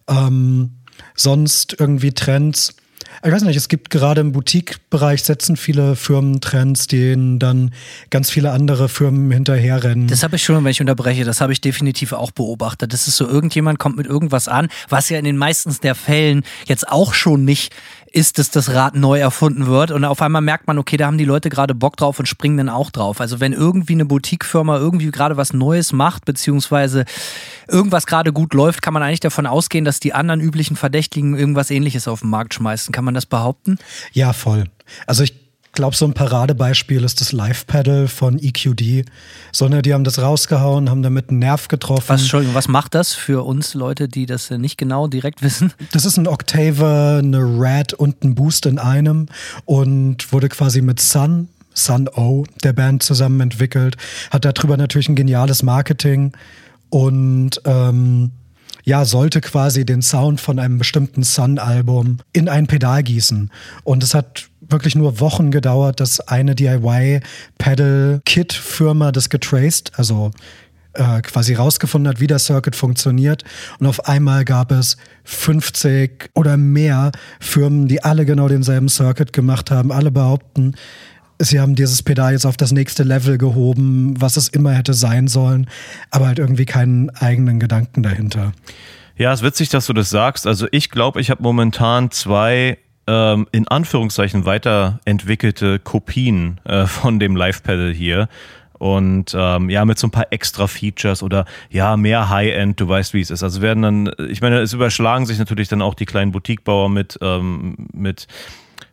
Ähm, sonst irgendwie Trends. Ich weiß nicht, es gibt gerade im Boutique-Bereich setzen viele Firmen Trends, denen dann ganz viele andere Firmen hinterherrennen. Das habe ich schon, wenn ich unterbreche, das habe ich definitiv auch beobachtet. Das ist so, irgendjemand kommt mit irgendwas an, was ja in den meisten der Fällen jetzt auch schon nicht ist, dass das Rad neu erfunden wird. Und auf einmal merkt man, okay, da haben die Leute gerade Bock drauf und springen dann auch drauf. Also wenn irgendwie eine Boutique-Firma irgendwie gerade was Neues macht, beziehungsweise irgendwas gerade gut läuft, kann man eigentlich davon ausgehen, dass die anderen üblichen Verdächtigen irgendwas ähnliches auf den Markt schmeißen. Kann man das behaupten? Ja, voll. Also ich glaube, so ein Paradebeispiel ist das Live-Pedal von EQD. So, ne, die haben das rausgehauen, haben damit einen Nerv getroffen. Was, Entschuldigung, was macht das für uns Leute, die das nicht genau direkt wissen? Das ist ein Octaver, eine Rat und ein Boost in einem und wurde quasi mit Sun, Sun O, der Band zusammen entwickelt. Hat darüber natürlich ein geniales Marketing und ähm, ja, sollte quasi den Sound von einem bestimmten Sun-Album in ein Pedal gießen. Und es hat wirklich nur Wochen gedauert, dass eine DIY-Pedal-Kit-Firma das getraced, also äh, quasi rausgefunden hat, wie der Circuit funktioniert. Und auf einmal gab es 50 oder mehr Firmen, die alle genau denselben Circuit gemacht haben. Alle behaupten, sie haben dieses Pedal jetzt auf das nächste Level gehoben, was es immer hätte sein sollen, aber halt irgendwie keinen eigenen Gedanken dahinter. Ja, es ist witzig, dass du das sagst. Also ich glaube, ich habe momentan zwei ähm, in Anführungszeichen weiterentwickelte Kopien äh, von dem Live-Pedal hier. Und ähm, ja, mit so ein paar extra Features oder ja, mehr High-End, du weißt, wie es ist. Also werden dann, ich meine, es überschlagen sich natürlich dann auch die kleinen Boutiquebauer mit, ähm, mit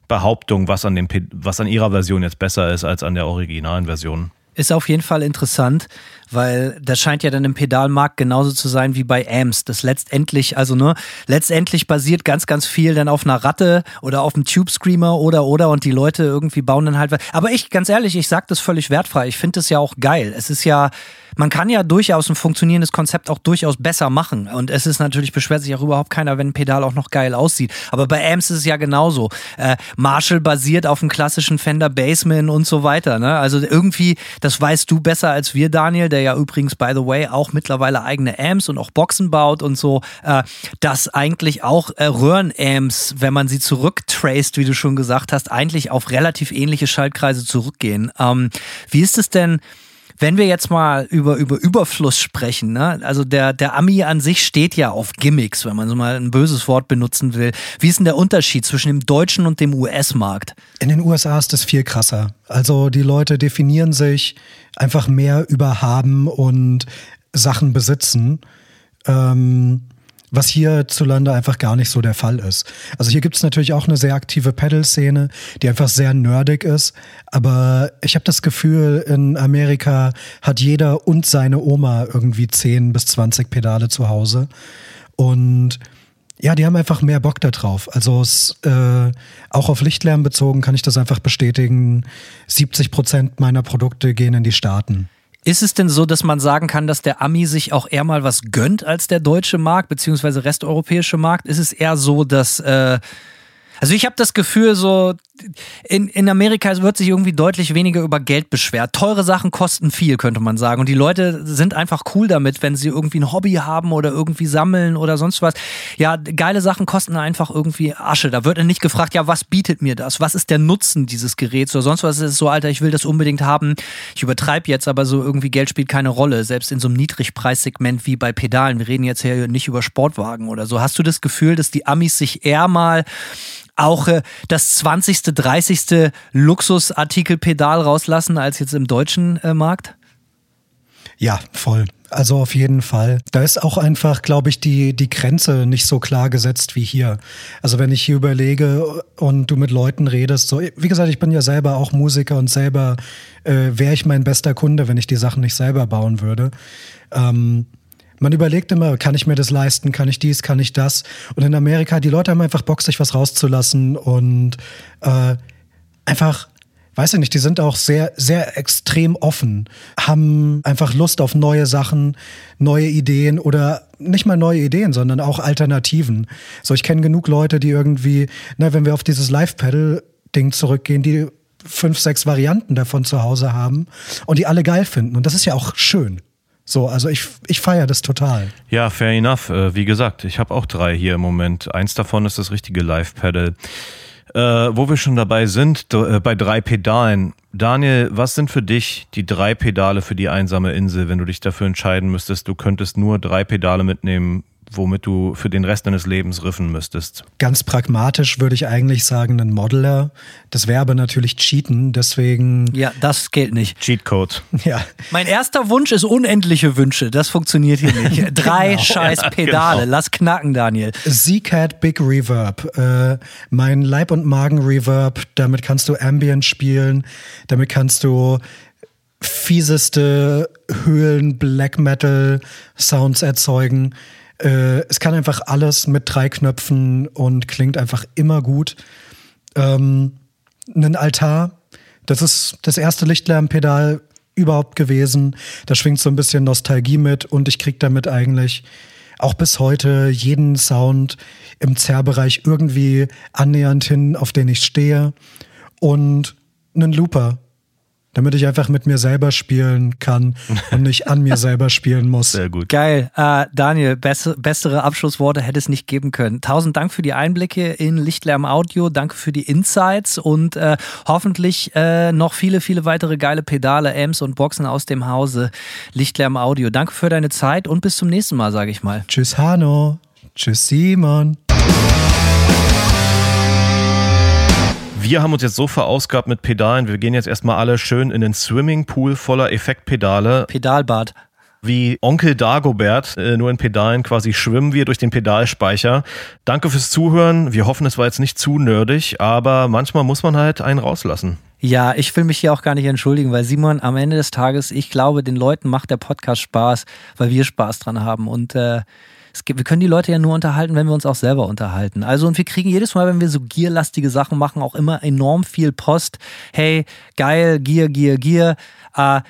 Behauptungen, was an dem was an ihrer Version jetzt besser ist als an der originalen Version. Ist auf jeden Fall interessant weil das scheint ja dann im Pedalmarkt genauso zu sein wie bei Amps. Das letztendlich, also ne, letztendlich basiert ganz, ganz viel dann auf einer Ratte oder auf einem Tube Screamer oder oder und die Leute irgendwie bauen dann halt. Aber ich, ganz ehrlich, ich sag das völlig wertfrei. Ich finde das ja auch geil. Es ist ja, man kann ja durchaus ein funktionierendes Konzept auch durchaus besser machen. Und es ist natürlich, beschwert sich auch überhaupt keiner, wenn ein Pedal auch noch geil aussieht. Aber bei Amps ist es ja genauso. Äh, Marshall basiert auf einem klassischen Fender Bassman und so weiter. Ne? Also irgendwie, das weißt du besser als wir, Daniel, der ja übrigens, by the way, auch mittlerweile eigene Amps und auch Boxen baut und so, äh, dass eigentlich auch äh, Röhrenamps, wenn man sie zurücktraced, wie du schon gesagt hast, eigentlich auf relativ ähnliche Schaltkreise zurückgehen. Ähm, wie ist es denn? Wenn wir jetzt mal über, über Überfluss sprechen, ne? also der, der Ami an sich steht ja auf Gimmicks, wenn man so mal ein böses Wort benutzen will. Wie ist denn der Unterschied zwischen dem deutschen und dem US-Markt? In den USA ist das viel krasser. Also die Leute definieren sich einfach mehr über haben und Sachen besitzen. Ähm, was hierzulande einfach gar nicht so der Fall ist. Also hier gibt es natürlich auch eine sehr aktive Pedal-Szene, die einfach sehr nerdig ist. Aber ich habe das Gefühl, in Amerika hat jeder und seine Oma irgendwie 10 bis 20 Pedale zu Hause. Und ja, die haben einfach mehr Bock da drauf. Also es, äh, auch auf Lichtlärm bezogen kann ich das einfach bestätigen. 70 Prozent meiner Produkte gehen in die Staaten. Ist es denn so, dass man sagen kann, dass der Ami sich auch eher mal was gönnt als der deutsche Markt, beziehungsweise resteuropäische Markt? Ist es eher so, dass äh, also ich habe das Gefühl, so in, in Amerika wird sich irgendwie deutlich weniger über Geld beschwert. Teure Sachen kosten viel, könnte man sagen. Und die Leute sind einfach cool damit, wenn sie irgendwie ein Hobby haben oder irgendwie sammeln oder sonst was. Ja, geile Sachen kosten einfach irgendwie Asche. Da wird dann nicht gefragt, ja, was bietet mir das? Was ist der Nutzen dieses Geräts oder sonst was? Es ist so, Alter, ich will das unbedingt haben. Ich übertreibe jetzt, aber so irgendwie Geld spielt keine Rolle. Selbst in so einem Niedrigpreissegment wie bei Pedalen. Wir reden jetzt hier nicht über Sportwagen oder so. Hast du das Gefühl, dass die Amis sich eher mal auch äh, das 20., 30. Luxusartikelpedal rauslassen als jetzt im deutschen äh, Markt? Ja, voll. Also auf jeden Fall. Da ist auch einfach, glaube ich, die, die Grenze nicht so klar gesetzt wie hier. Also wenn ich hier überlege und du mit Leuten redest, so, wie gesagt, ich bin ja selber auch Musiker und selber äh, wäre ich mein bester Kunde, wenn ich die Sachen nicht selber bauen würde. Ähm, man überlegt immer, kann ich mir das leisten, kann ich dies, kann ich das. Und in Amerika, die Leute haben einfach Bock, sich was rauszulassen und äh, einfach weiß ich nicht, die sind auch sehr, sehr extrem offen, haben einfach Lust auf neue Sachen, neue Ideen oder nicht mal neue Ideen, sondern auch Alternativen. So, ich kenne genug Leute, die irgendwie, na, wenn wir auf dieses Live-Pedal-Ding zurückgehen, die fünf, sechs Varianten davon zu Hause haben und die alle geil finden. Und das ist ja auch schön. So, also ich, ich feiere das total. Ja, fair enough. Äh, wie gesagt, ich habe auch drei hier im Moment. Eins davon ist das richtige Live-Pedal. Äh, wo wir schon dabei sind, äh, bei drei Pedalen. Daniel, was sind für dich die drei Pedale für die einsame Insel, wenn du dich dafür entscheiden müsstest, du könntest nur drei Pedale mitnehmen, womit du für den Rest deines Lebens riffen müsstest? Ganz pragmatisch würde ich eigentlich sagen, ein Modeler. Das wäre aber natürlich Cheaten, deswegen. Ja, das gilt nicht. Cheatcode. [laughs] Ja. Mein erster Wunsch ist unendliche Wünsche. Das funktioniert hier nicht. [laughs] Drei genau. scheiß Pedale. Genau. Lass knacken, Daniel. Z-Cat Big Reverb. Äh, mein Leib- und Magen-Reverb. Damit kannst du Ambient spielen. Damit kannst du fieseste Höhlen Black Metal Sounds erzeugen. Äh, es kann einfach alles mit drei Knöpfen und klingt einfach immer gut. Ähm, ein Altar, das ist das erste Lichtlärmpedal überhaupt gewesen. Da schwingt so ein bisschen Nostalgie mit und ich krieg damit eigentlich auch bis heute jeden Sound im Zerrbereich irgendwie annähernd hin, auf den ich stehe. Und einen Looper. Damit ich einfach mit mir selber spielen kann und nicht an mir selber spielen muss. Sehr gut. Geil. Äh, Daniel, bess bessere Abschlussworte hätte es nicht geben können. Tausend Dank für die Einblicke in Lichtlärm Audio. Danke für die Insights und äh, hoffentlich äh, noch viele, viele weitere geile Pedale, Amps und Boxen aus dem Hause Lichtlärm Audio. Danke für deine Zeit und bis zum nächsten Mal, sage ich mal. Tschüss, Hanno. Tschüss, Simon. Wir haben uns jetzt so verausgabt mit Pedalen. Wir gehen jetzt erstmal alle schön in den Swimmingpool voller Effektpedale. Pedalbad. Wie Onkel Dagobert, äh, nur in Pedalen quasi schwimmen wir durch den Pedalspeicher. Danke fürs Zuhören. Wir hoffen, es war jetzt nicht zu nerdig, aber manchmal muss man halt einen rauslassen. Ja, ich will mich hier auch gar nicht entschuldigen, weil Simon, am Ende des Tages, ich glaube, den Leuten macht der Podcast Spaß, weil wir Spaß dran haben. Und äh, gibt, wir können die Leute ja nur unterhalten, wenn wir uns auch selber unterhalten. Also und wir kriegen jedes Mal, wenn wir so gierlastige Sachen machen, auch immer enorm viel Post. Hey, geil, Gier, Gier, Gier. Äh,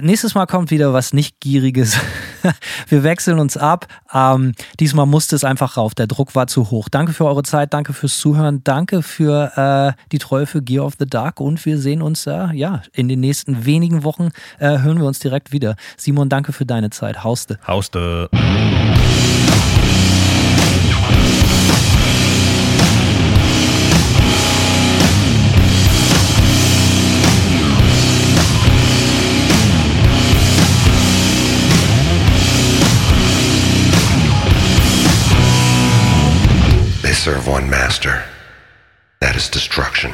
nächstes Mal kommt wieder was nicht gieriges. [laughs] wir wechseln uns ab. Ähm, diesmal musste es einfach rauf. Der Druck war zu hoch. Danke für eure Zeit, danke fürs Zuhören, danke für äh, die Treue für Gear of the Dark und wir sehen uns äh, ja in den nächsten wenigen Wochen äh, hören wir uns direkt wieder. Simon, danke für deine Zeit. Hauste. Hauste. Serve one master. That is destruction.